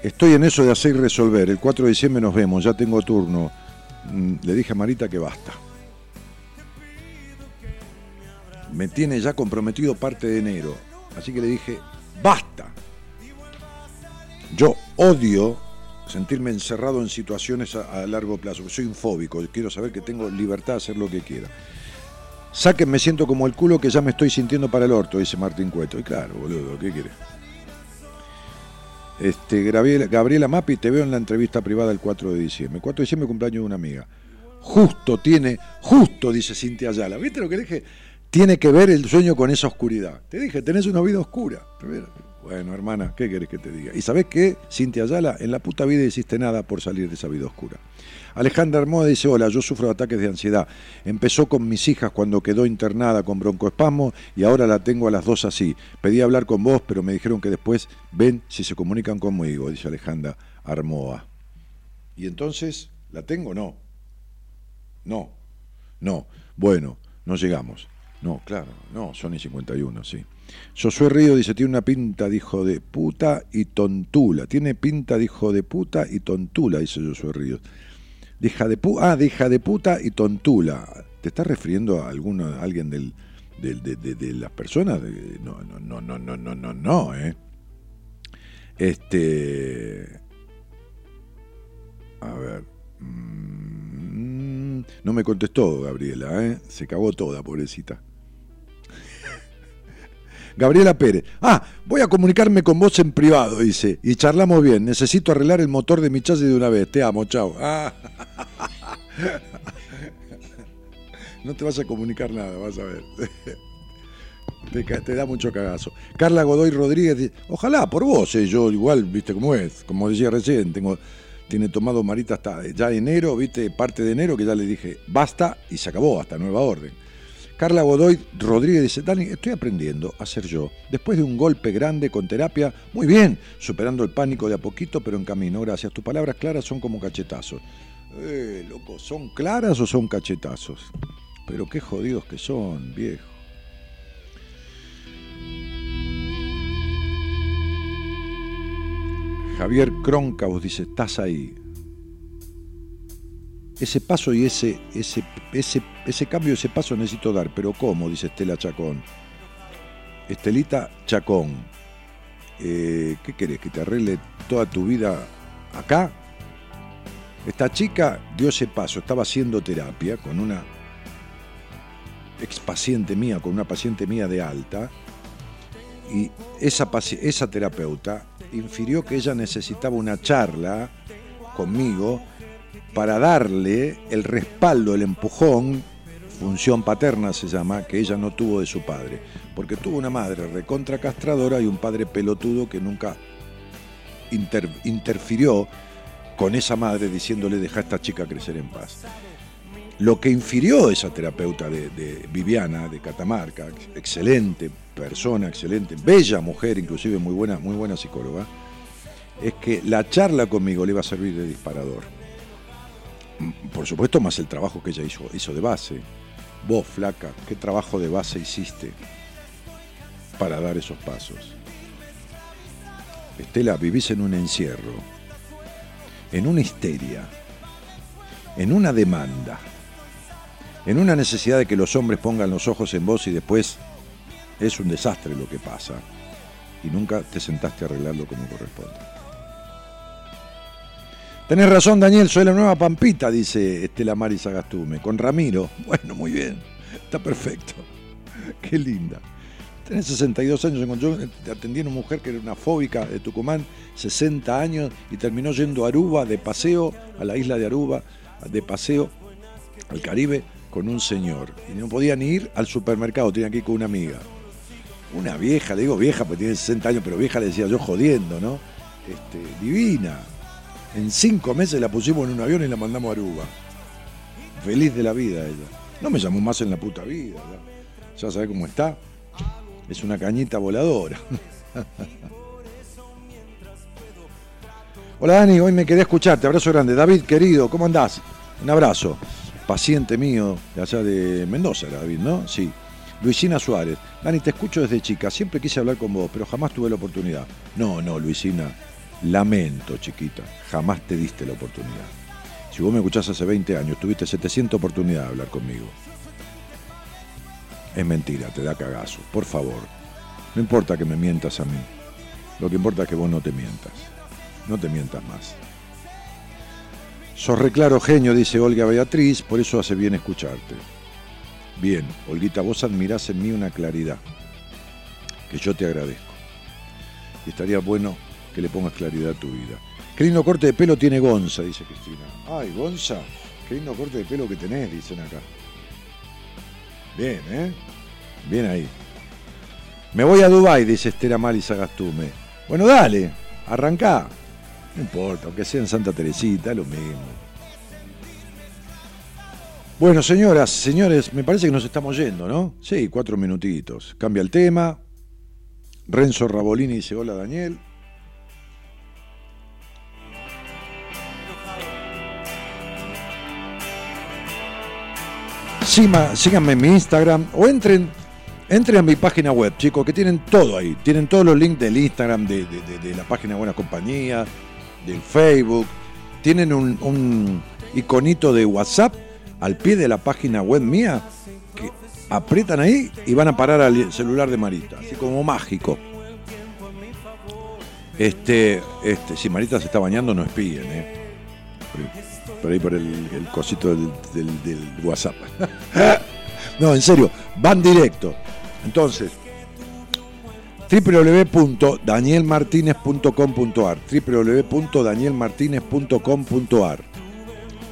Estoy en eso de hacer y resolver. El 4 de diciembre nos vemos, ya tengo turno. Mm, Le dije a Marita que basta. Me tiene ya comprometido parte de enero. Así que le dije, basta. Yo odio sentirme encerrado en situaciones a, largo plazo. Soy un fóbico. Quiero saber que tengo libertad de hacer lo que quiera. Saquen, me siento como el culo que ya me estoy sintiendo para el orto, dice Martín Cueto. Y claro, boludo, ¿qué quieres? Este, Gabriela, Gabriela Mapi, te veo en la entrevista privada el 4 de diciembre. El 4 de diciembre cumpleaños de una amiga. Justo tiene, justo, dice Cintia Ayala. ¿Viste lo que dije? Tiene que ver el sueño con esa oscuridad. Te dije, tenés una vida oscura. Bueno, hermana, ¿qué querés que te diga? ¿Y sabés qué, Cintia Ayala? En la puta vida hiciste nada por salir de esa vida oscura. Alejandra Armoda dice, hola, yo sufro de ataques de ansiedad. Empezó con mis hijas cuando quedó internada con broncoespasmo y ahora la tengo a las dos así. Pedí hablar con vos, pero me dijeron que después ven si se comunican conmigo, dice Alejandra Armoa. ¿Y entonces la tengo? No. No. No. Bueno, no llegamos. No, claro, no, Sony 51, sí. Josué Río dice, tiene una pinta de hijo de puta y tontula. Tiene pinta de hijo de puta y tontula, dice Josué Ríos. De hija de pu ah, de hija de puta y tontula. ¿Te estás refiriendo a alguno, alguien del, del- de, de- de las personas? No, no, no, no, no, no, no, no, eh. Este. A ver. mm, No me contestó Gabriela, ¿eh? Se cagó toda, pobrecita. Gabriela Pérez. Ah, voy a comunicarme con vos en privado, dice. Y charlamos bien. Necesito arreglar el motor de mi chasis de una vez. Te amo, chao. Ah. No te vas a comunicar nada, vas a ver. Te, da mucho cagazo. Carla Godoy Rodríguez dice, ojalá por vos, eh, yo igual, viste cómo es, como decía recién, tengo, tiene tomado Marita hasta ya enero, viste, parte de enero, que ya le dije, basta y se acabó, hasta nueva orden. Carla Godoy Rodríguez dice, Dani, estoy aprendiendo a ser yo. Después de un golpe grande con terapia, muy bien, superando el pánico de a poquito, pero en camino, gracias. Tus palabras claras son como cachetazos. Eh, loco, ¿son claras o son cachetazos? Pero qué jodidos que son, viejo. Javier Cróncavos dice, estás ahí. Ese paso y ese, ese, ese, ese cambio, ese paso necesito dar, pero ¿cómo? Dice Estela Chacón. Estelita Chacón, eh, ¿qué querés? ¿Que te arregle toda tu vida acá? Esta chica dio ese paso, estaba haciendo terapia con una ex paciente mía, con una paciente mía de alta, y esa, esa terapeuta infirió que ella necesitaba una charla conmigo para darle el respaldo, el empujón, función paterna se llama, que ella no tuvo de su padre. Porque tuvo una madre recontra castradora y un padre pelotudo que nunca inter- interfirió con esa madre diciéndole deja a esta chica crecer en paz. Lo que infirió esa terapeuta de, de Viviana, de Catamarca, excelente persona, excelente, bella mujer, inclusive muy buena, muy buena psicóloga, es que la charla conmigo le iba a servir de disparador. Por supuesto, más el trabajo que ella hizo, hizo de base. Vos, flaca, ¿qué trabajo de base hiciste para dar esos pasos? Estela, vivís en un encierro, en una histeria, en una demanda, en una necesidad de que los hombres pongan los ojos en vos y después es un desastre lo que pasa. Y nunca te sentaste a arreglarlo como corresponde. Tenés razón, Daniel, soy la nueva Pampita, dice Estela Maris Agastume, con Ramiro. Bueno, muy bien, está perfecto. Qué linda. Tenés 62 años, yo atendí a una mujer que era una fóbica de Tucumán, 60 años, y terminó yendo a Aruba de paseo, a la isla de Aruba, de paseo al Caribe, con un señor. Y no podía ni ir al supermercado, tenía que ir con una amiga. Una vieja, le digo vieja porque tiene 60 años, pero vieja le decía yo jodiendo, ¿no? Este, divina. En cinco meses la pusimos en un avión y la mandamos a Aruba. Feliz de la vida ella. No me llamó más en la puta vida. Ya, ya sabés cómo está. Es una cañita voladora. Hola Dani, hoy me quedé escucharte. Abrazo grande. David, querido, ¿cómo andás? Un abrazo. Paciente mío de allá de Mendoza, David, ¿no? Sí. Luisina Suárez. Dani, te escucho desde chica. Siempre quise hablar con vos, pero jamás tuve la oportunidad. No, no, Luisina. Lamento, chiquita. Jamás te diste la oportunidad. Si vos me escuchás hace 20 años, tuviste 700 oportunidades de hablar conmigo. Es mentira, te da cagazo. Por favor. No importa que me mientas a mí. Lo que importa es que vos no te mientas. No te mientas más. Sos reclaro genio, dice Olga Beatriz, por eso hace bien escucharte. Bien, Olguita, vos admirás en mí una claridad que yo te agradezco. Y estaría bueno que le pongas claridad a tu vida. Qué lindo corte de pelo tiene Gonza, dice Cristina. Ay, Gonza, qué lindo corte de pelo que tenés, dicen acá. Bien, ¿eh? Bien ahí. Me voy a Dubai, dice Estela Mali Sagastume. Bueno, dale, arrancá. No importa, aunque sea en Santa Teresita, lo mismo. Bueno, señoras, señores, me parece que nos estamos yendo, ¿no? Sí, cuatro minutitos. Cambia el tema. Renzo Rabolini dice, hola Daniel. Síganme en mi Instagram o entren, entren a mi página web, chicos, que tienen todo ahí. Tienen todos los links del Instagram, de, de- de- la página Buena Compañía, del Facebook. Tienen un, un iconito de WhatsApp al pie de la página web mía que aprietan ahí y van a parar al celular de Marita, así como mágico. Este, este, si Marita se está bañando, no espíen, ¿eh? Por, ahí por el, cosito del WhatsApp. no, en serio, van directo. Entonces, www.danielmartinez.com.ar www.danielmartinez.com.ar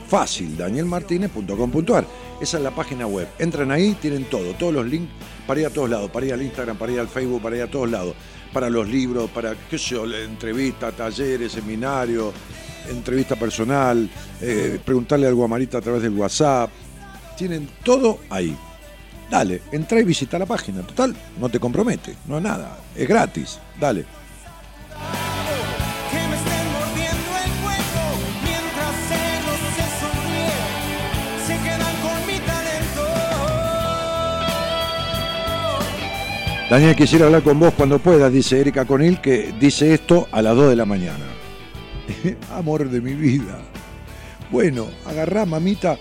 Fácil, danielmartinez.com.ar Esa es la página web. Entran ahí, tienen todo, todos los links para ir a todos lados, para ir al Instagram, para ir al Facebook, para ir a todos lados, para los libros, para, qué sé yo, entrevistas, talleres, seminarios, entrevista personal, eh, preguntarle algo a Marita a través del WhatsApp. Tienen todo ahí. Dale, entra y visita la página. Total, no te compromete, no es nada, es gratis. Dale. Daniel, quisiera hablar con vos cuando puedas, dice Erika Conil, que dice esto a las 2 de la mañana. Amor de mi vida. Bueno, agarrá, mamita,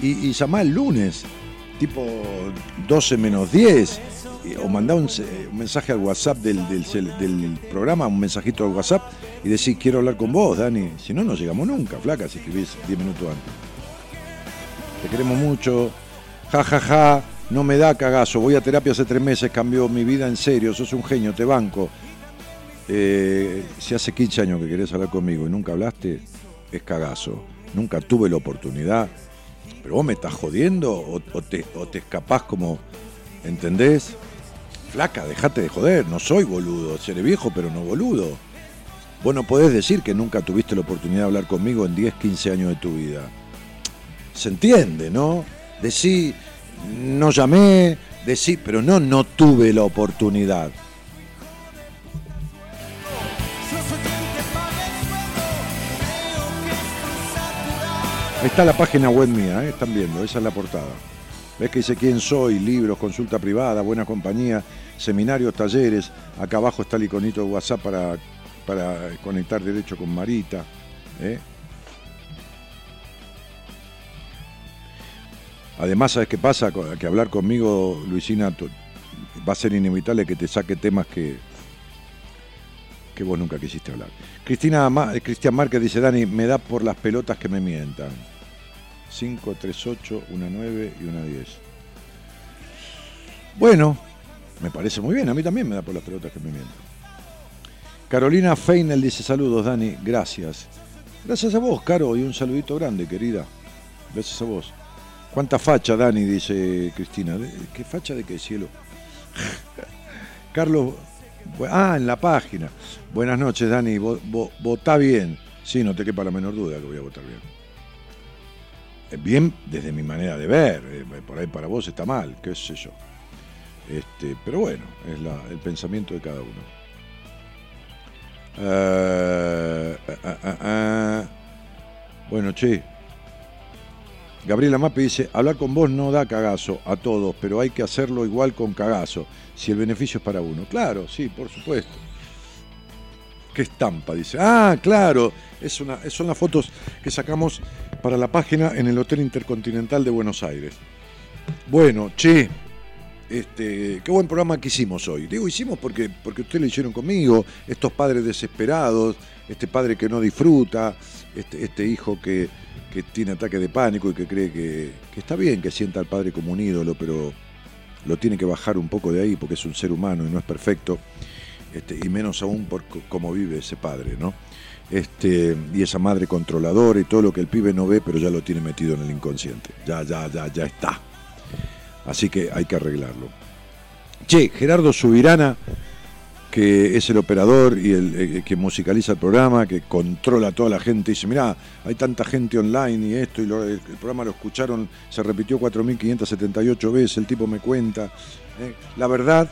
y, llamá el lunes, tipo 12 menos 10, y- o mandá un, mensaje al WhatsApp del, del programa, un mensajito al WhatsApp, y decís, quiero hablar con vos, Dani. Si no, no llegamos nunca, flaca, si escribís 10 minutos antes. Te queremos mucho. Ja, ja, ja. No me da cagazo. Voy a terapia hace tres meses. Cambió mi vida en serio. Sos un genio. Te banco. Eh, si hace 15 años que querés hablar conmigo y nunca hablaste, es cagazo. Nunca tuve la oportunidad. Pero vos me estás jodiendo o, te, o te escapás como. ¿Entendés? Flaca, dejate de joder. No soy boludo. Seré viejo, pero no boludo. Vos no podés decir que nunca tuviste la oportunidad de hablar conmigo en 10, 15 años de tu vida se entiende, ¿no? Decí, no llamé, decí, pero no, no tuve la oportunidad. Está la página web mía, ¿eh? están viendo, esa es la portada. ¿Ves que dice quién soy? Libros, consulta privada, buena compañía, seminarios, talleres. Acá abajo está el iconito de WhatsApp para, para conectar derecho con Marita. ¿eh? Además, ¿sabes qué pasa? Que hablar conmigo, Luisina, va a ser inevitable que te saque temas que, que vos nunca quisiste hablar. Cristina Ma- eh, Cristian Márquez dice, Dani, me da por las pelotas que me mientan. 5, 3, 8, una 9 y una 10. Bueno, me parece muy bien, a mí también me da por las pelotas que me mientan. Carolina Feinel dice, saludos, Dani, gracias. Gracias a vos, Caro, y un saludito grande, querida. Gracias a vos. ¿Cuánta facha, Dani? Dice Cristina. ¿De- ¿Qué facha de qué cielo? Carlos. Bu- Ah, en la página. Buenas noches, Dani. Vo- vo- Votá bien. Sí, no te quepa la menor duda que voy a votar bien. Bien desde mi manera de ver, eh, por ahí para vos está mal, qué sé yo. Este, pero bueno, es el pensamiento de cada uno. Eh, ah, ah. Bueno, che. Gabriela Mape dice, hablar con vos no da cagazo a todos, pero hay que hacerlo igual con cagazo, si el beneficio es para uno. Claro, sí, por supuesto. ¿Qué estampa? Dice. Ah, claro. Es una, son las fotos que sacamos para la página en el Hotel Intercontinental de Buenos Aires. Bueno, che, este, qué buen programa que hicimos hoy. Digo, hicimos porque, porque ustedes lo hicieron conmigo, estos padres desesperados, este padre que no disfruta, este, este hijo que, que tiene ataque de pánico y que cree que, que está bien que sienta al padre como un ídolo, pero lo tiene que bajar un poco de ahí porque es un ser humano y no es perfecto, este, y menos aún por cómo vive ese padre, ¿no? Este, y esa madre controladora y todo lo que el pibe no ve, pero ya lo tiene metido en el inconsciente. Ya, ya, ya, ya está. Así que hay que arreglarlo. Che, Gerardo Subirana, que es el operador y el eh, que musicaliza el programa, que controla a toda la gente, dice, mirá, hay tanta gente online y esto, y lo- el, el programa lo escucharon, se repitió 4.578 veces, el tipo me cuenta. ¿eh? La verdad,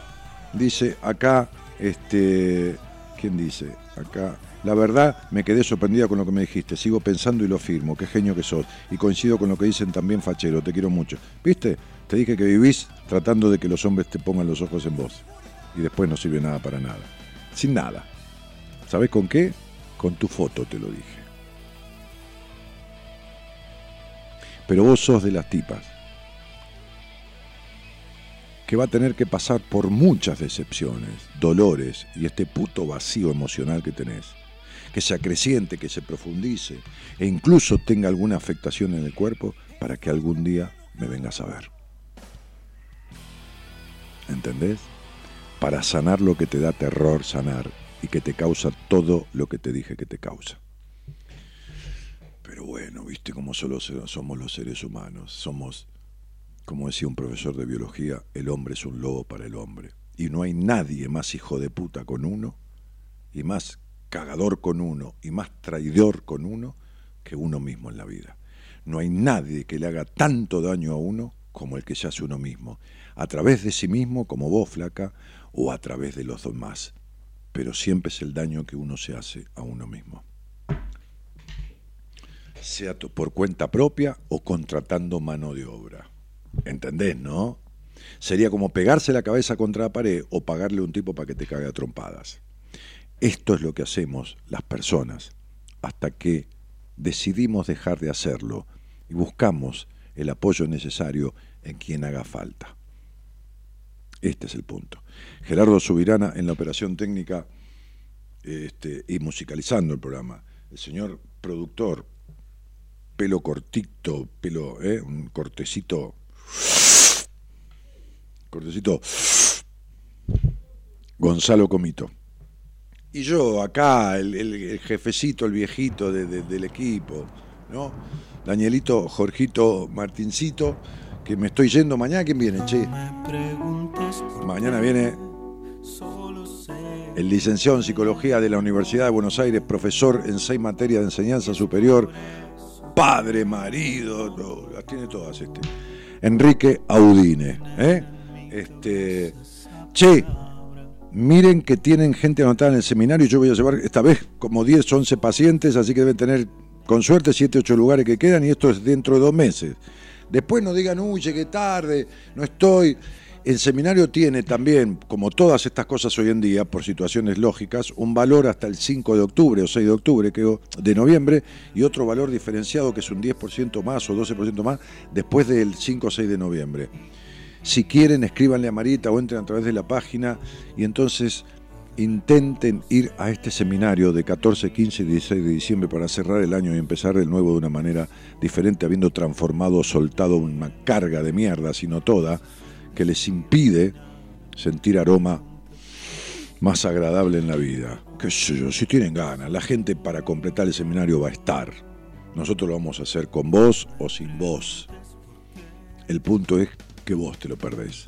dice acá, este, ¿quién dice? Acá. La verdad, me quedé sorprendida con lo que me dijiste. Sigo pensando y lo firmo. Qué genio que sos. Y coincido con lo que dicen también Fachero. Te quiero mucho. ¿Viste? Te dije que vivís tratando de que los hombres te pongan los ojos en vos. Y después no sirve nada para nada. Sin nada. ¿Sabés con qué? Con tu foto, te lo dije. Pero vos sos de las tipas que va a tener que pasar por muchas decepciones, dolores y este puto vacío emocional que tenés. Que se acreciente, que se profundice e incluso tenga alguna afectación en el cuerpo para que algún día me vengas a ver. ¿Entendés? Para sanar lo que te da terror sanar y que te causa todo lo que te dije que te causa. Pero bueno, viste cómo solo somos los seres humanos. Somos, como decía un profesor de biología, el hombre es un lobo para el hombre. Y no hay nadie más hijo de puta con uno, y más cagador con uno, y más traidor con uno, que uno mismo en la vida. No hay nadie que le haga tanto daño a uno como el que se hace uno mismo, a través de sí mismo, como vos, flaca, o a través de los demás. Pero siempre es el daño que uno se hace a uno mismo sea por cuenta propia o contratando mano de obra. ¿Entendés, no? Sería como pegarse la cabeza contra la pared o pagarle a un tipo para que te cague a trompadas. Esto es lo que hacemos las personas hasta que decidimos dejar de hacerlo y buscamos el apoyo necesario en quien haga falta. Este es el punto. Gerardo Subirana en la operación técnica este, y musicalizando el programa. El señor productor, pelo cortito, pelo, ¿eh? un cortecito, cortecito, Gonzalo Comito. Y yo acá, el, jefecito, el viejito de- de- del equipo, ¿no? Danielito, Jorgito, Martincito, que me estoy yendo mañana. ¿Quién viene, che? Mañana viene el licenciado en Psicología de la Universidad de Buenos Aires, profesor en seis materias de enseñanza superior, padre, marido, las tiene todas este. Enrique Audine. ¿eh? Este, che, miren que tienen gente anotada en el seminario. Yo voy a llevar esta vez como 10, 11 pacientes, así que deben tener con suerte 7, 8 lugares que quedan y esto es dentro de dos meses. Después no digan, uy, llegué tarde, no estoy. El seminario tiene también, como todas estas cosas hoy en día, por situaciones lógicas, un valor hasta el 5 de octubre o 6 de octubre, creo, de noviembre, y otro valor diferenciado que es un 10% más o 12% más después del 5 o 6 de noviembre. Si quieren, escríbanle a Marita o entren a través de la página y entonces intenten ir a este seminario de 14, 15 y 16 de diciembre para cerrar el año y empezar el nuevo de una manera diferente, habiendo transformado, soltado una carga de mierda, sino toda, que les impide sentir aroma más agradable en la vida. Qué sé yo, si tienen ganas, la gente para completar el seminario va a estar. Nosotros lo vamos a hacer con vos o sin vos. El punto es que vos te lo perdés.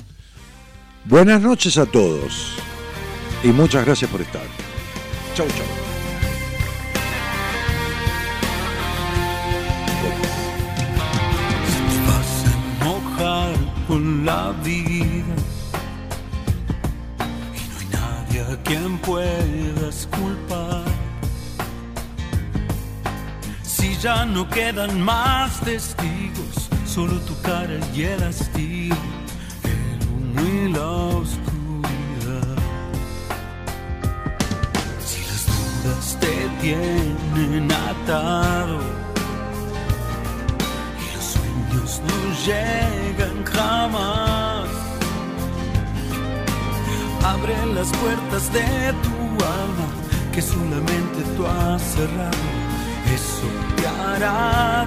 Buenas noches a todos y muchas gracias por estar. Chau, chau. con la vida y no hay nadie a quien puedas culpar. Si ya no quedan más testigos, solo tu cara y el hastío, el humo y la oscuridad. Te tienen atado. Y los sueños no llegan jamás, abre las puertas de tu alma que solamente tú has cerrado. Eso te hará